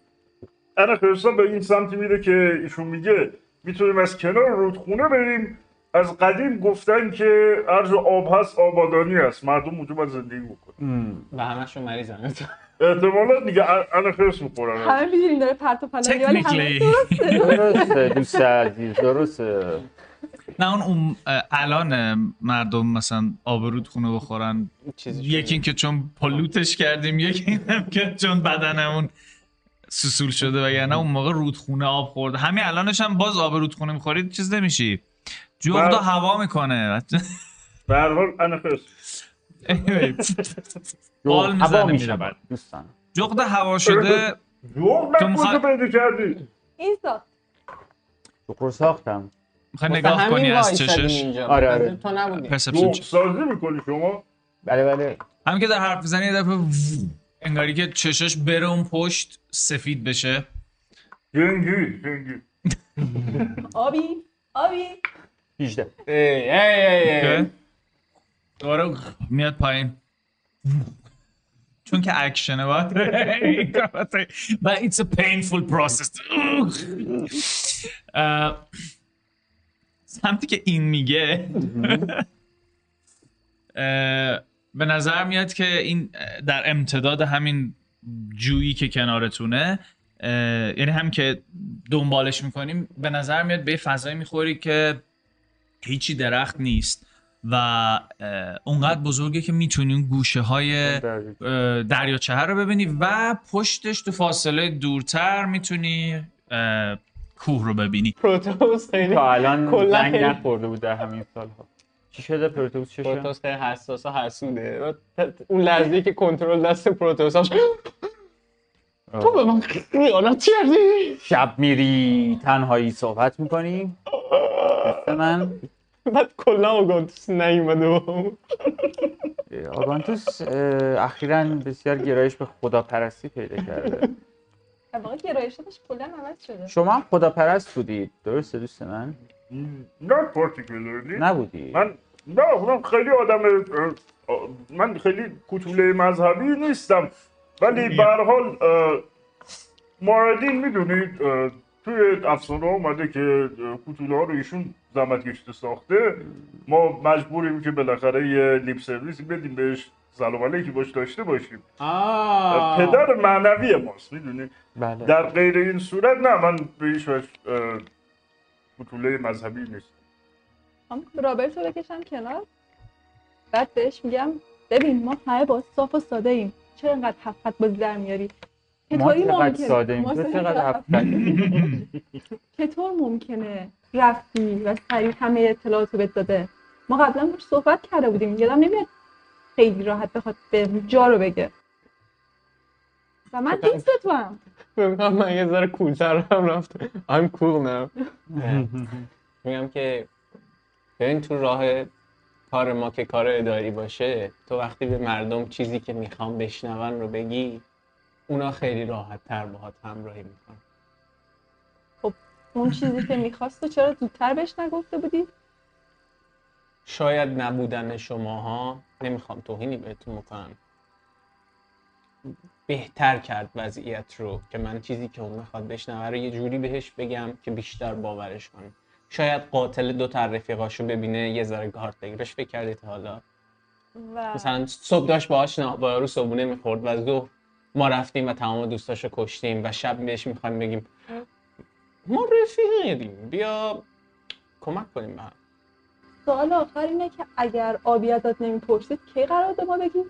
انا به این سمتی میره که ایشون میگه می‌تونیم از کنار رودخونه بریم. از قدیم گفتن که هر جا آب هست آبادانی هست. مردم اونجا باید زندگی بکنن. و همشون مریضن احتمالا دیگه انا خرس می‌خورن همه می‌دونیم داره پرت و پلایی ولی همه Technically. درسته. دوست عزیز درسته. نه اون الان مردم مثلا آب رودخونه بخورن. یکی این که چون پلوتش کردیم یکی اینم که چون بدنمون سوسول شده وگرنه اون موقع رودخونه آب خورده. همین الانش هم باز آب رودخونه می‌خورید چیز نمیشی. جغدا. هوا می‌کنه. به هر حال انا بال هوا می‌زنه میره دوستان. جغدا هوا شده. نکن میخوای- پیدا کردی. این ساعت رو ساختم. می‌خوای نگاه کنی از چشش؟ آره، آره. تو نبودی پرسپشن سازی می‌کنی شما؟ بله بله. هم که در حرف می‌زنی یه دفعه انگاری که چشش بره اون پشت سفید بشه. جنگی جنگی آبی آبی. 18 ای ای ای دوباره میاد پایین چون که اکشنه باید این کار باید- و it's a painful process. سمتی که این میگه به نظر میاد که این در امتداد همین جویی که کنارتونه یعنی هم که دنبالش می‌کنیم به نظر میاد به یه فضایی می‌خوری که هیچی درخت نیست و اونقدر بزرگه که می‌تونی اون گوشه های دریاچه رو ببینی و پشتش تو فاصله دورتر می‌تونی کوه رو ببینی. پروتوس خیلی تا الان زنگ نخورده بود در همین سالها. چی شده پروتوس؟ چه شد؟ پروتوس خیلی حساس و حسوده اون لحظه که کنترل دست پروتوس تو به من خیانت کردی. شب میری تنهایی صحبت می‌کنی؟ دوست من؟ بعد کلا آگانتوس نیومده با آگانتوس اخیرا بسیار گرایش به خداپرستی پیدا کرده. در واقع گرایشاتش کلا عوض شده. شما هم خداپرست بودید. درسته دوست من؟ نه پارتیکولرلی نبودی. من نه من خیلی آدم من خیلی کوتوله مذهبی نیستم. ولی به حال اه، ماردین می‌دونید توی افسانه اومده که کوتوله ها رو ایشون زحمت کشته ساخته. ما مجبوریم که بالاخره یه لیپ سرویسی بدیم بهش سلام علیکی باش داشته باشیم. پدر معنوی ماست می‌دونی؟ بله. در غیر این صورت نه من به هیچ وجه اه، کوتوله مذهبی نیست هم رابرت رو بکشم کنار. بعد بهش میگم ببین ما همه با صاف و ساده ایم. چرا انقدر حفت بازی در میاری؟ چطوری ممکنه؟ ساده ما چقدر چطور ممکنه رفتی و سریع همه اطلاعاتو بهت داده؟ ما قبلا باش صحبت کرده بودیم. یادم نمیاد خیلی راحت بخواد به جا رو بگه. و من دوست تو هم. میگم من یه ذره کولتر هم رفت I'm cool now. میگم که ببین تو راه کار ما که کار اداری باشه تو وقتی به مردم چیزی که می‌خوام بشنون رو بگی اونا خیلی راحت تر باهات همراهی می‌کنن. اون چیزی که می‌خواست تو چرا زودتر بهش نگفته بودی؟ شاید نبودن شماها. نمی‌خوام توهینی بهتون بکنم. بهتر کرد وضعیت رو که من چیزی که اون می‌خواد بشنوه رو یه جوری بهش بگم که بیشتر باورش کنه. شاید قاتل دو تا رفیقاشو ببینه یه ذره گارد بگیرش فکر کردید حالا. و مثلا صبح داشت باهاش نه- با یارو صبحونه می‌خورد و ظهر ما رفتیم و تمام دوستاشو کشتیم و شب بهش می‌خوایم بگیم ما رفیقیم بیا کمک کنیم به هم. سوال آخر اینه که اگر آبی ازت نمی‌پرسید کی قرار ما بگی؟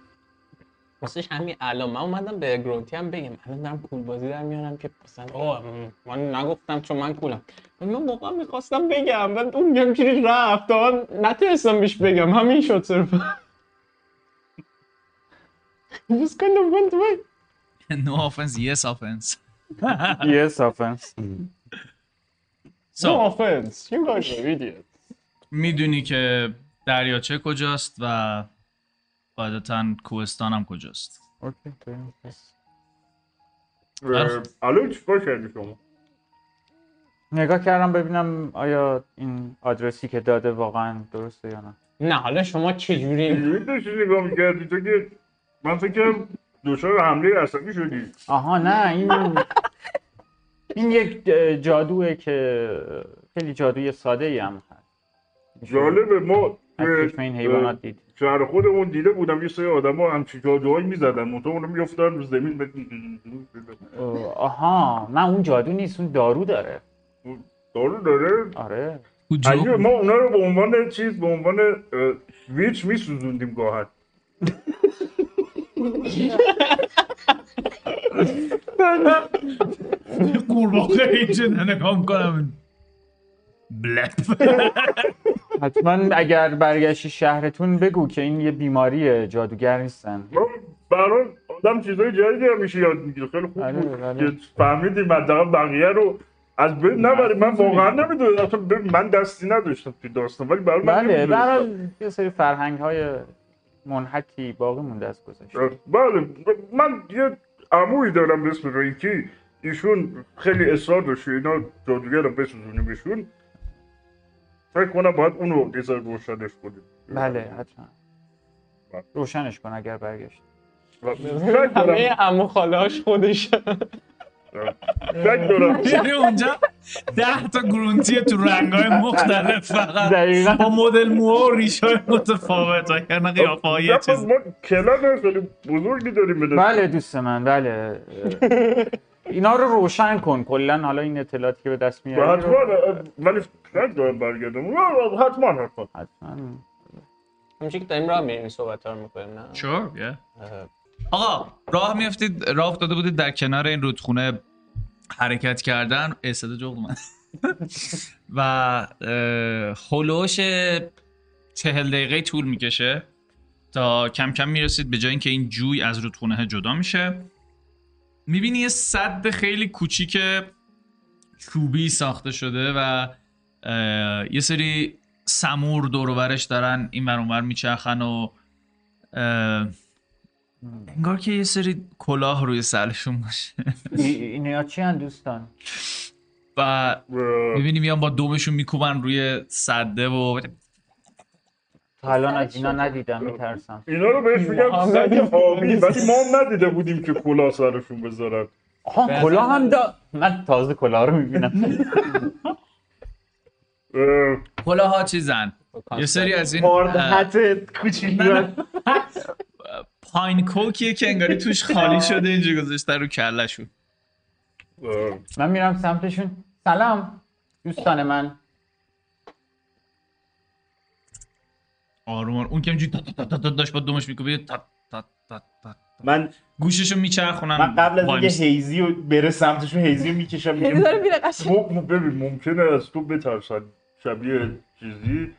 واسه همین الان من اومدم به گرونتی هم بگم. الان دارم کول بازی در میارم که مثلا اوه م، من نگفتم چون من کولم ولی من واقعا می‌خواستم بگم بعد اون همجوری رفت. تا من نتونستم بهش بگم. همین شد صرف Who's gonna run away? no offense yes offense. Yes offense. So No offense. You guys are idiots. می‌دونی که دریاچه کجاست و قاعدتا کوهستان هم کجاست؟ اوکی چیکار کردی شما؟ نگاه کردم ببینم آیا این آدرسی که داده واقعا درسته یا نه. نه حالا شما چجوری؟ اینجوری داشتی نگاه می‌کردی؟ تو که من فکر کنم دچار حمله عصبی شدی. آها نه این این یک جادوه که خیلی جادوی ساده ای هم هست. جالبه ما از چشم این حیوانات دید. شهر خودمون دیده بودم یه سری آدما همچین جادوهایی می‌زدن. منتها اونو میافتادن رو زمین. به آها نه اون جادو نیست اون دارو داره. دارو داره؟ آره. کجا ما اونا رو به عنوان چیز به عنوان ویچ میسوزوندیم گاهن. قورباغه اینجا نگاه می‌کنم. بلپ. حتما اگر برگشتی شهرتون بگو که این یه بیماری جادوگر نیستن. ما برای آدم چیزای جدیدی هم میشه یاد می‌گیره. خیلی خوب بله، بود بله. که فهمیدیم حداقل بقیه رو از بین نبریم. من واقعا نمی‌دونم. اصلا ببین، من دستی نداشتم توی داستان ولی برای من بله. برای یه سری فرهنگ های منحتی باقی مونده از گذشته. بله. من یه عمویی دارم به اسم رینکی ایشون خیلی اصرار داشت اینا جادوگر رو بسوزونیم بهشون فکر کنم باید اونو یه ذره روشنش کنیم. بله حتما. روشنش کن اگر برگشت فکر همه عمو خالاش خودش. فکر دارم. یعنی اونجا ده تا گرونتی تو رنگای مختلف فقط. دقیقا. با مدل موها و ریش های متفاوت یعنی قیافه های یه چیز. ما کلان خیلی بزرگی داریم. بله دوست من بله. اینا رو روشن کن کلا حالا این اطلاعاتی که به دست میاری حتما رو ولی فکر دارم برگردم. حتما حتما. حتما. همچنین که داریم راه میریم صحبت ها رو می‌کنیم نه؟ Sure, yeah. اه، آقا راه میفتید راه افتاده بودید در کنار این رودخونه حرکت کردن. استاد جغد من و اه، هلوش چهل دقیقه طول می‌کشه تا کم کم می‌رسید به جای اینکه این جوی از رودخونه جدا میشه. می‌بینی یه صد خیلی کوچیک چوبی ساخته شده و یه سری سمور دور و برش دارن این ور اونور میچرخن و انگار که یه سری کلاه روی سرشون باشه. ای- اینا چی هن دوستان؟ و می‌بینی میان با دومشون میکوبن روی صده و از اینا ندیدم میترسم. اینا رو بهش میگم سگ آبی ولی ما هم ندیده بودیم که کلاه سرشون بذارن. آها کلاه هم دا من تازه کلاه رو می‌بینم. اه، کلاه ها چیزن؟ یه سری از این هت کوچیک پاین کوکیه که انگاری توش خالی شده اینجا گذاشته رو کلشون. من میرم سمتشون. سلام دوستان من. آروم آروم. اون که اینجوری تا- تا- تا- تا داشت با دومش میکوبه تا تا تا تا من گوششو میچرخونن من قبل از اینکه. هیزی رو بره سمتشون هیزی رو می‌کشم داره میگم میره قشنگ ببین ممکنه از تو بترسن شبیه چیزی.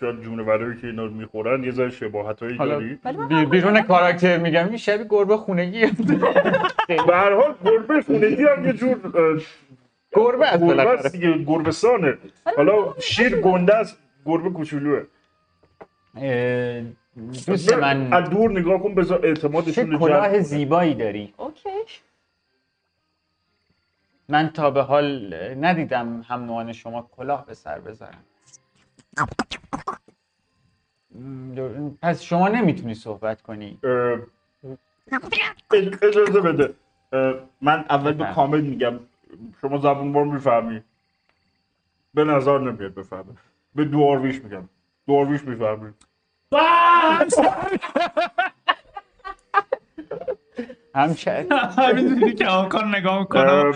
شاید جونورایی که اینا رو می‌خورن یه ذره شباهت هایی حالا داری بیرون کاراکتر میگم این شبیه گربه خونگی به هر حال گربه خونگی هم یه جور گربه است گربه سانه حالا شیر گنده است گربه کوچولوه. اه، دوست من از دور نگاه کن بذار چه اعتمادشون رو کلاه. زیبایی داری. اوکی من تا به حال ندیدم هم نوعان شما کلاه به سر بذارن. م، پس شما نمی‌تونی صحبت کنی. اجازه بده. من اول به. کامل میگم. شما زبون بار می‌فهمی. به نظر نمیاد بفهمه. به دوارویش میگم. دوارویش می‌فهمی. همچه همین که آکان نگاه می‌کنم.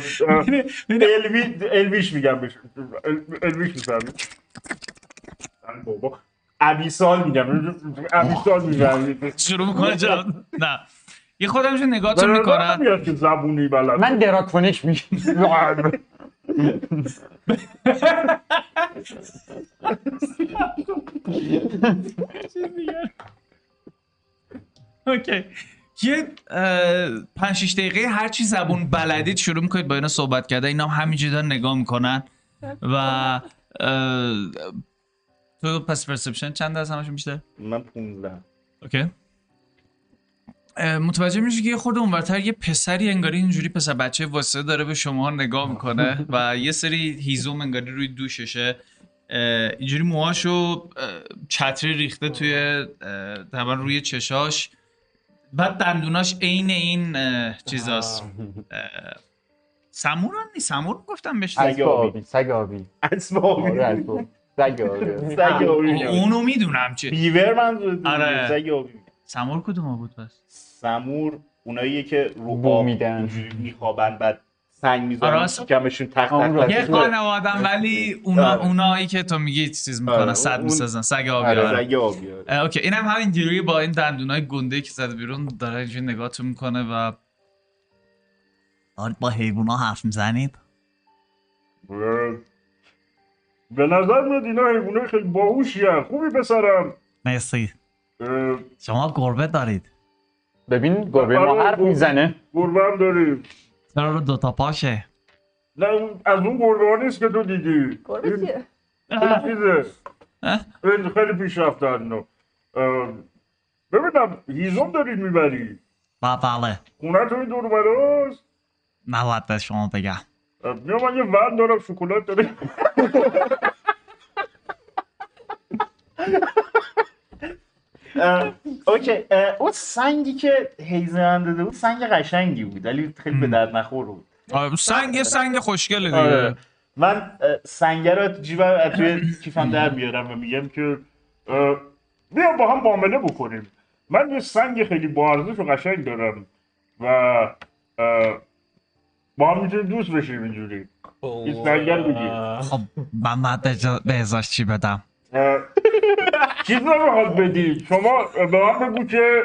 الوی الویش میگم بهش. ال- الویش می‌فهمی. بابا. ابیسال میگم. امیسال می‌فهمی. شروع می‌کنه جواب نه. یه خودمش نگاهتون می‌کنن؟ میاد که زبونی بلد. من دراکونیک میگم. اوکی. یه پنج شیش دقیقه هر چی زبون بلدید شروع می‌کنید با اینا صحبت کرده. اینا هم همینجوری دارن نگاه می‌کنن و تو پس پرسپشن چند از همشون بیشتر؟ من 15 اوکی. متوجه میشه که یه خورده اونورتر یه پسری انگاری اینجوری پسر بچه واسه داره به شما نگاه می‌کنه و یه سری هیزوم انگاری روی دوششه. اینجوری موهاشو چتری ریخته توی تقریبا روی چشاش. بعد دندوناش عین این چیزاست. اه، سمور هم نیست. سمور گفتم بهش سگ آبی. سگ آبی. آره اسب سگ آبی. سگ آبی. اونو می‌دونم چی beaver من آره. سگ آبی. سمور کدوم بود پس سمور اوناییه که رو بو میدن. میخوابن بعد سنگ آره، می‌ذارن اصلا- کمشون تخت تخت یه تخت. خانوادم ولی اونا آره. اونایی که تو میگی چیز می‌کنن آره، صد اون- می‌سازن سگ آبی آره، آره. سگ آبی آره. OK اینم همینجوری با این دندونای گنده که زده بیرون داره اینجوری نگاهتون می‌کنه و دارید با حیوونا حرف می‌زنید به نظر میاد اینا حیوانای خیلی باهوشی. خوبی پسرم مرسی شما گربه دارید. ببین گربه ما آره، حرف گربه. می‌زنه. گربه هم داریم. چرا رو دوتا پاشه؟ نه اون- از اون گربه ها نیست که تو دیدی. گربه چیه؟ این چیزه. خیلی پیشرفته اینا اه، ببینم هیزم دارید می‌بری؟ و بله. خونه تو این دور براست نباید به شما بگم. بیا من یه ون دارم شکلات داره اوکی اون سنگی که هیزم داده بود سنگ قشنگی بود ولی خیلی به درد نخور بود. سنگ یه سنگ خوشگله آره. دیگه من اه، سنگه رو تو جیبم توی کیفم در میارم و میگم که بیا با هم معامله بکنیم. من یه سنگ خیلی با ارزش و قشنگ دارم و با هم می‌تونیم دوست بشیم اینجوری. این سنگر بگیر خب من باید به جا- به ازاش چی بدم؟ چیز نمی‌خواد بدی. شما به من بگو که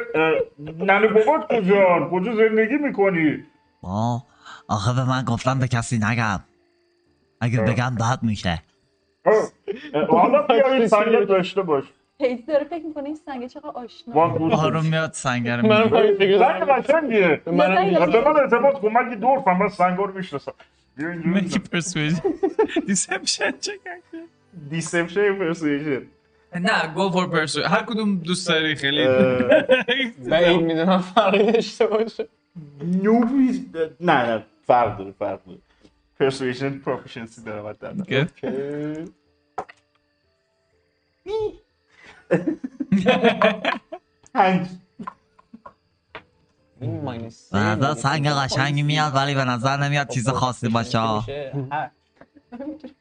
ننه بابات کجان کجا زندگی می‌کنی؟ با آخه به من گفتم به کسی نگم. اگه بگم بد میشه. حالا بیا این سنگ داشته باش. هیدی داره فکر می‌کنه این سنگه چقدر آشنا آروم میاد میگه همین فکر سنگ. قشنگیه به من اعتماد کن. من که دورفم من سنگا رو می‌شناسم. اینجوری میکی پرسویژن دیسپشن چک دیسپشن یا پرسویژن نه گو فور پرسو هر کدوم دوست داری خیلی. بعید می‌دونم فرقی داشته باشه. نوبی نه نه فرق داره فرق داره. persuasion proficiency داره حتی okay. پنج. به نظر سنگ قشنگی میاد ولی به نظر نمیاد چیز خاصی باشه.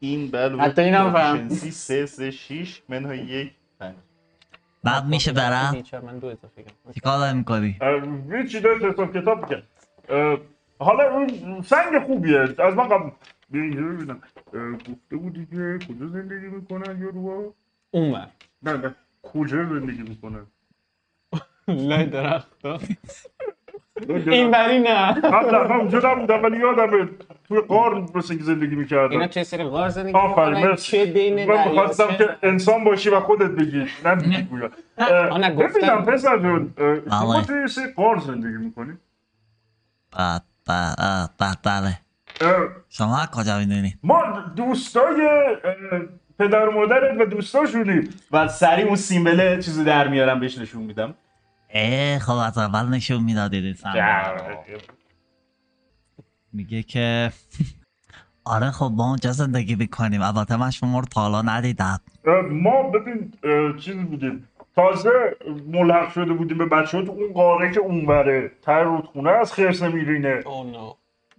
این بله حتی اینم فهم. proficiency سه سه شیش منهای یک پنج. بعد میشه برم. من دو اضافه کردم. چیکار داری می‌کنی؟ هیچی داشت حساب کتاب کرد. حالا اون سنگ خوبیه. از من قبل بیا اینجا ببینم. گفته بودی که کجا زندگی می‌کنن یارو اون ور. نه نه. کجا زندگی می‌کنن؟ لای درخت این بری نه. قبل از اونجا نبودم ولی یادمه. توی قار مثل که زندگی اینا می‌کردن توی سری غار زندگی آفرین. چه بین من می‌خواستم دریاچه؟ که انسان باشی و خودت بگی نه گفتم. ببینم پسر جون شما بله. توی سه قار زندگی می‌کنی؟ بله. شما کجا می‌دونی؟ ما دوستای پدر و مادرت و دوستاشونی. و سری اون سیمبل چیزی در میارم بهش نشون میدم. اه خب از اول نشون می‌دادید میگه که آره خب ما اونجا زندگی می‌کنیم؟ البته من شما رو تا حالا ندیدم. ما ببین چیز بودیم. تازه ملحق شده بودیم به بچه ها تو اون قاره که اونوره. تر رودخونه از خرس میرینه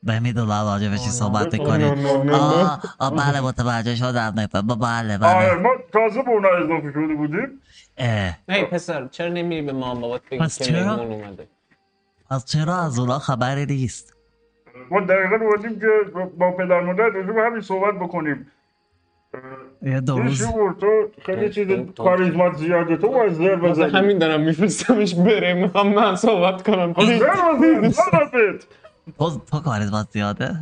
نمی‌دونم راجع به چی صحبت نه، می‌کنید آه آه بله متوجه شدم. نه، ب- بله. آره بله ما تازه به اونا اضافه شده بودیم. اه. هی پسر چرا نمیری به مام بابات بگی که اومده؟ پس چرا از اونا خبری نیست؟ ما دقیقا اومدیم که با پدر مادر راجع به همین صحبت بکنیم. یه دو این روز شعور تو خیلی چیز کاریزمات زیاده تو باید زر بزنی. همین دارم میفرستمش بره می‌خوام من صحبت کنم. زر بزن تو تو کاریزمات زیاده؟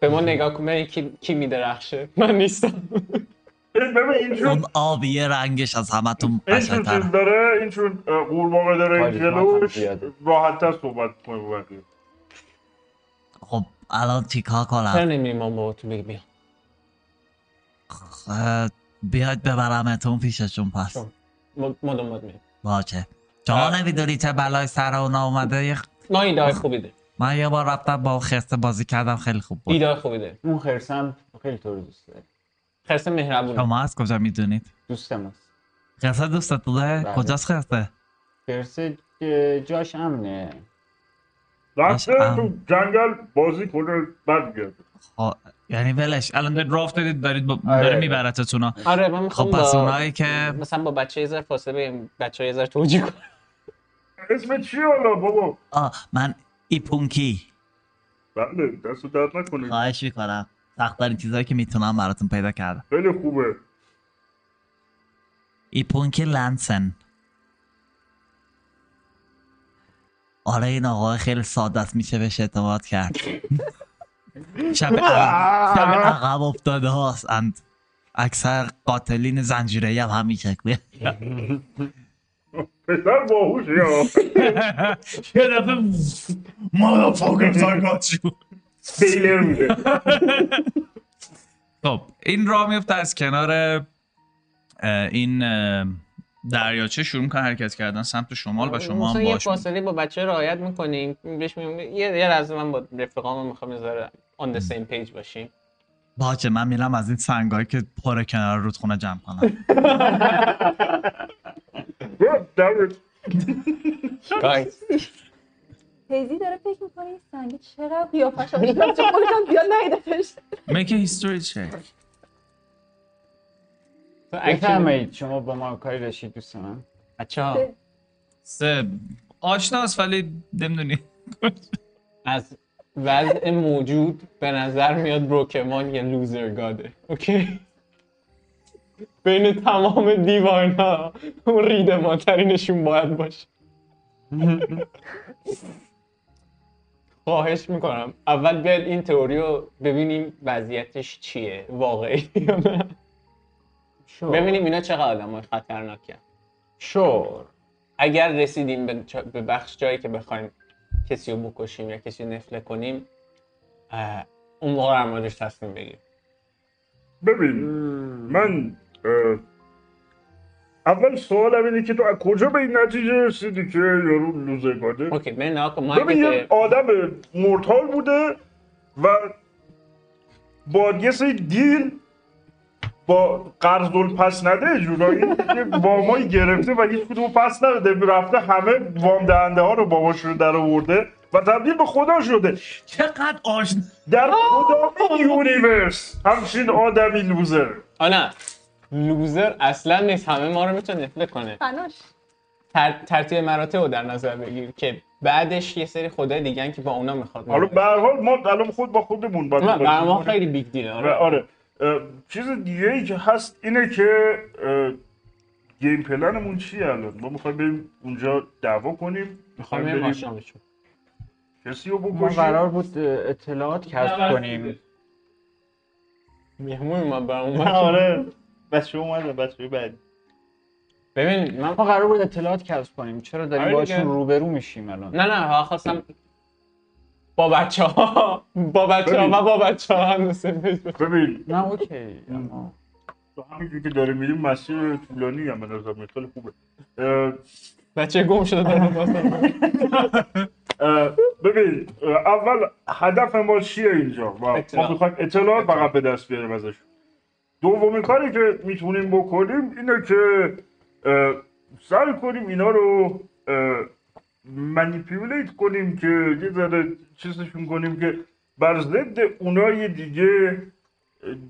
به ما نگاه کن. ببین کی, کی میدرخشه؟ من نیستم. اون آبی رنگش از چون قشنگتره. چیز داره. این چون قورباغه داره جلوش. راحت تر صحبت کنه الان چیکار کنم. نمیریم ما با تو بگی بیا اه، بیاید ببرمتون پیششون پس. ما دنبال میریم. باشه. شما نمی‌دونی چه بلای سر اونا اومده؟ یه- ما ایده خوبی داریم من یه بار رفتم با خسته بازی کردم خیلی خوب بود. ایده خوبی داریم. اون خرسم خیلی تو رو دوست داره. خرس مهربون شما از کجا می‌دونید؟ دوست ماست خسته دوستت بوده؟ بله. کجاست خرسه اه، جاش امنه. رفته تو. جنگل بازی کنه برگرده خب، یعنی ولش. الان دارید راه افتادید دارید با... آره. داره میبرتتونا آره من می‌خوام خب پس با اونایی که مثلا با بچه یه ذره فاصله بگیم بچه یه ذره توجیه کن اسم چی حالا بابا؟ آه من ایپونکی. بله دست درد نکنه. خواهش می‌کنم. سختترین چیزایی که می‌تونم براتون پیدا کردم. خیلی خوبه. ایپونکی لنسن آره این آقا خیلی ساده است میشه بهش اعتماد کرد. شب عقب شب عقب افتاده هاست. اند اکثر قاتلین زنجیره هم همین شکلیه پسر باهوشی ها یه دفعه I got you. سیلر میده خب این راه میفته از کنار این دریاچه شروع می‌کنه حرکت کردن سمت شمال و شما مثلا هم یه باش فاصله با بچه رعایت می‌کنیم بهش میگم یه یه لحظه من با رفیقامو می‌خوام یه ذره on the same page باشیم. باشه من میرم از این سنگایی که پر کنار رودخونه جمع کنم. guys هیزی داره فکر می‌کنه این سنگه چقدر قیافش رو چون خودش هم بیاد نیدتش make a history check. بفرمایید شما با ما کاری داشتید دوست من بچه ها سه. آشناست ولی نمی‌دونی. از وضع موجود به نظر میاد بروکمان یه loser god ه. okay؟ بین تمام دیوان ها اون ریده ماترینشون باید باشه. خواهش می‌کنم. اول بیاید این تئوری رو ببینیم وضعیتش چیه واقعی شور. ببینیم اینا چقدر آدم های خطرناکه شور. اگر رسیدیم به, بخش جایی که بخوایم کسی رو بکشیم یا کسی رو نفله کنیم اه، اون موقع در موردش تصمیم بگیریم. ببین من اول سوالم اینه که تو از کجا به این نتیجه رسیدی که یارو لوزرگاده اوکی ما ببین یه آدم مرتال بوده و با یه سری دیل با قرض پس نده جورایی یه وامایی گرفته و هیچ کدوم پس نداده. رفته همه وام دهنده ها رو باباش رو در آورده و تبدیل به خدا شده. چقدر آشنا در کدام universe. همچین آدمی loser. آه نه loser اصلا نیست. همه ما رو می‌تونه نفله کنه. فناش. تر... ترتیب مراتب رو در نظر بگیر که بعدش یه سری خدای دیگن که با اونا می‌خواد. حالا به هر حال ما الان خود با خودمون باید ما. خیلی big deal ه و آره. آره. چیز دیگه ای که هست اینه که game plan مون چیه الان؟ ما می‌خوایم بریم اونجا دعوا کنیم می‌خوام می‌خوایم بریم کسی رو ما بکشیم. قرار بود اطلاعات کسب کنیم. مهمون ما برام آره. بچه اومدن بچه بعدی ببین من ما قرار بود اطلاعات کسب کنیم. چرا داریم آره باشون دیگه. روبرو میشیم الان؟ نه نه ها خواستم با بچه ها با بچه ها. و با بچه ها هم. ببین. نه اوکی. تو همینجور که داریم میریم مسیر طولانی هم به نظر میاد. خیلی خوبه. بچه گم شده داره اه، ببین اول هدف ما چیه اینجا؟ و ما. می‌خوایم اطلاع فقط به دست بیاریم ازش. دومین کاری که می‌تونیم بکنیم اینه که سعی کنیم اینا رو منیپیولیت کنیم که یه ذره چیزشون کنیم که بر ضد اونای دیگه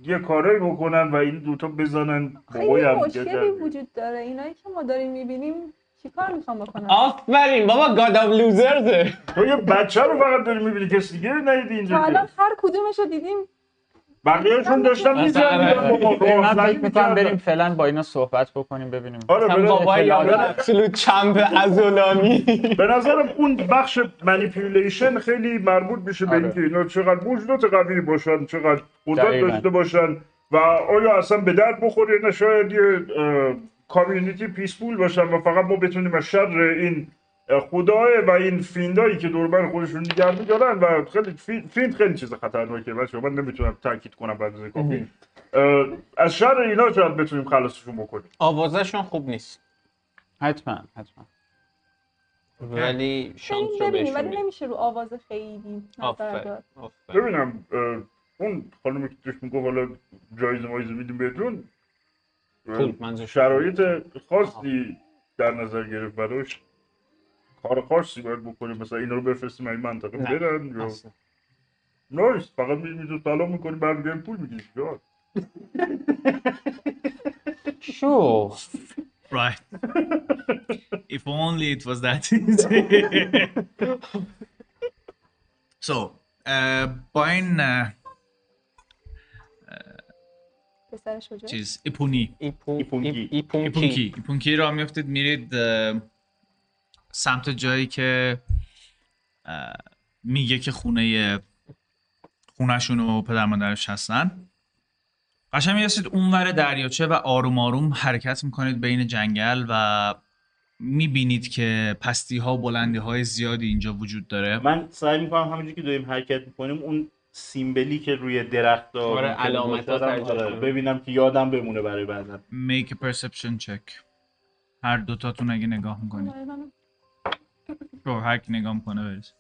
یه کارایی بکنن و این دوتا بزنن. خیلی بابای هم دیگه مشکلی وجود داره. اینایی که ما داریم می‌بینیم چیکار می‌خوام بکنم آفرین بابا god of losers ه تو یه بچه رو فقط داری می‌بینی کسی دیگه رو ندیدی اینجا. الان هر کدومش رو دیدیم بقیهشون داشتن راهزنی فکر می‌کنم بریم. فعلا با اینا صحبت بکنیم ببینیم. آره absolute چمپ ازولانی به نظرم اون بخش manipulation خیلی مربوط میشه به آره. اینکه اینا چقدر موجودات قوی باشن چقدر قدرت. داشته باشن و آیا اصلا به درد بخوره نه شاید یه کامیونیتی پیسفول باشن و فقط ما بتونیم از شر این خداه و این فیندایی که دور بر خودشون نگه میدارن و خیلی فی- فیند خیلی چیز خطرناکه. بچه من نمی‌تونم تاکید کنم بعد کافی. از شر اینا شاید بتونیم خلاصشون بکنیم. آوازشون خوب نیست. حتما حتما. ولی شانس رو ولی نمیشه رو آواز خیلی نظر داد. ببینم اون خانمی که توش می‌گفت حالا جایزه مایزه میدیم بهتون شرایط خاصی در نظر گرفت براش. کار خاصی باید بکنیم مثلا اینا رو بفرستیم این منطقه نه. برن یا اصلا. نایس فقط میریم تو سلام می‌کنیم برمیگردیم پول می‌گیریم یا شو Right. if only it was that easy. so, uh, با این uh, پسر شجاع چیز ایپونی ایپو ایپونکی. ایپ- ایپونکی ایپونکی ایپونکی را میفتید میرید uh, سمت جایی که uh, میگه که خونه خونهشون و پدر مادرش هستن. قشنگ می‌رسید اونور دریاچه و آروم آروم حرکت می‌کنید بین جنگل و می‌بینید که پستی ها و بلندی های زیادی اینجا وجود داره. من سعی می‌کنم همونجوری که داریم حرکت می‌کنیم اون سیمبلی که روی درخت آره، علامت ها ترجمه کنم. ببینم که یادم بمونه برای بعدا make a perception check. هر دوتاتون اگه نگاه می‌کنید. رو هر کی نگاه می‌کنه برید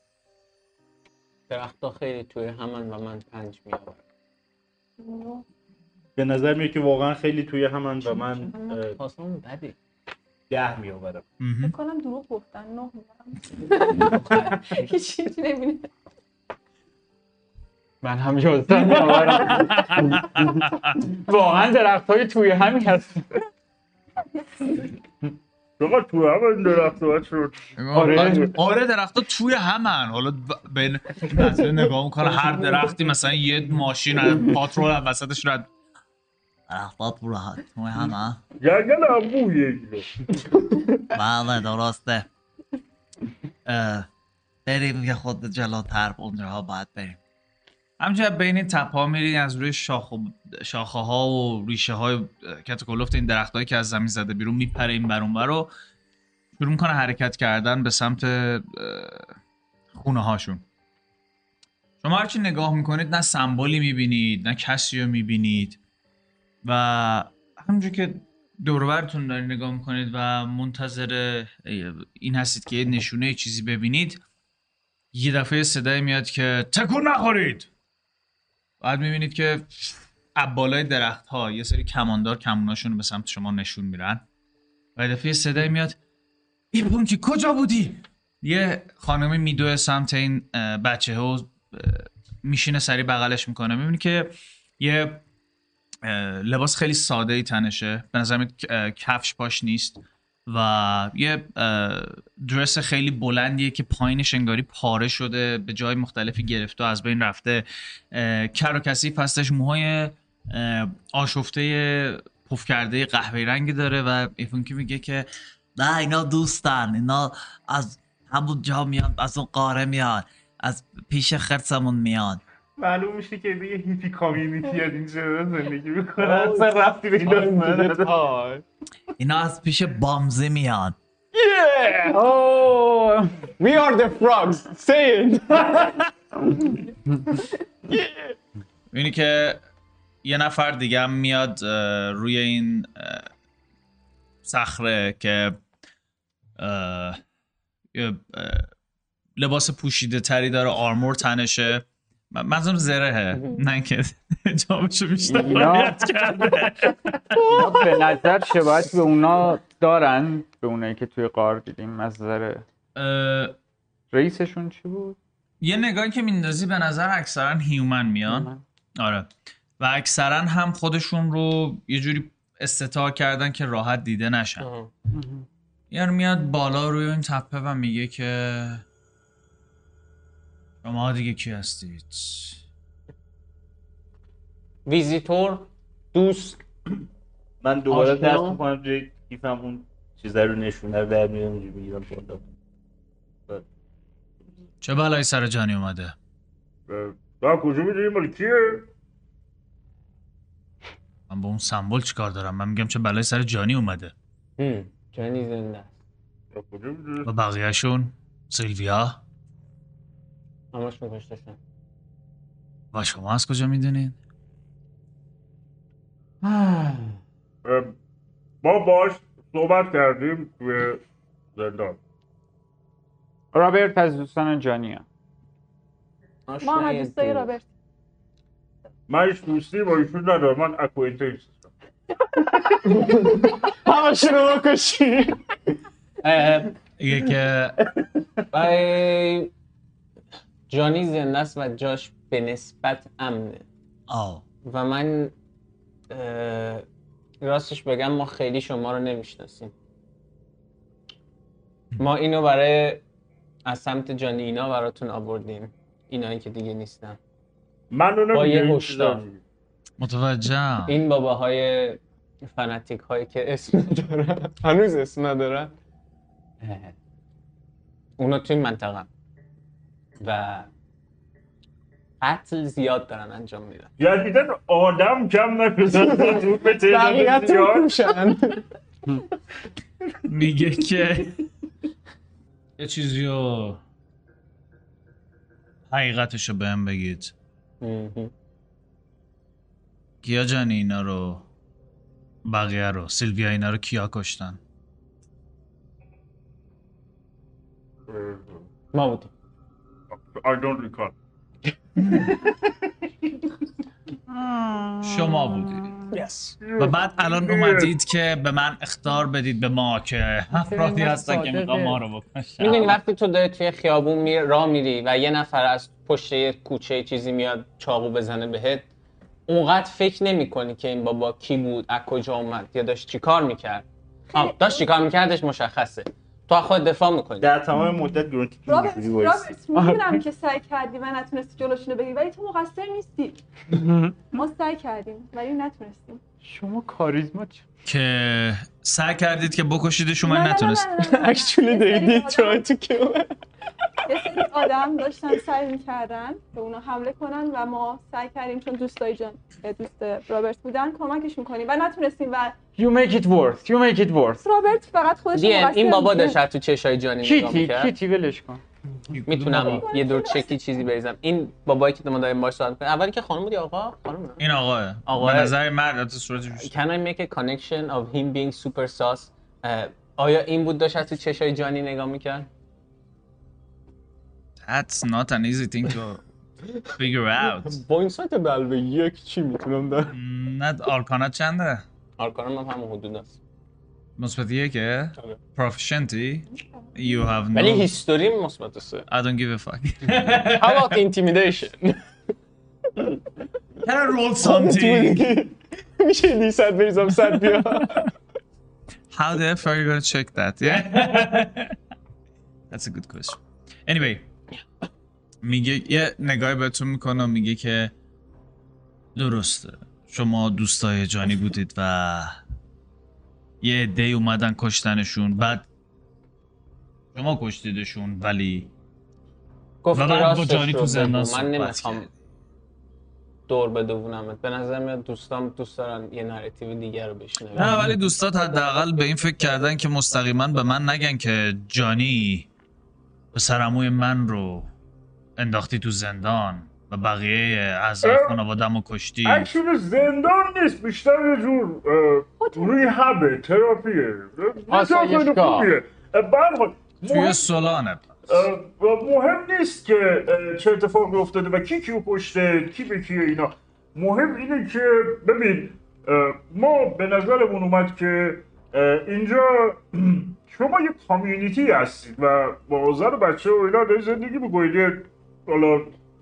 درختها خیلی توی همن و من پنج میآورم. به نظر میاد که واقعا خیلی توی همن و من پاسمون بده. ده میآورم. فکر کنم دروغ گفتن نه. میارم هیچ چیزی نمی‌بینه. من هم یازده میآورم. واقعا درخت های توی همین هست. فقط تو همه درخت شد آره. آره درخت توی همن. حالا بین بچه نگاه می‌کنه هر درختی مثلا یه ماشین پاترول هم وسطش رد. درختات هم- توی همن. جنگل هم بویه بله درسته. بریم یه خود جلوتر اونجاها باید بریم. همچنین بین این تپا میرین از روی شاخ و شاخه ها و ریشه های این درخت که از زمین زده بیرون میپره این بر اون بر رو شروع می‌کنه حرکت کردن به سمت خونه هاشون شما هرچی نگاه می‌کنید نه سمبولی می‌بینید نه کسی رو می‌بینید و همونجور که دوربرتون دارید نگاه می‌کنید و منتظر این هستید که نشونه چیزی ببینید یه دفعه صدای میاد که تکون نخورید! بعد می‌بینید که بالای درخت ها یه سری کماندار کموناشون به سمت شما نشون میرن و دفعه صدای میاد این پونکی کجا بودی؟ یه خانمی میدوه سمت این بچه ها میشینه سری بغلش می‌کنه. می‌بینی که یه لباس خیلی ساده ای تنشه. به نظر کفش پاش نیست. و یه درس خیلی بلندیه که پایینش انگاری پاره شده به جای مختلفی گرفته و از بین رفته. کر و کثیف هستش. موهای آشفته پف کرده قهوه‌ای رنگی داره و ایفونکی میگه که نه اینا دوستن اینا از همون جا میان از اون قاره میان از پیش خرسمون میان. معلوم میشه که دیگه هیپی کامیونیتی از اینجا زندگی می‌کنه. اصلا رفتی به این داستان نداره. اینا از پیش بامزه میان. Oh, we are the frogs. Say it. می‌بینی که یه نفر دیگه هم میاد روی این صخره که لباس پوشیده تری داره آرمور تنشه. منظورم زرهه نه که جامشو بیشتر رعایت کرده. به نظر شباهت به اونا دارن به اونایی که توی قار دیدیم از نظر رئیسشون چی بود؟ یه نگاهی که میندازی به نظر اکثرا هیومن میان. آره. و اکثرا هم خودشون رو یه جوری استطاع کردن که راحت دیده نشن. یعنی میاد بالا روی این تپه و میگه که شما دیگه کی هستید؟ ویزیتور دوست. من دوباره. دست می‌کنم جای کیفم اون چیزا رو نشونه رو در میارم می‌گیرم بالا چه بلایی سر جانی اومده؟ تو کجا می‌دونی؟ مال کیه؟ من با اون سمبل چیکار دارم؟ من میگم چه بلای سر جانی اومده. هم، جانی زنده است. کجا می‌دونی؟ و بقیهشون؟ سیلویا؟ همشون کشتشن و شما از کجا می‌دونید اه، ما باش صحبت کردیم توی زندان. رابرت از دوستان جانی ما هم دوستای رابرت. من هیچ دوستی با ایشون ندارم من acquaintance همشون رو بکشی. ای، جانی زنده است و جاش به نسبت امنه. آه. و من راستش بگم ما خیلی شما رو نمی‌شناسیم. ما اینو برای از سمت جانی اینا براتون آوردیم. اینایی که دیگه نیستن. من رو با یه هشدار. چیزا. متوجهم. این باباهای فناتیک هایی که اسم ندارن. هنوز اسم ندارن. اونا توی منطقه. و قتل زیاد دارن انجام میدن. جدیدن آدم کم نشده تو به تعداد زیاد. میگه که یه چیزی رو حقیقتش رو بهم بگید. کیا جانی اینا رو؟ بقیه رو. سیلویا اینا رو کیا کشتن؟ ما بودیم I don't recall. شما بودید و بعد الان اومدید که به من اختار بدید به ما که افرادی هستن که می‌خوان ما رو می‌دونی بکشن وقتی تو داری توی خیابون می راه میری و یه نفر از پشت یه کوچه چیزی میاد چاقو بزنه بهت اونقدر فکر نمی کنی که این بابا کی بود از کجا اومد یا داشت چیکار می‌کرد؟ آه، داشت چیکار میکردش؟ مشخصه. تو خود دفاع می‌کنی. در تمام مدت گرونتی رابرت رابرت می‌دونم که سعی کردی. و نتونستی جلوشونو بگیری ولی تو مقصر نیستی. ما سعی کردیم ولی نتونستیم. شما کاریزما چ- که سعی کردید که بکشید شما نتونست. اکچولی دیدی آدم- تو که یه سری آدم داشتن سعی می‌کردن به اونا حمله کنن و ما سعی کردیم چون دوستای جان دوست رابرت بودن کمکشون کنیم و نتونستیم و You make it worth. You make it worth. رابرت فقط خودش این بابا. داشت تو چشای جانی نگاه کیتی می‌کرد. کیتی ولش کن. می‌تونم یه دور چکی چیزی بریزم. این بابایی که ما داریم باش صحبت می‌کنیم اولی که خانم بودی آقا؟ خانم نه؟ این آقاه. آقاه. به نظر مرد البته صورتش. Can I make a connection of him being super sauce آیا این بود داشت تو چشای جانی نگاه می‌کرد؟ That's not an easy thing to figure out با این سایت بلوه یک چی میتونم دارم؟ نه آرکانات چنده؟ آرکانم هم همون حدود است مثبت یکه؟ آره. Proficiency? You have ولی no... هیستوری مثبت سه I don't give a fuck How about intimidation؟ Can I roll something? میشه دی صد بریزم صد بیا How the F are you gonna check that? Yeah? That's a good question. Anyway. میگه یه نگاهی بهتون می‌کنم میگه که درسته شما دوستای جانی بودید و یه عده اومدن کشتنشون بعد شما کشتیدشون ولی گفت و بعد با جانی تو زندان. من نمی‌خوام. دور بدونمت به نظر میاد دوستام دوست دارن یه نراتیو دیگر رو بشنون نه ولی دوستات حداقل به این فکر کردن که مستقیما به من نگن که جانی به سرموی من رو انداختی تو زندان و بقیه اعضای. خانوادم رو کشتی. اکچولی زندان نیست بیشتر یه جور روی هبه تراپیه. آسایشگاه. حال، توی اه، مهم نیست که چه اتفاقی افتاده و کی کیو کشته کی به کیه اینا. مهم اینه که ببین ما به نظرمون اومد که اینجا شما یه کامیونیتی هستید و با و بچه و اینا دارید زندگی می‌کنید. یه حالا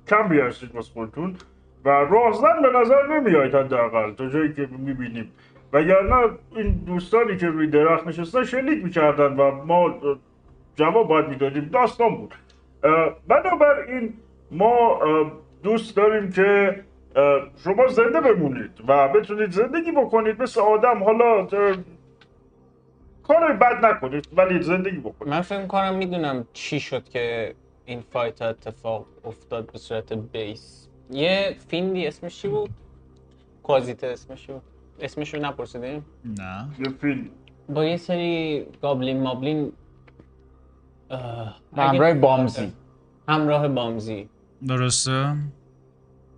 کمی هستید واسه خودتون و راهزن به نظر نمیاید حداقل تا جایی که می‌بینیم. وگرنه این دوستانی که روی درخت نشستن شلیک می‌کردن و ما جواب باید می‌دادیم. داستان بود. بنابراین ما دوست داریم که شما زنده بمونید و بتونید زندگی بکنید. مثل آدم حالا کار بد نکنید ولی زندگی بکنید من فکر کنم می‌دونم چی شد که این فایت ها اتفاق افتاد به صورت بیس. یه فیندی اسمش چی بود؟ کوازیته اسمش چی بود؟ اسمش رو نپرسیدیم نه. یه فیلم. با یه سری گابلین مابلین همراه بامزی. همراه بامزی. درسته؟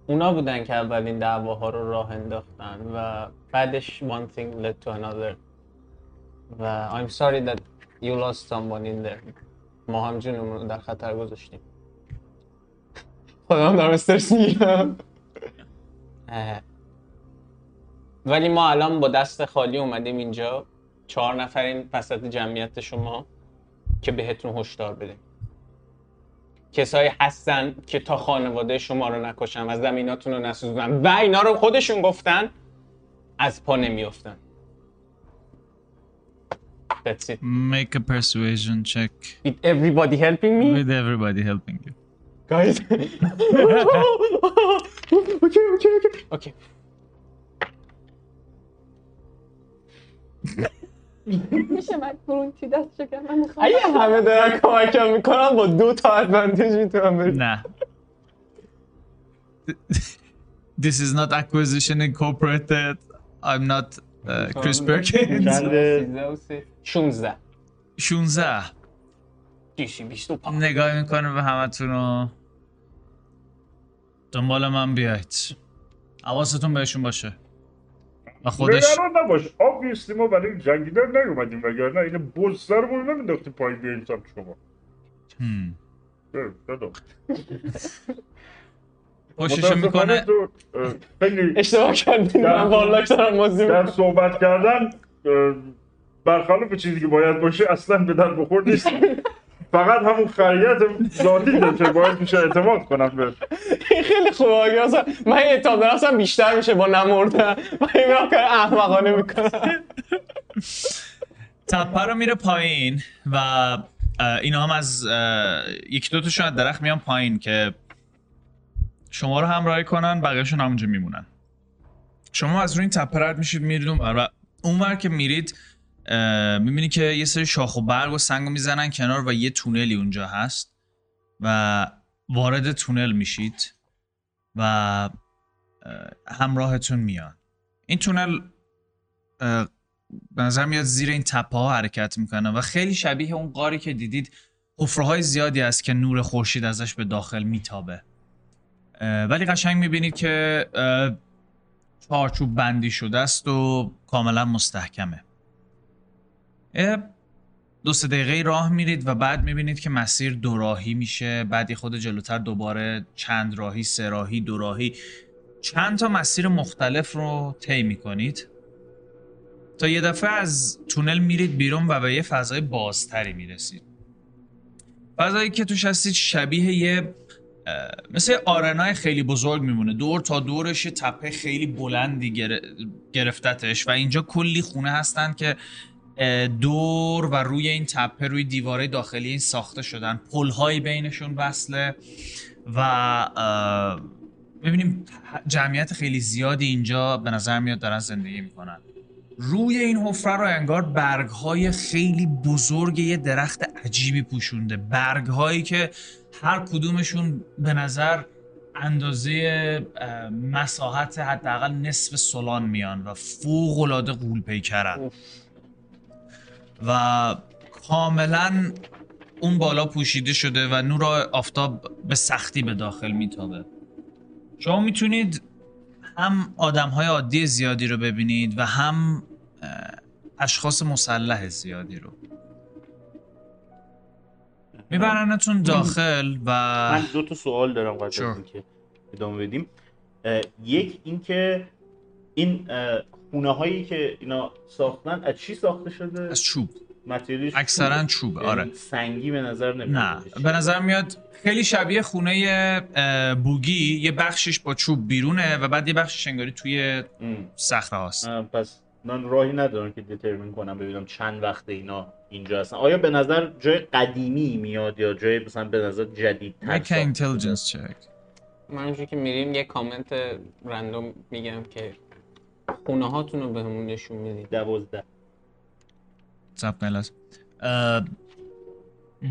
اونا بودن که اولین دعواها رو راه انداختن و بعدش one thing led to another. و I'm sorry that you lost someone in there. ما هم جونمون رو در خطر گذاشتیم. خودم دارم استرس می‌گیرم. ولی ما الان با دست خالی اومدیم اینجا. چهار نفرین وسط جمعیت شما که بهتون هشدار بدیم. کسایی هستن که تا خانواده شما رو نکشن و زمیناتون رو نسوزن. و اینا رو خودشون گفتن از پا نمیافتن. That's it. make a persuasion check With everybody helping me? with everybody helping you Guys. okay, okay, okay. Okay. میشه من گرونتی دستشو کنم من میخوام اگه همه دارن کمکم میکنم با دو تا ادوانتیج میتونم بریم نه This is not acquisition incorporated I'm not uh, Chris Perkins. چنده 16 16 دیشی 25 نگاه می‌کنه به همتون و دنبال من بیاید حواستون بهشون باشه. و خودش نگران نباش. آبویسلی ما برای جنگیدن نیومدیم وگرنه. این بز سرمون نمینداختیم پایین بیاییم سمت شما. پشتشو می‌کنه. تو خیلی اشتباه کردین من والاک دارم بازی در. صحبت کردن برخلاف چیزی که باید باشه اصلا به در بخور نیست. فقط همون خریت ذاتی که باید میشه اعتماد کنم به. خیلی خوبه. اگه مثلا من اعتماد نفسم بیشتر میشه با نمردن. و این کار احمقانه می‌کنم. تپه رو میره پایین و اینا هم از یکی دو تاشون از درخت میان پایین که شما رو همراهی کنن بقیهشون همونجا میمونن. شما از روی این تپه رد میشید میرید اونور و اونور که میرید می‌بینی که یه سری شاخ و برگ و سنگ می‌زنن کنار و یه تونلی اونجا هست و وارد تونل میشید و اه، همراهتون میان. این تونل به نظر میاد زیر این تپه ها حرکت می‌کنه و خیلی شبیه اون قاری که دیدید حفره های زیادی است که نور خورشید ازش به داخل میتابه. ولی قشنگ می‌بینید که چارچوب بندی شده است و کاملا مستحکمه. دو سه دقیقه راه میرید و بعد می‌بینید که مسیر دو راهی میشه. بعد یه خود جلوتر دوباره چند راهی سه راهی دو راهی. چند تا مسیر مختلف رو طی می‌کنید. تا یه دفعه از تونل میرید بیرون و به یه فضای بازتری می‌رسید. فضایی که توش هستید شبیه یه مثل آرنای خیلی بزرگ میمونه. دور تا دورش تپه خیلی بلندی گر- گرفتتش و اینجا کلی خونه هستن که دور و روی این تپه روی دیواره داخلی این ساخته شدن. پلهایی بینشون وصله و اه، می‌بینیم جمعیت خیلی زیادی اینجا به نظر میاد دارن زندگی می‌کنن. روی این حفره رو انگار برگ های خیلی بزرگ یه درخت عجیبی پوشونده. برگ هایی که هر کدومشون به نظر اندازه مساحت حداقل نصف سلان میان و فوق العاده غول پیکرن. و کاملا اون بالا پوشیده شده و نور آفتاب به سختی به داخل میتابه. شما می‌تونید هم آدم های عادی زیادی رو ببینید و هم اشخاص مسلح زیادی رو. میبرنتون داخل و من دو تا سوال دارم قبل از. اینکه ادامه بدیم. یک اینکه این خونه هایی که اینا ساختن از چی ساخته شده؟ از چوب. اکثرا چوبه. یعنی آره. سنگی به نظر نمیاد. نه به نظر میاد خیلی شبیه خونه بوگی. یه بخشش با چوب بیرونه و بعد یه بخشش انگاری توی صخره هاست. پس من راهی ندارم که دیترمین کنم ببینم چند وقت اینا اینجا هستن. آیا به نظر جای قدیمی میاد یا جای مثلا به نظر جدید make an intelligence check. من که میریم یه کامنت رندوم میگم که خونه هاتون رو بهمون نشون می‌دید دوازده. ضبط لازم اه،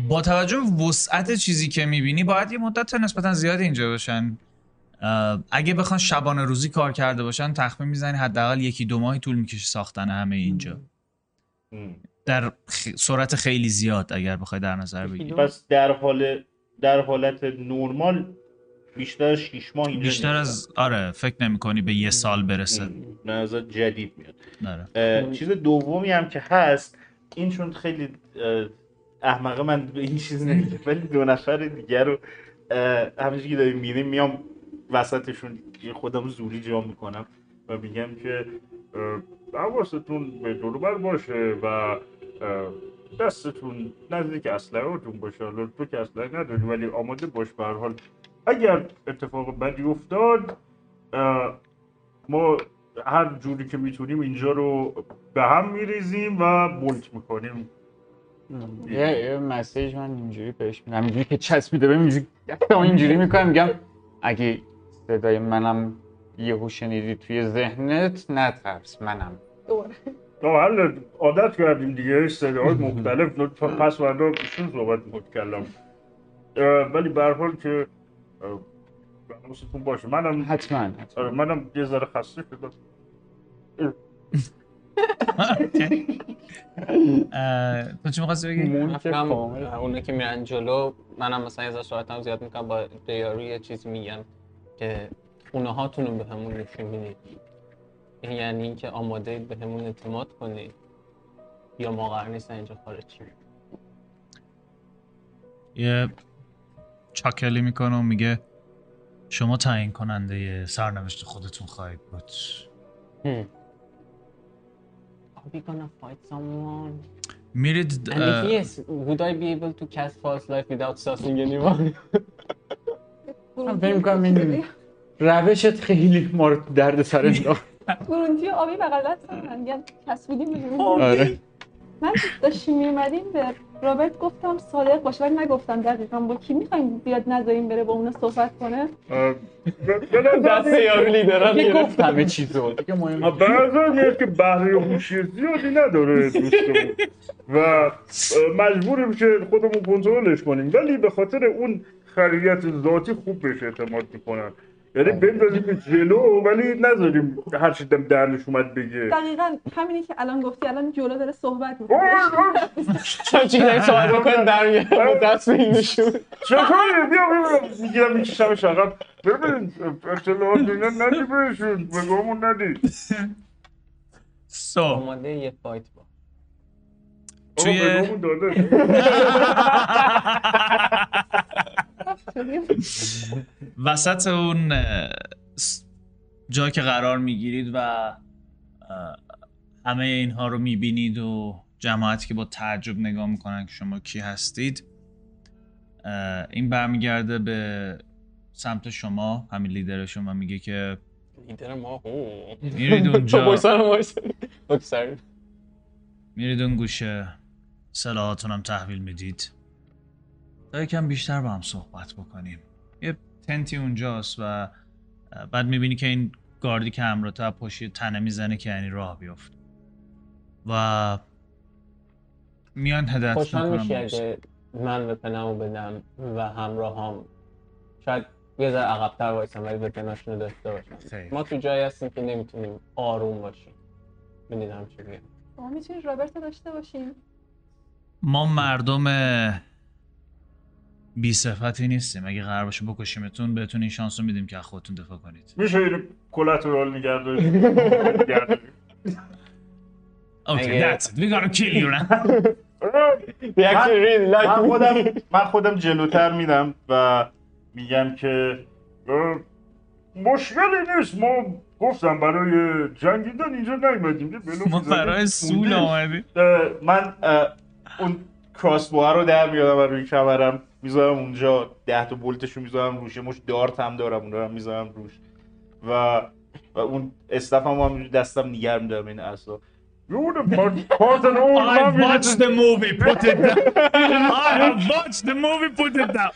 با توجه به وسعت چیزی که می‌بینی باید یه مدت نسبتا زیادی اینجا باشن. اگه بخوان شبانه روزی کار کرده باشن تخمین می‌زنی حداقل یکی دو ماهی طول می‌کشه ساختن همه اینجا. در خ- سرعت خیلی زیاد اگر بخوای در نظر بگیری. پس در حال در حالت نرمال بیشتر از 6 ماه اینجا بیشتر. از آره فکر نمی کنی به یه سال برسه. نظر جدید میاد. آره. چیز دومی هم که هست این چون خیلی احمقه من به این چیز نمیگه ولی دو نفر دیگر رو همینجوری که داریم میریم میام وسطشون خودم زوری جا می‌کنم و میگم که حواستون به دوربر باشه و دستتون نزدیک اسلحه‌تون باشه. حالا تو که اسلحه نداری ولی آماده باش به حال. اگر اتفاق بدی افتاد ما هر جوری که می‌تونیم اینجا رو به هم میریزیم و بولت می‌کنیم. یه یه مسیج من اینجوری بهش میدم. اینجوری که چسبیده بهم اینجوری اینجوری می‌کنم میگم اگه صدای منم یهو شنیدی توی ذهنت؟ نترس منم. دوباره. حل عادت کردیم دیگه صداهای مختلف. پس فردا ایشون صحبت متکلم ولی به هر حال که حواستون باشه. منم حتما آره منم یه ذره خسته شدم. تو چی می‌خواستی بگی؟ اونا که میرن جلو منم مثلا یه ذره سرعتم زیاد می‌کنم با دیارو یه چیز میگم. که خونه هاتون رو به همون نشون می‌دید یعنی اینکه آماده اید به همون اعتماد کنید. یا ما قرار نیست اینجا خارج یه چاکلی می‌کنه و میگه شما تعیین کننده سرنوشت خودتون خواهید بود? میرید And if اه، yes, would I be able to cast false life without anyone? من فکر می‌کنم این روشت خیلی ما رو درد سر انداخت. آبی بغل دستم میگن به گرونتی. آره. من داشتیم میومدیم به رابرت گفتم صادق باشه ولی نگفتم دقیقا با کی می‌خوایم بیاد نذاریم بره با اونا صحبت کنه. دست یارو لیدران گرفت گفت همه چیزو. دیگه مهم میاد که بهره هوشی زیادی نداره دوستمون. و مجبوریم که خودمون کنترلش کنیم. ولی به خاطر اون خریت ذاتی خوب بهش اعتماد می‌کنن. یعنی بندازیم به جلو ولی نذاریم هر چی دم دهنش اومد بگه. دقیقا همینی که الان گفتی الان جلو داره صحبت می‌کنه. چون چی داری سوال بکن در میاد دست به این نشون. چطوری؟ بیا ببینم می‌گیرم میکشمش عقب ببین اطلاعات اینا ندی بهشون. بگامون ندی. سو. آماده یه فایت با. توی- داده وسط اون جا که قرار می‌گیرید و همه اینها رو می‌بینید و جماعتی که با تعجب نگاه می‌کنن که شما کی هستید این برمیگرده به سمت شما همین لیدرشون و میگه که لیدر ما؟ میرید اونجا. میرید اون گوشه. سلاحاتون هم تحویل می‌دید. تا یکم بیشتر با هم صحبت بکنیم. یه تنتی اونجاست و بعد می‌بینی که این گاردی که همراه تو از پشت تنه می‌زنه که یعنی راه بیفت و میان هدایت خوشحال میشی اگه من وپنمو بدم و همراهام؟ شاید یه ذره عقبتر وایسم ولی وپناشون رو داشته باشم. ما تو جایی هستیم که نمی‌تونیم آروم باشیم. ببینیدم چی میگم. ما می‌تونیم رابرت داشته باشیم. ما مردم بی صفتی نیستیم. اگه قرار باشه بکشیمتون بهتون این شانس رو میدیم که از خودتون دفاع کنید. میشه این کلاترال نگه داشت. Okay, that's it. We gotta kill you now. من خودم من خودم جلوتر میرم و میگم که مشکلی نیست. ما گفتم برای جنگیدن اینجا نیومدیم. بلوفی ما برای سول. آمدیم. من اون کراسبوها رو در میارم و روی کمرم. می‌ذارم اونجا ده تا بولتشو می‌ذارم روش مش دارت هم دارم اون رو هم می‌ذارم روش و و اون استف هم همینجوری دستم نگر میدارم این اصلا You would have part, part an old I watched the movie, put it down. I have watched the movie, put it down.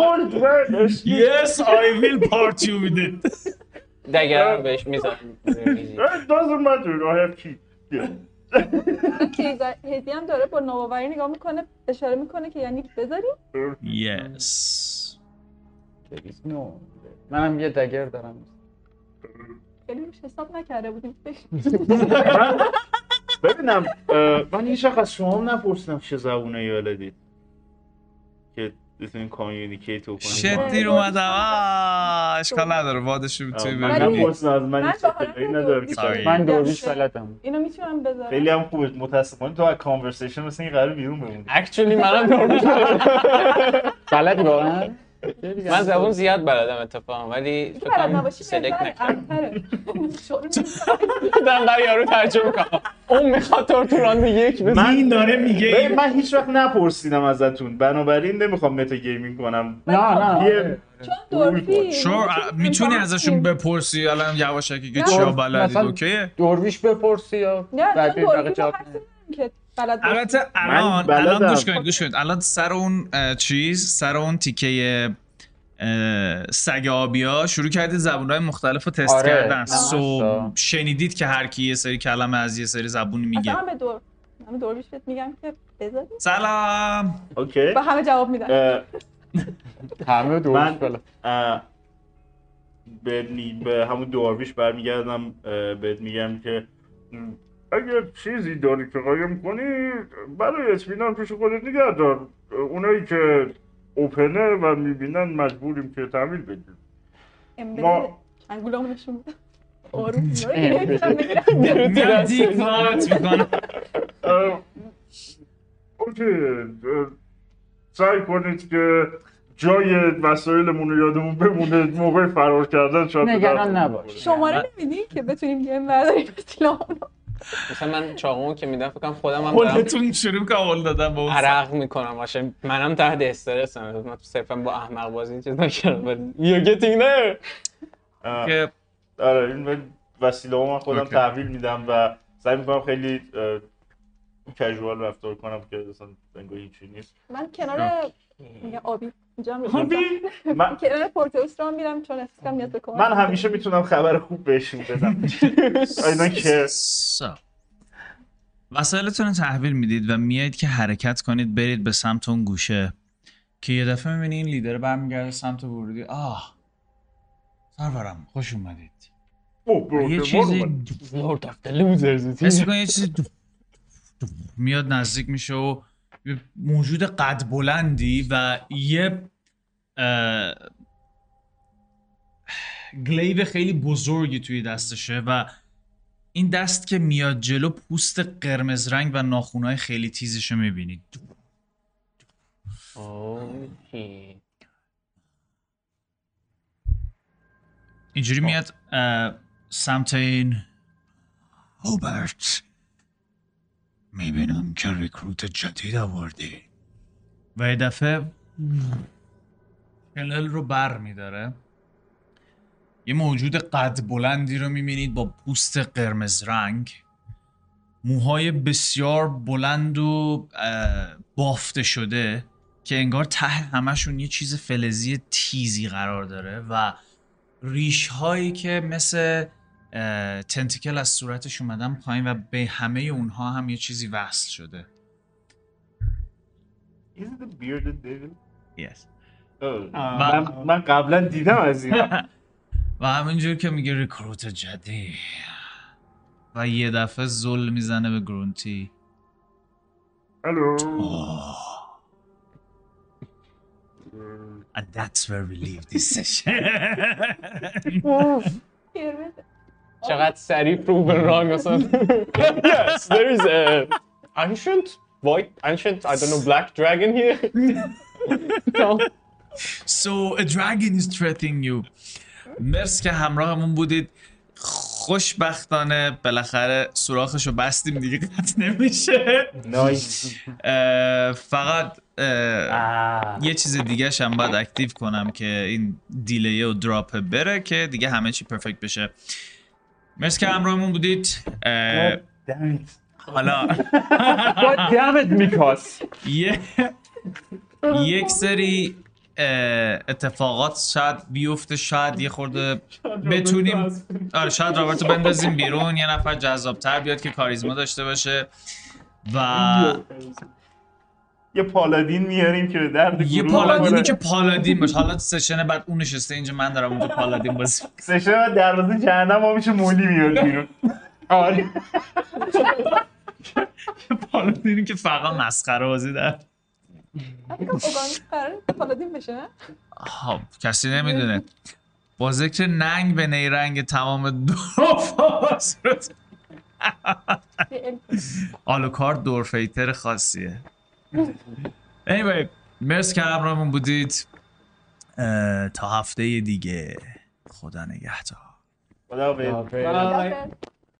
old man. Yes, I will part you with it. دگر بهش می‌زنم It doesn't matter. I have key. Yeah. کیز هدی هم داره با نوآوری نگاه می‌کنه اشاره می‌کنه که یعنی. There is no منم یه dagger دارم. خیلی روش حساب نکرده بودیم. من ببینم اه، من هیچ وقت از شما هم نپرسیدم چه زبونی بلدید که بتونین communicate کنید shit دیر اومدم. آه، اشکال نداره. وادش رو توی من نپرسیدم از من اطلاعی ندارم. که من که- بلدم اینو می‌تونم بذارم. خیلی هم خوبه. متاسفانه تو از conversation مثل این قرار بیرون بمونی. actually منم بلدم. بلدی واقعا؟ من زبون زیاد بلدم اتفاقا ولی تو فکر select نکردم. دارم برای یارو ترجمه کنم اون می‌خواد تو تو راند یک بزن من داره ببین، میگه من هیچ وقت نپرسیدم ازتون بنابراین نمی‌خوام metagaming کنم نه نه چون می‌تونی ازشون بپرسی الان یواشکی که. چیا بلدید okay ه دوربیش بپرسی یا نه چون که بلد. البته الان. الان گوش کنید گوش کنید. الان سر اون چیز سر اون تیکه سگ آبیا شروع کردید زبونهای مختلف رو تست آره، کردن. سو. شنیدید که هر کی یه سری کلمه از یه سری زبونی میگه اصلا من به دور من به دوربیش بهت میگم که بذاری سلام. اوکی. با همه جواب میدن. همه دوربیش من- بلد اه، به, همون دوارویش برمیگردم بهت میگم که اگر چیزی داری که قایم کنی برای اطمینان پیش خودت نگه دار. اونایی که اوپنه و می‌بینن مجبوریم که تحویل بدیم. ما- نشون بده. آروم سعی کنید که جای وسایلمون رو یادمون بمونه. موقع فرار کردن شاید نگران نباش. شماره نمیدی که بتونیم گیم برداریم؟ سیلامونو مثلا من چاقومو که میدم فکر کنم خودم هم دارم خودتون شروع که قول دادم اون عرق می‌کنم باشه. منم تحت استرسم من تو صرفا با احمق بازی چیز نکردم. getting there اه، که آره این به وسیله من خودم. تحویل میدم و سعی می‌کنم خیلی کژوال رفتار کنم که اصلا انگار هیچی نیست. من کنار میگم آبی اینجا آبی؟ من, کنار پورتوس رو میرم چون اسکم میاد به کمک من همیشه می‌تونم خبر خوب بهشون بدم. اینا که. وسایلتون رو تحویل می‌دید و میایید که حرکت کنید برید به سمت اون گوشه. که یه دفعه می‌بینی این لیدر برمیگرده سمت ورودی. آه سرورم خوش اومدید. یه چیزی حس می‌کنی یه چیزی دو- دو- میاد نزدیک میشه و موجود قد بلندی و یه گلیو خیلی بزرگی توی دستشه و این دست که میاد جلو پوست قرمز رنگ و ناخونهای خیلی تیزش رو می‌بینید اینجوری میاد اه، سمت این هوبرت. می‌بینم که ریکروت جدید آوردی. و یه دفعه شنل رو بر میداره. یه موجود قد بلندی رو می‌بینید با پوست قرمز رنگ. موهای بسیار بلند و بافته شده که انگار ته همشون یه چیز فلزی تیزی قرار داره و ریش هایی که مثل تنتیکل از صورتش اومدن پایین و به همه اونها هم یه چیزی وصل شده. Is it the bearded devil? yes. و- من, من قبلا دیدم از این. و همینجور که میگه ریکروت جدی. و یه دفعه زل می‌زنه به گرونتی. الو And that's where we leave this session. چقدر سریع proven wrong مثلا. Yes there is a ancient white ancient I don't know black dragon here. No. So a dragon is threatening you. مرس که همراهمون بودید. خوشبختانه بالاخره سوراخشو بستیم دیگه قطع نمیشه. نایس فقط یه چیز دیگه هم باید اکتیو کنم که این دیلیه و دراپ بره که دیگه همه چی پرفکت بشه. مرسی که همراهمون بودید حالا God damn it میکاس یه یک سری اتفاقات شاید بیفته شاید یه خورده بتونیم آره شاید رابرتو بندازیم بیرون یه نفر جذابتر بیاد که کاریزما داشته باشه و یه پالادین میاریم که به درد یه پالادینی. که پالادین باشه حالا سشن بعد اون نشسته اینجا من دارم اونجا پالادین بازی سشن بعد دروازه جهنم ها میشه مولی میاد بیرون آره پالادینی که فقط مسخره بازی در قراره پالادین بشه؟ خب کسی نمی‌دونه با ذکر ننگ به نیرنگ تمام علم. آلوکارد دورفیتر خاصیه anyway مرسی که همراهمون بودید. تا هفته دیگه. خدا نگهدار. خدا.